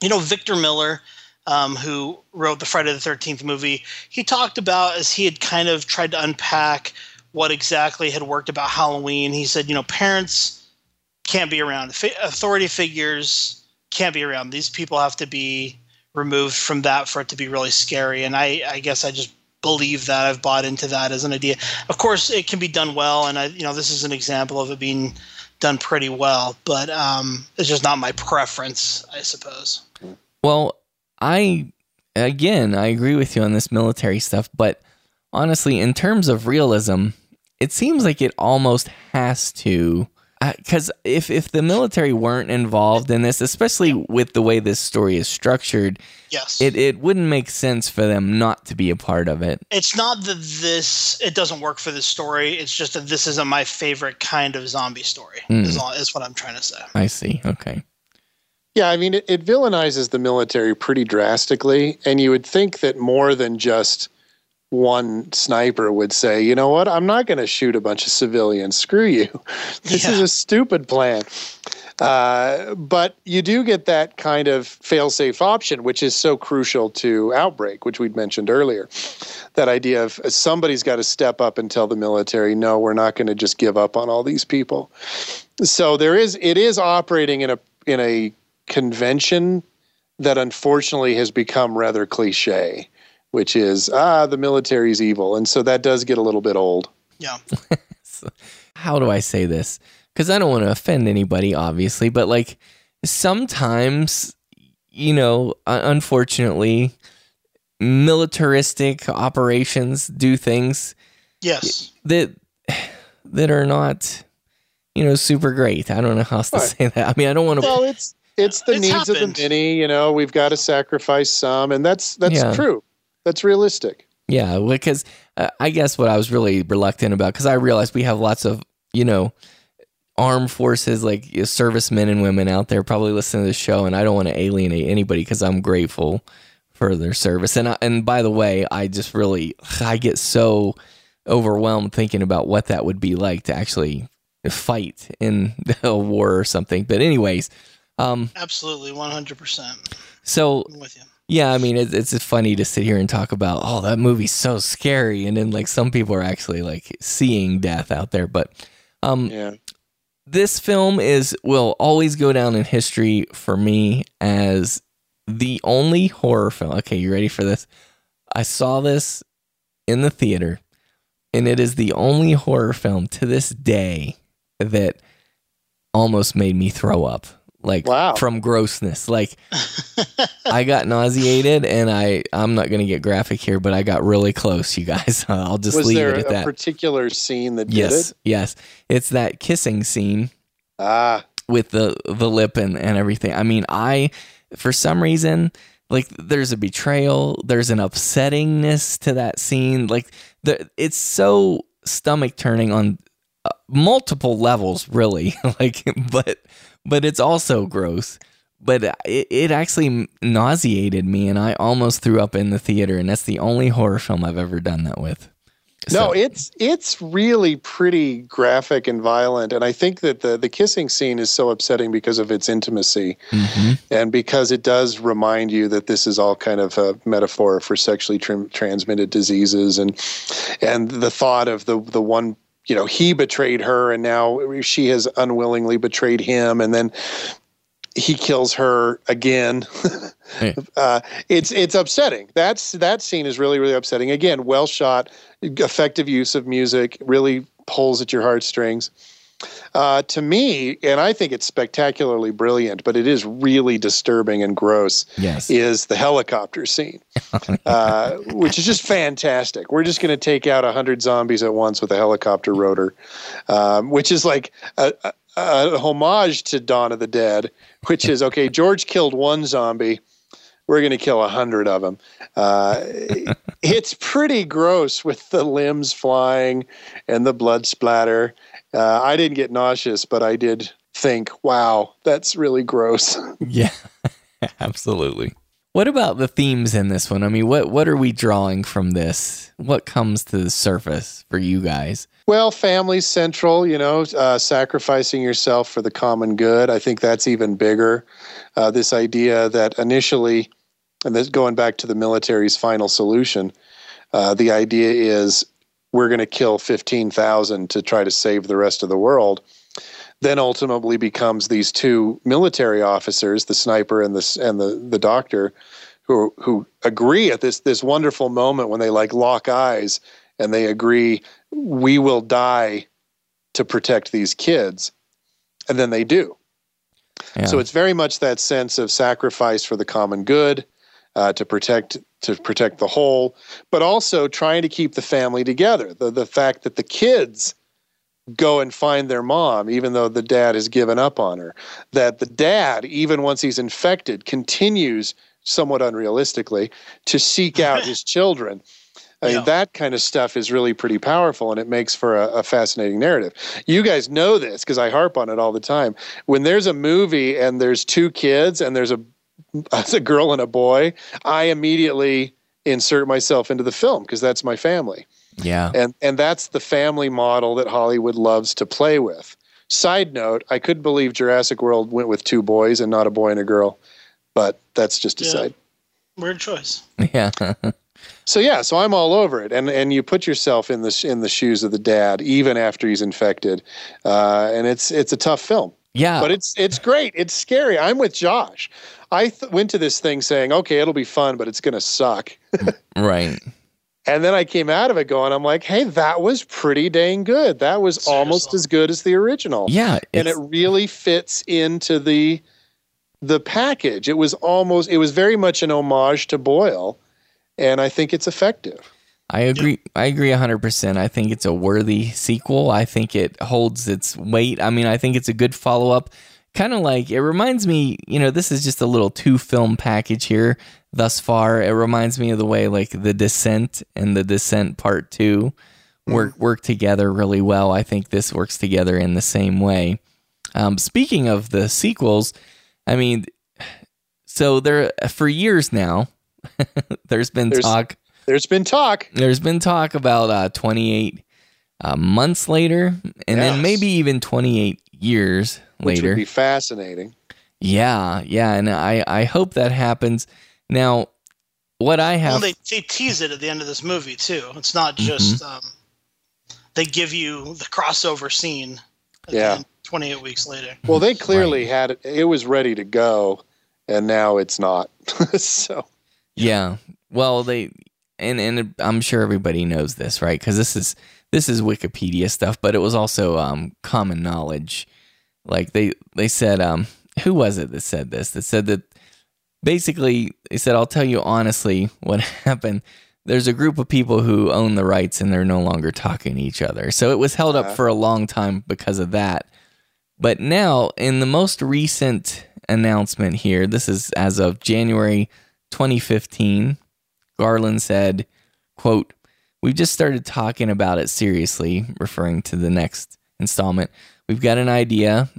you know, Victor Miller. Um, who wrote the Friday the Thirteenth movie? He talked about as he had kind of tried to unpack what exactly had worked about Halloween. He said, you know, parents can't be around. Authority figures can't be around. These people have to be removed from that for it to be really scary. And I, I guess I just believe that. I've bought into that as an idea. Of course, it can be done well, and I, you know, this is an example of it being done pretty well. But um, it's just not my preference, I suppose. Well, I again, I agree with you on this military stuff, but honestly, in terms of realism, it seems like it almost has to because if if the military weren't involved in this, especially with the way this story is structured, Yes. it it wouldn't make sense for them not to be a part of it. It's not that this it doesn't work for this story. It's just that this isn't my favorite kind of zombie story. Hmm. Is, all, is what I'm trying to say. I see. Okay. Yeah, I mean, it, it villainizes the military pretty drastically, and you would think that more than just one sniper would say, you know what, I'm not going to shoot a bunch of civilians. Screw you. This is a stupid plan. Uh, but you do get that kind of fail-safe option, which is so crucial to outbreak, which we'd mentioned earlier. That idea of uh, somebody's got to step up and tell the military, no, we're not going to just give up on all these people. So there is, it is operating in a in a convention that unfortunately has become rather cliche, which is ah, the military's evil, and so that does get a little bit old. Yeah. how do I say this? Because I don't want to offend anybody, obviously, but like sometimes, you know, unfortunately, militaristic operations do things Yes. that that are not, you know, super great. I don't know how else to Right. say that. I mean, I don't want to. Well, it's it's the It's needs of the many. You know, we've got to sacrifice some, and that's that's Yeah. true. That's realistic. Yeah, because uh, I guess what I was really reluctant about because I realized we have lots of you know armed forces like you know, servicemen and women out there probably listening to the show, and I don't want to alienate anybody because I'm grateful for their service. And I, and by the way, I just really I get so overwhelmed thinking about what that would be like to actually fight in a war or something. But anyways, um, Absolutely, 100%. so I'm with you. yeah, I mean, it's it's funny to sit here and talk about, oh, that movie's so scary, and then like some people are actually like seeing death out there. But um, Yeah. this film is will always go down in history for me as the only horror film. Okay, you ready for this? I saw this in the theater, and it is the only horror film to this day that almost made me throw up. Like Wow. from grossness. Like I got nauseated and I I'm not going to get graphic here, but I got really close, you guys. I'll just Was leave it at a that. particular scene that did yes. it? Yes. It's that kissing scene Ah, with the the lip and, and everything. I mean, I for some reason like there's a betrayal, there's an upsettingness to that scene. Like the it's so stomach turning on uh, multiple levels, really. like, but but it's also gross. But it, it actually nauseated me, and I almost threw up in the theater. And that's the only horror film I've ever done that with. no, it's it's really pretty graphic and violent, and I think that the the kissing scene is so upsetting because of its intimacy, mm-hmm. and because it does remind you that this is all kind of a metaphor for sexually tr- transmitted diseases, and and the thought of the the one you know he betrayed her, and now she has unwillingly betrayed him, and then he kills her again. uh, it's it's upsetting. That's that scene is really really upsetting. Again, well shot, effective use of music, really pulls at your heartstrings. Uh, to me, and I think it's spectacularly brilliant, but it is really disturbing and gross. Yes. is the helicopter scene, uh, which is just fantastic. We're just going to take out a hundred zombies at once with a helicopter rotor, um, which is like a, a, a homage to Dawn of the Dead, which is okay. George killed one zombie. We're going to kill a hundred of them. Uh, it's pretty gross with the limbs flying and the blood splatter. Uh, I didn't get nauseous, but I did think, wow, that's really gross. Yeah, absolutely. What about the themes in this one? I mean, what what are we drawing from this? What comes to the surface for you guys? Well, family's central, you know, uh, sacrificing yourself for the common good. I think that's even bigger. Uh, this idea that initially, and this going back to the military's final solution, uh, the idea is we're going to kill 15,000 to try to save the rest of the world. Then ultimately becomes these two military officers, the sniper and the and the the doctor, who who agree at this this wonderful moment when they like lock eyes and they agree we will die to protect these kids and then they do so it's very much that sense of sacrifice for the common good uh, to protect to protect the whole but also trying to keep the family together the the fact that the kids go and find their mom even though the dad has given up on her that the dad even once he's infected continues somewhat unrealistically to seek out his children I mean, that kind of stuff is really pretty powerful and it makes for a, a fascinating narrative. You guys know this because I harp on it all the time. When there's a movie and there's two kids and there's a, there's a girl and a boy, I immediately insert myself into the film because that's my family. Yeah. And and that's the family model that Hollywood loves to play with. Side note, I couldn't believe Jurassic World went with two boys and not a boy and a girl, but that's just a Yeah. side. Weird choice. Yeah. So yeah, so I'm all over it, and and you put yourself in the sh- in the shoes of the dad, even after he's infected, uh, and it's it's a tough film. Yeah, but it's it's great. It's scary. I'm with Josh. I th- went to this thing saying, okay, it'll be fun, but it's gonna suck. right. And then I came out of it going, I'm like, hey, that was pretty dang good. That was almost as good as the original. Yeah, and it really fits into the the package. It was almost, it was very much an homage to Boyle, and I think it's effective. I agree. I agree hundred percent. I think it's a worthy sequel. I think it holds its weight. I mean, I think it's a good follow up. Kind of like it reminds me. You know, this is just a little two film package here thus far. It reminds me of the way like The Descent and The Descent Part Two work work together really well. I think this works together in the same way. Um, speaking of the sequels, I mean, so there for years now, there's been There's- talk. There's been talk. There's been talk about uh, 28 uh, months later, and then maybe even 28 years Which later. would be fascinating. yeah, yeah, and I I hope that happens. Now, what I Well, have, they, they tease it at the end of this movie too. It's not Mm-hmm. just um, they give you the crossover scene. At Yeah. The end, Twenty-eight weeks later. Well, they clearly had it. It was ready to go, and now it's not. so yeah, well, they and and I'm sure everybody knows this, right? Because this is this is Wikipedia stuff, but it was also um, common knowledge. Like they they said, um, who was it that said this? That said that basically they said, "I'll tell you honestly what happened." There's a group of people who own the rights and they're no longer talking to each other. So it was held up Uh-huh. for a long time because of that. But now, in the most recent announcement here, this is as of January 2015, Garland said, quote, We've just started talking about it seriously, referring to the next installment. We've got an idea.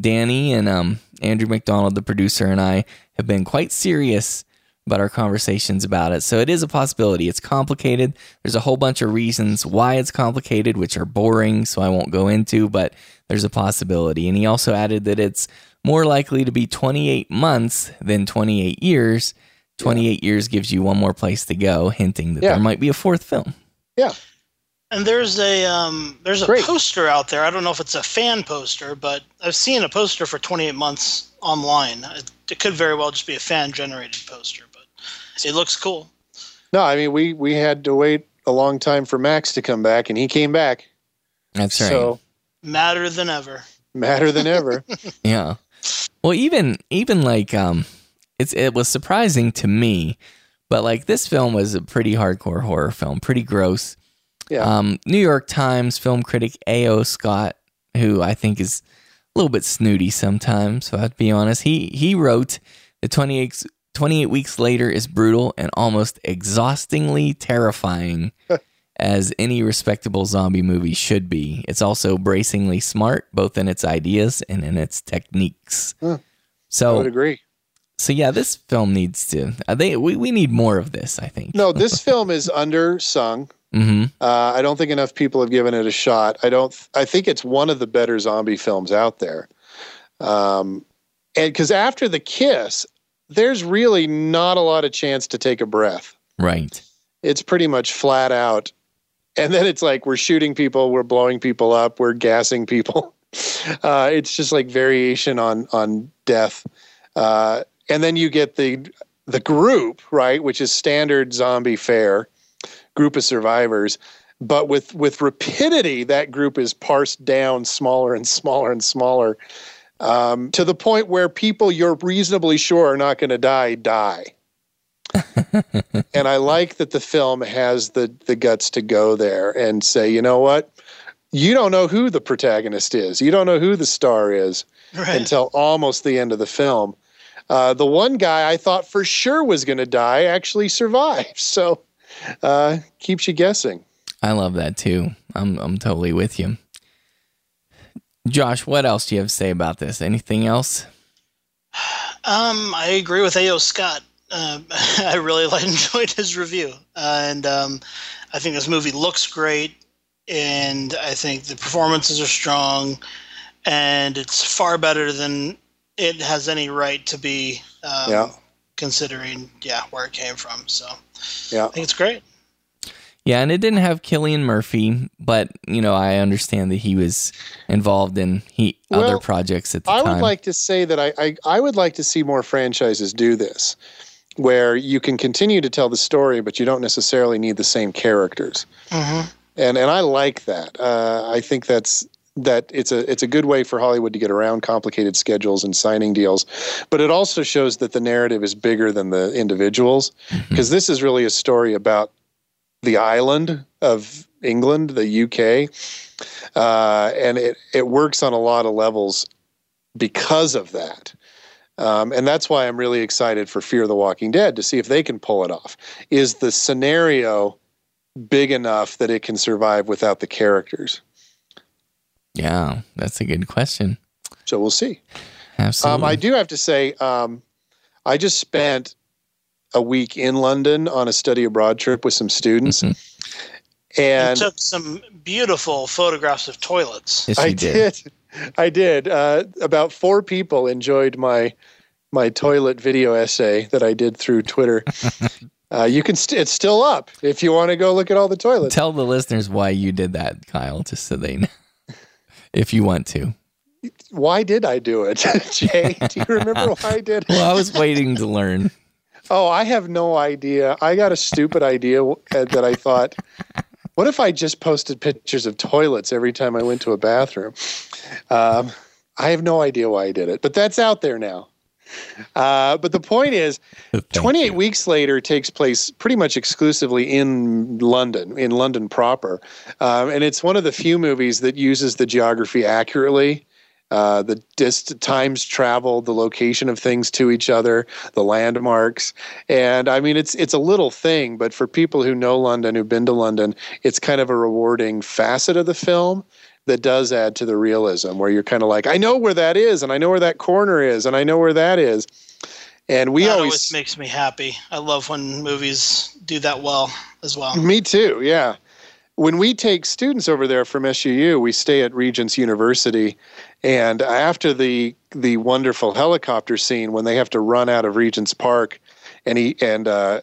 Danny and um, Andrew Macdonald, the producer, and I have been quite serious about our conversations about it. So it is a possibility. It's complicated. There's a whole bunch of reasons why it's complicated, which are boring, so I won't go into, but there's a possibility. And he also added that it's more likely to be 28 months than 28 years. 28 years gives you one more place to go, hinting that Yeah. there might be a fourth film. yeah, And there's a um, there's a Great. poster out there. I don't know if it's a fan poster, but I've seen a poster for 28 months online. It, it could very well just be a fan generated poster, but it looks cool. no, I mean we we had to wait a long time for Max to come back, and he came back. That's right. So Madder than ever. Madder than ever. Yeah. Well, even even like um, it's it was surprising to me, but like this film was a pretty hardcore horror film, pretty gross. Yeah. Um, New York Times film critic A.O. Scott, who I think is a little bit snooty sometimes, so I have to be honest. He he wrote the 28, 28 weeks later is brutal and almost exhaustingly terrifying. As any respectable zombie movie should be. It's also bracingly smart, both in its ideas and in its techniques. Huh. I would agree. So yeah, this film needs to. I think we, we need more of this. I think. No, this film is undersung. hmm Uh, I don't think enough people have given it a shot. I don't. I think it's one of the better zombie films out there. Um, and because after the kiss, there's really not a lot of chance to take a breath. Right. It's pretty much flat out. And then it's like we're shooting people, we're blowing people up, we're gassing people. Uh, it's just like variation on on death. Uh, and then you get the the group, right, which is standard zombie fare, group of survivors. But with with rapidity, that group is parsed down smaller and smaller and smaller, um, to the point where people you're reasonably sure are not going to die die. and I like that the film has the the guts to go there and say, you know what, you don't know who the protagonist is, you don't know who the star is Right. until almost the end of the film. Uh, the one guy I thought for sure was going to die actually survived, so uh, keeps you guessing. I love that too. I'm I'm totally with you. Josh, what else do you have to say about this? Anything else? Um, I agree with A.O. Scott. Um, I really enjoyed his review, uh, and um, I think this movie looks great, and I think the performances are strong, and it's far better than it has any right to be. Um, Yeah. Considering, yeah, where it came from, so Yeah. I think it's great. Yeah, and it didn't have Cillian Murphy, but you know I understand that he was involved in he other projects at the I time. I would like to say that I, I I would like to see more franchises do this. where you can continue to tell the story, but you don't necessarily need the same characters. Mm-hmm. And and I like that. Uh, I think that's that it's a it's a good way for Hollywood to get around complicated schedules and signing deals, but it also shows that the narrative is bigger than the individuals because this is really a story about the island of England, the UK, uh, and it it works on a lot of levels because of that. Um, and that's why I'm really excited for Fear the Walking Dead to see if they can pull it off. Is the scenario big enough that it can survive without the characters? Yeah, that's a good question. So we'll see. Absolutely. Um, I do have to say, um, I just spent a week in London on a study abroad trip with some students. Mm-hmm. You And took some beautiful photographs of toilets. I did. I did. Uh, about four people enjoyed my my toilet video essay that I did through Twitter. uh, you can. St- it's still up if you want to go look at all the toilets. Tell the listeners why you did that, Kyle, just so they know. If you want to. Why did I do it, Jay? Do you remember why I did? it? Well, I was waiting to learn. Oh, I have no idea. I got a stupid idea that I thought, what if I just posted pictures of toilets every time I went to a bathroom? Um, I have no idea why I did it, but that's out there now. Uh, but the point is, 28 weeks later takes place pretty much exclusively in London, in London proper. Um, and it's one of the few movies that uses the geography accurately. Uh, the dist- times traveled, the location of things to each other, the landmarks, and I mean it's it's a little thing, but for people who know London, who've been to London, it's kind of a rewarding facet of the film that does add to the realism, where you're kind of like, I know where that is, and I know where that corner is, and I know where that is, and we that always always makes me happy. I love when movies do that well as well. Me too, yeah. When we take students over there from SUU, we stay at Regents University, and after the the wonderful helicopter scene, when they have to run out of Regents Park, and he and uh,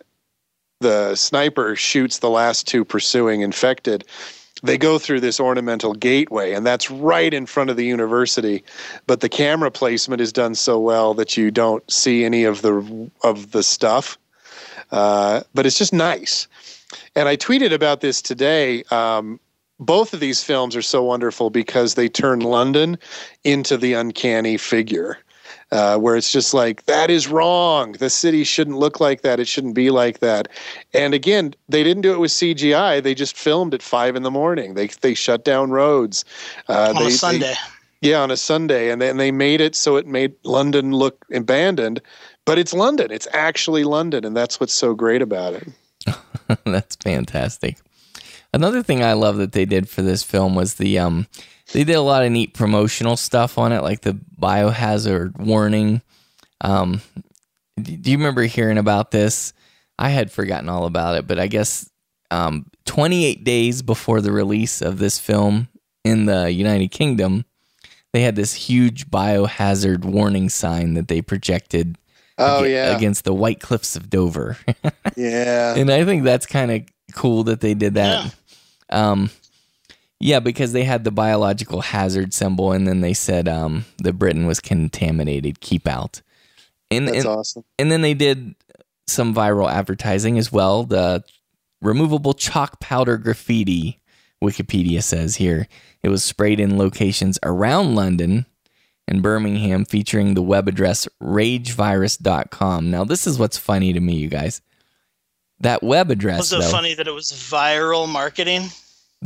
the sniper shoots the last two pursuing infected, they go through this ornamental gateway, and that's right in front of the university. But the camera placement is done so well that you don't see any of the of the stuff. Uh, but it's just nice. And I tweeted about this today. Um, both of these films are so wonderful because they turn London into the uncanny figure, uh, where it's just like, that is wrong. The city shouldn't look like that. It shouldn't be like that. And again, they didn't do it with CGI. They just filmed at five in the morning. They, they shut down roads. Uh, On a they, Sunday. They, yeah, on a Sunday. And then they made it so it made London look abandoned. But it's London. It's actually London. And that's what's so great about it. That's fantastic. Another thing I love that they did for this film was the um they did a lot of neat promotional stuff on it, like the biohazard warning. Um, do you remember hearing about this? I had forgotten all about it, but I guess um, 28 days before the release of this film in the United Kingdom, they had this huge biohazard warning sign that they projected Oh, aga- yeah. against the White Cliffs of Dover. Yeah. and I think that's kind of cool that they did that. Um, yeah, because they had the biological hazard symbol, and then they said um, that Britain was contaminated. Keep out. And, That's and, awesome. And then they did some viral advertising as well. The removable chalk powder graffiti. Wikipedia says here it was sprayed in locations around London and Birmingham, featuring the web address ragevirus.com. Now, this is what's funny to me, you guys. That web address, Was it though, funny that it was viral marketing?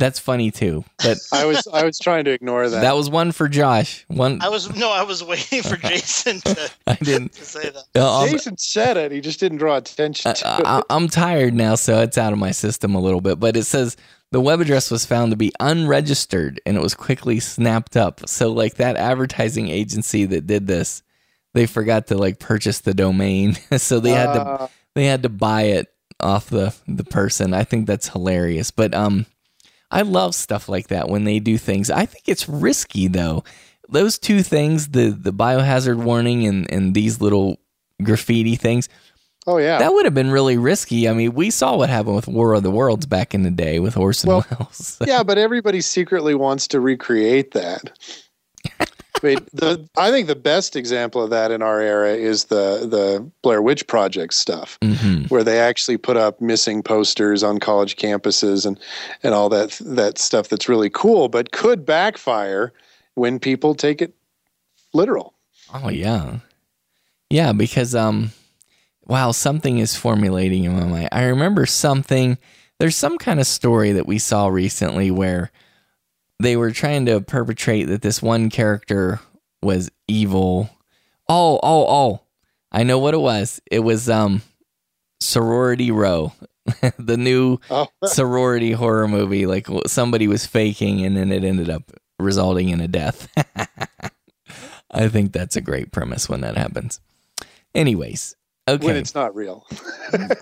That's funny too. But I was I was trying to ignore that. that was one for Josh. One I was no, I was waiting for Jason to, I didn't. to say that. Uh, Jason said it. He just didn't draw attention to I, it. I'm tired now, so it's out of my system a little bit. But it says the web address was found to be unregistered and it was quickly snapped up. So, like that advertising agency that did this, they forgot to like purchase the domain, so they had to Ah. they had to buy it off the the person. I think that's hilarious. But um, I love stuff like that when they do things. I think it's risky though. Those two things, the the biohazard warning and and these little graffiti things. Oh yeah. That would have been really risky. I mean, we saw what happened with War of the Worlds back in the day with Orson Well, Welles. yeah, but everybody secretly wants to recreate that. I mean, the I think the best example of that in our era is the the Blair Witch Project stuff, Mm-hmm. where they actually put up missing posters on college campuses and and all that that stuff that's really cool, but could backfire when people take it literal. Oh yeah, yeah. Because um, wow, something is formulating in my mind. I remember something. There's some kind of story that we saw recently where they were trying to perpetrate that this one character was evil. Oh, oh, oh! I know what it was. It was um, Sorority Row, the new Oh. sorority horror movie. Like somebody was faking, and then it ended up resulting in a death. I think that's a great premise when that happens. Anyways, okay. When it's not real.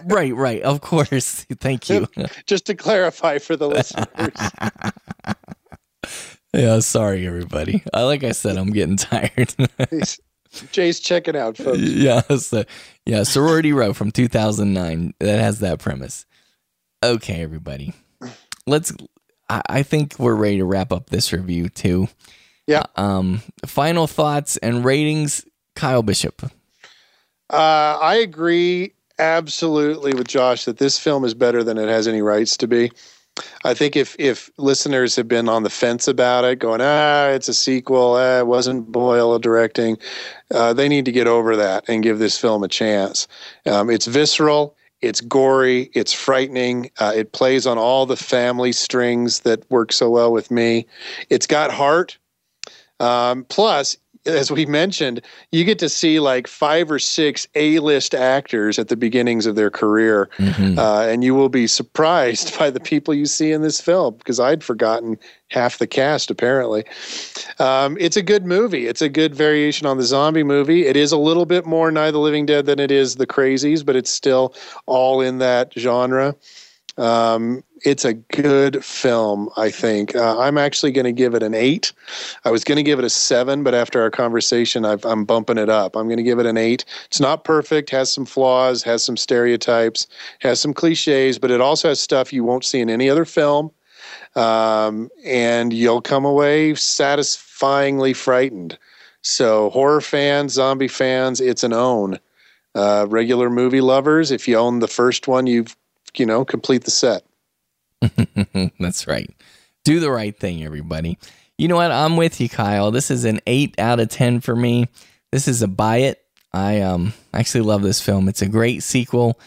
right, right. Of course. Thank you. Just to clarify for the listeners. Yeah, sorry everybody. Uh, like I said, I'm getting tired. Jay's checking out, folks. yeah, so, yeah, Sorority Row from 2009 that has that premise. Okay, everybody. Let's I, I think we're ready to wrap up this review too. Yeah. Um final thoughts and ratings Kyle Bishop. Uh, I agree absolutely with Josh that this film is better than it has any rights to be. I think if if listeners have been on the fence about it, going ah, it's a sequel, ah, it wasn't Boyle directing, uh, they need to get over that and give this film a chance. Um, it's visceral, it's gory, it's frightening. Uh, it plays on all the family strings that work so well with me. It's got heart. Um, plus, as we mentioned, you get to see like five or six A-list actors at the beginnings of their career, uh, and you will be surprised by the people you see in this film because I'd forgotten half the cast. Apparently, um, it's a good movie. It's a good variation on the zombie movie. It is a little bit more Night of the Living Dead than it is The Crazies, but it's still all in that genre. Um, it's a good film, I think. Uh, I'm actually going to give it an eight. I was going to give it a seven, but after our conversation, I've, I'm bumping it up. I'm going to give it an eight. It's not perfect, has some flaws, has some stereotypes, has some cliches, but it also has stuff you won't see in any other film. Um, and you'll come away satisfyingly frightened. So, horror fans, zombie fans, it's an own. Uh, regular movie lovers, if you own the first one, you've you know complete the set. That's right. Do the right thing, everybody. You know what? I'm with you, Kyle. This is an eight out of ten for me. This is a buy it. I um actually love this film. It's a great sequel.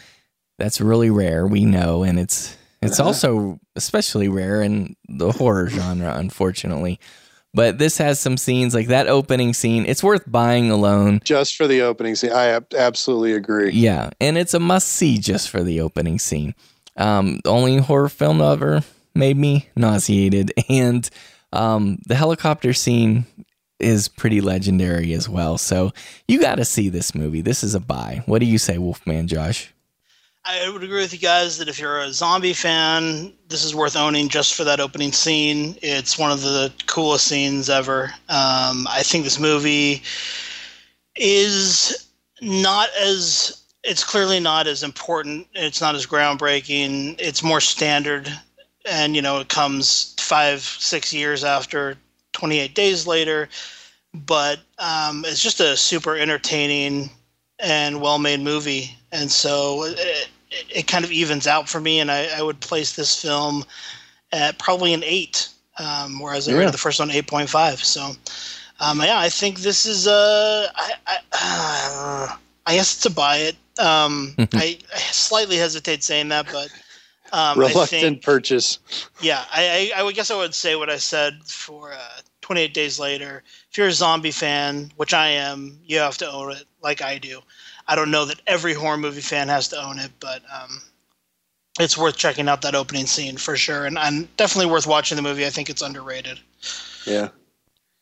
That's really rare, we know, and it's it's also especially rare in the horror genre, unfortunately. But this has some scenes like that opening scene. It's worth buying alone. Just for the opening scene, I absolutely agree. Yeah, and it's a must see just for the opening scene. Um, the only horror film ever made me nauseated, and um, the helicopter scene is pretty legendary as well. So you got to see this movie. This is a buy. What do you say, Wolfman Josh? I would agree with you guys that if you're a zombie fan, this is worth owning just for that opening scene. It's one of the coolest scenes ever. Um, I think this movie is not as it's clearly not as important. It's not as groundbreaking. It's more standard, and you know it comes five, six years after, 28 days later. But um, it's just a super entertaining and well-made movie, and so it, it kind of evens out for me. And I, I would place this film at probably an eight, um, whereas I Yeah. rated the first one eight point five. So, um, yeah, I think this is a. I, I, uh, I guess to buy it. Um, I, I slightly hesitate saying that, but um, I Reluctant think, purchase. yeah, I, I, I would guess I would say what I said for uh, 28 Days Later. If you're a zombie fan, which I am, you have to own it like I do. I don't know that every horror movie fan has to own it, but um, it's worth checking out that opening scene for sure, and, and definitely worth watching the movie. I think it's underrated. Yeah.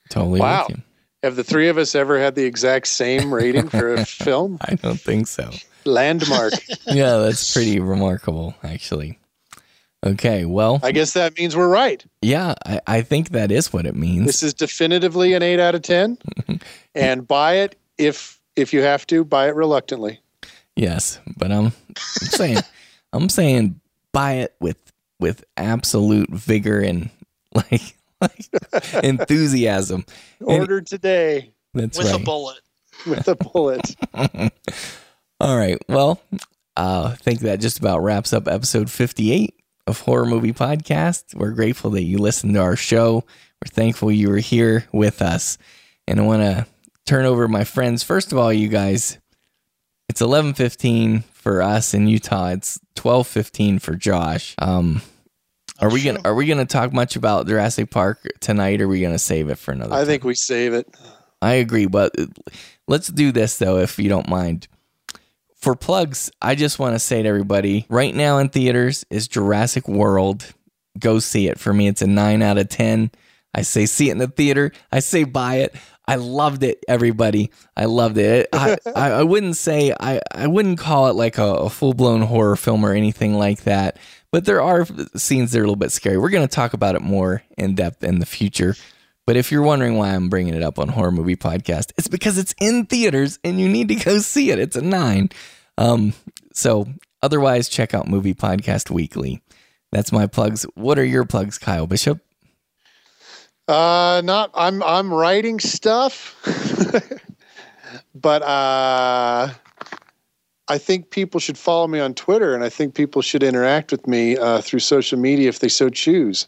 Totally Wow. with you. Have the three of us ever had the exact same rating for a film? I don't think so. Landmark. yeah, that's pretty remarkable, actually. Okay, well, I guess that means we're right. yeah, I, I think that is what it means. This is definitively an eight out of ten. and buy it if if you have to. Buy it reluctantly. Yes, but I'm, I'm saying I'm saying buy it with with absolute vigor and like Enthusiasm. Order today That's with right. a bullet. with a bullet. All right. Well, uh, I think that just about wraps up episode 58 of Horror Movie Podcast. We're grateful that you listened to our show. We're thankful you were here with us. And I want to turn over my friends. First of all, you guys, it's 11:15 for us in Utah. It's 12:15 for Josh. Um are we gonna Are we gonna talk much about Jurassic Park tonight? Or are we gonna save it for another? I think we save it. I agree, but let's do this though, if you don't mind. For plugs, I just want to say to everybody right now in theaters is Jurassic World. Go see it. For me, it's a nine out of 10. I say see it in the theater. I say buy it. I loved it, everybody. I loved it. I, I, I wouldn't say, I, I wouldn't call it like a, a full blown horror film or anything like that, but there are scenes that are a little bit scary. We're going to talk about it more in depth in the future. But if you're wondering why I'm bringing it up on Horror Movie Podcast, it's because it's in theaters and you need to go see it. It's a nine. Um, so otherwise, check out Movie Podcast Weekly. That's my plugs. What are your plugs, Kyle Bishop? Uh, not I'm I'm writing stuff, but uh, I think people should follow me on Twitter, and I think people should interact with me uh, through social media if they so choose.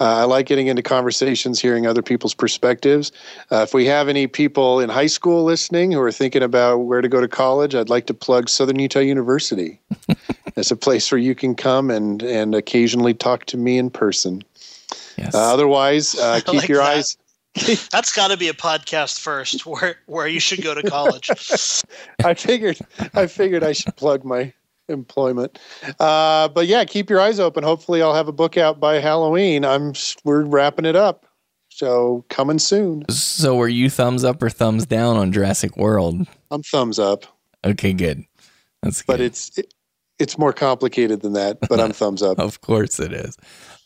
Uh, I like getting into conversations, hearing other people's perspectives. Uh, if we have any people in high school listening who are thinking about where to go to college, I'd like to plug Southern Utah University. it's a place where you can come and and occasionally talk to me in person. Yes. Uh, otherwise, uh, keep like your that. eyes. That's got to be a podcast first, where where you should go to college. I figured I figured I should plug my employment. Uh, but yeah, keep your eyes open. Hopefully, I'll have a book out by Halloween. I'm we're wrapping it up, so coming soon. So, were you thumbs up or thumbs down on Jurassic World? I'm thumbs up, Okay, good. That's good. but it's it, it's more complicated than that. But I'm thumbs up. Of course it is.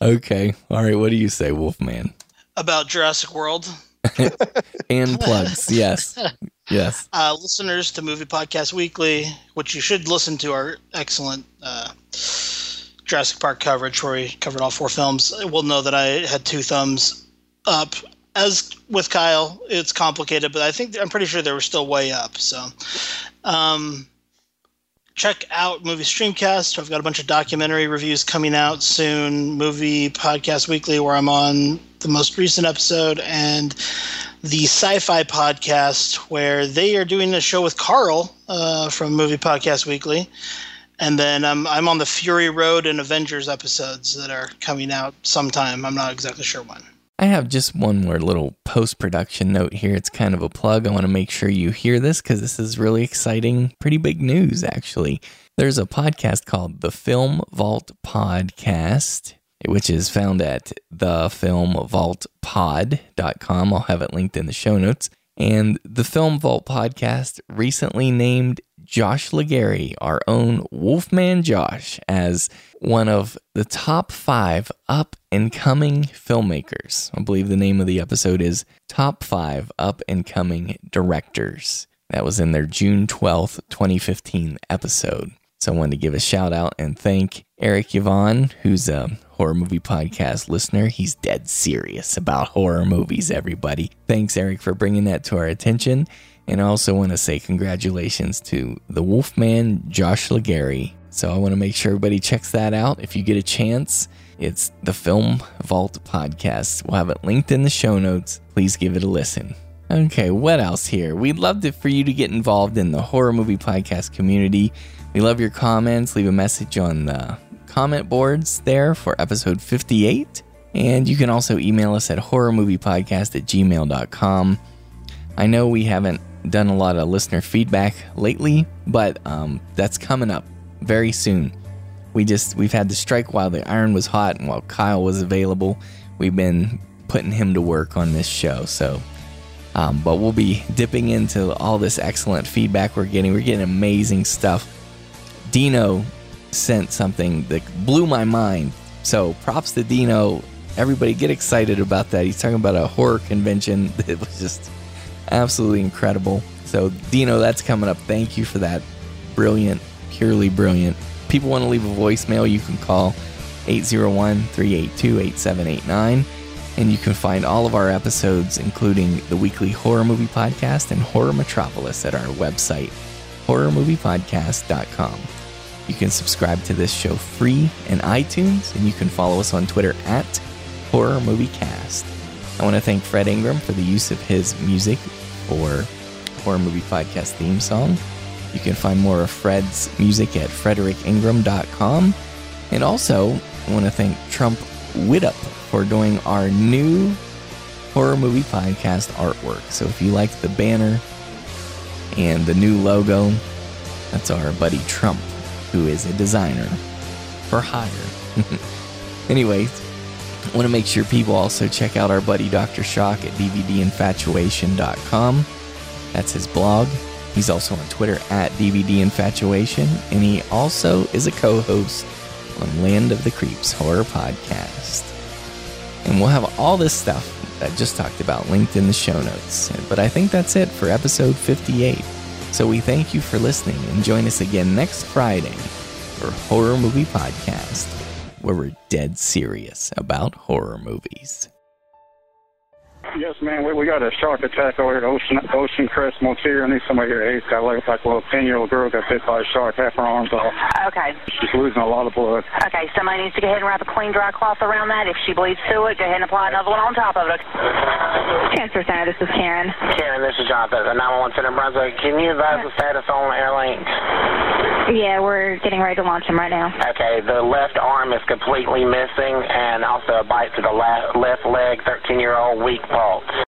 Okay. All right. What do you say, Wolfman? About Jurassic World, And plugs. Yes. Yes. uh, listeners to Movie Podcast Weekly, which you should listen to our excellent uh, Jurassic Park coverage, where we covered all four films, will know that I had two thumbs up. As with Kyle, it's complicated, but I think I'm pretty sure they were still way up. So, um, check out Movie Streamcast. I've got a bunch of documentary reviews coming out soon. Movie Podcast Weekly, where I'm on the most recent episode, and the Sci-Fi Podcast, where they are doing a show with Carl uh, from Movie Podcast Weekly. And then um, I'm on the Fury Road and Avengers episodes that are coming out sometime. I'm not exactly sure when. I have just one more little post production note here. It's kind of a plug. I want to make sure you hear this because this is really exciting, pretty big news, actually. There's a podcast called the Film Vault Podcast, which is found at thefilmvaultpod.com. I'll have it linked in the show notes. And the Film Vault Podcast recently named Josh Legary, our own Wolfman Josh, as one of the top five up and coming filmmakers. I believe the name of the episode is Top Five Up and Coming Directors. That was in their June 12th, 2015 episode. So I wanted to give a shout out and thank Eric Yvonne, who's a horror movie podcast listener. He's dead serious about horror movies, everybody. Thanks, Eric, for bringing that to our attention. And I also want to say congratulations to the Wolfman, Josh Legary. So I want to make sure everybody checks that out. If you get a chance, it's the Film Vault Podcast. We'll have it linked in the show notes. Please give it a listen. Okay, what else here? We'd love to, for you to get involved in the horror movie podcast community. We love your comments. Leave a message on the comment boards there for episode 58. And you can also email us at horrormoviepodcast at gmail.com. I know we haven't done a lot of listener feedback lately, but um, that's coming up very soon. We just we've had to strike while the iron was hot and while Kyle was available. We've been putting him to work on this show, so um, but we'll be dipping into all this excellent feedback we're getting. We're getting amazing stuff. Dino sent something that blew my mind. So props to Dino. Everybody get excited about that. He's talking about a horror convention that was just absolutely incredible. So Dino, that's coming up. Thank you for that. Brilliant, purely brilliant. People want to leave a voicemail, you can call 801-382-8789. And you can find all of our episodes, including the weekly horror movie podcast and Horror Metropolis, at our website, horrormoviepodcast.com. You can subscribe to this show free in iTunes, and you can follow us on Twitter at Horror Movie Cast. I want to thank Fred Ingram for the use of his music for Horror Movie Podcast theme song. You can find more of Fred's music at fredericingram.com. And also, I want to thank Trump Widup for doing our new Horror Movie Podcast artwork. So if you like the banner and the new logo, that's our buddy Trump, who is a designer for hire. Anyways, I want to make sure people also check out our buddy Dr. Shock at DVDinfatuation.com. That's his blog. He's also on Twitter at DVDinfatuation, and he also is a co host on Land of the Creeps Horror Podcast. And we'll have all this stuff that I just talked about linked in the show notes. But I think that's it for episode 58. So we thank you for listening and join us again next Friday for Horror Movie Podcast, where we're dead serious about horror movies. Yes, man. We, we got a shark attack over here at Ocean, Ocean Crest Motel. I need somebody here at Ace. Got like, like a little 10 year old girl got bit by a shark, half her arms off. Okay. She's losing a lot of blood. Okay, somebody needs to go ahead and wrap a clean dry cloth around that. If she bleeds through it, go ahead and apply another one on top of it. Transfer center, this is Karen. Karen, this is Jonathan the 911 Center in Brunswick. Can you advise the status on Airlink? Yeah, we're getting ready to launch him right now. Okay, the left arm is completely missing and also a bite to the left leg, 13 year old weak pulse.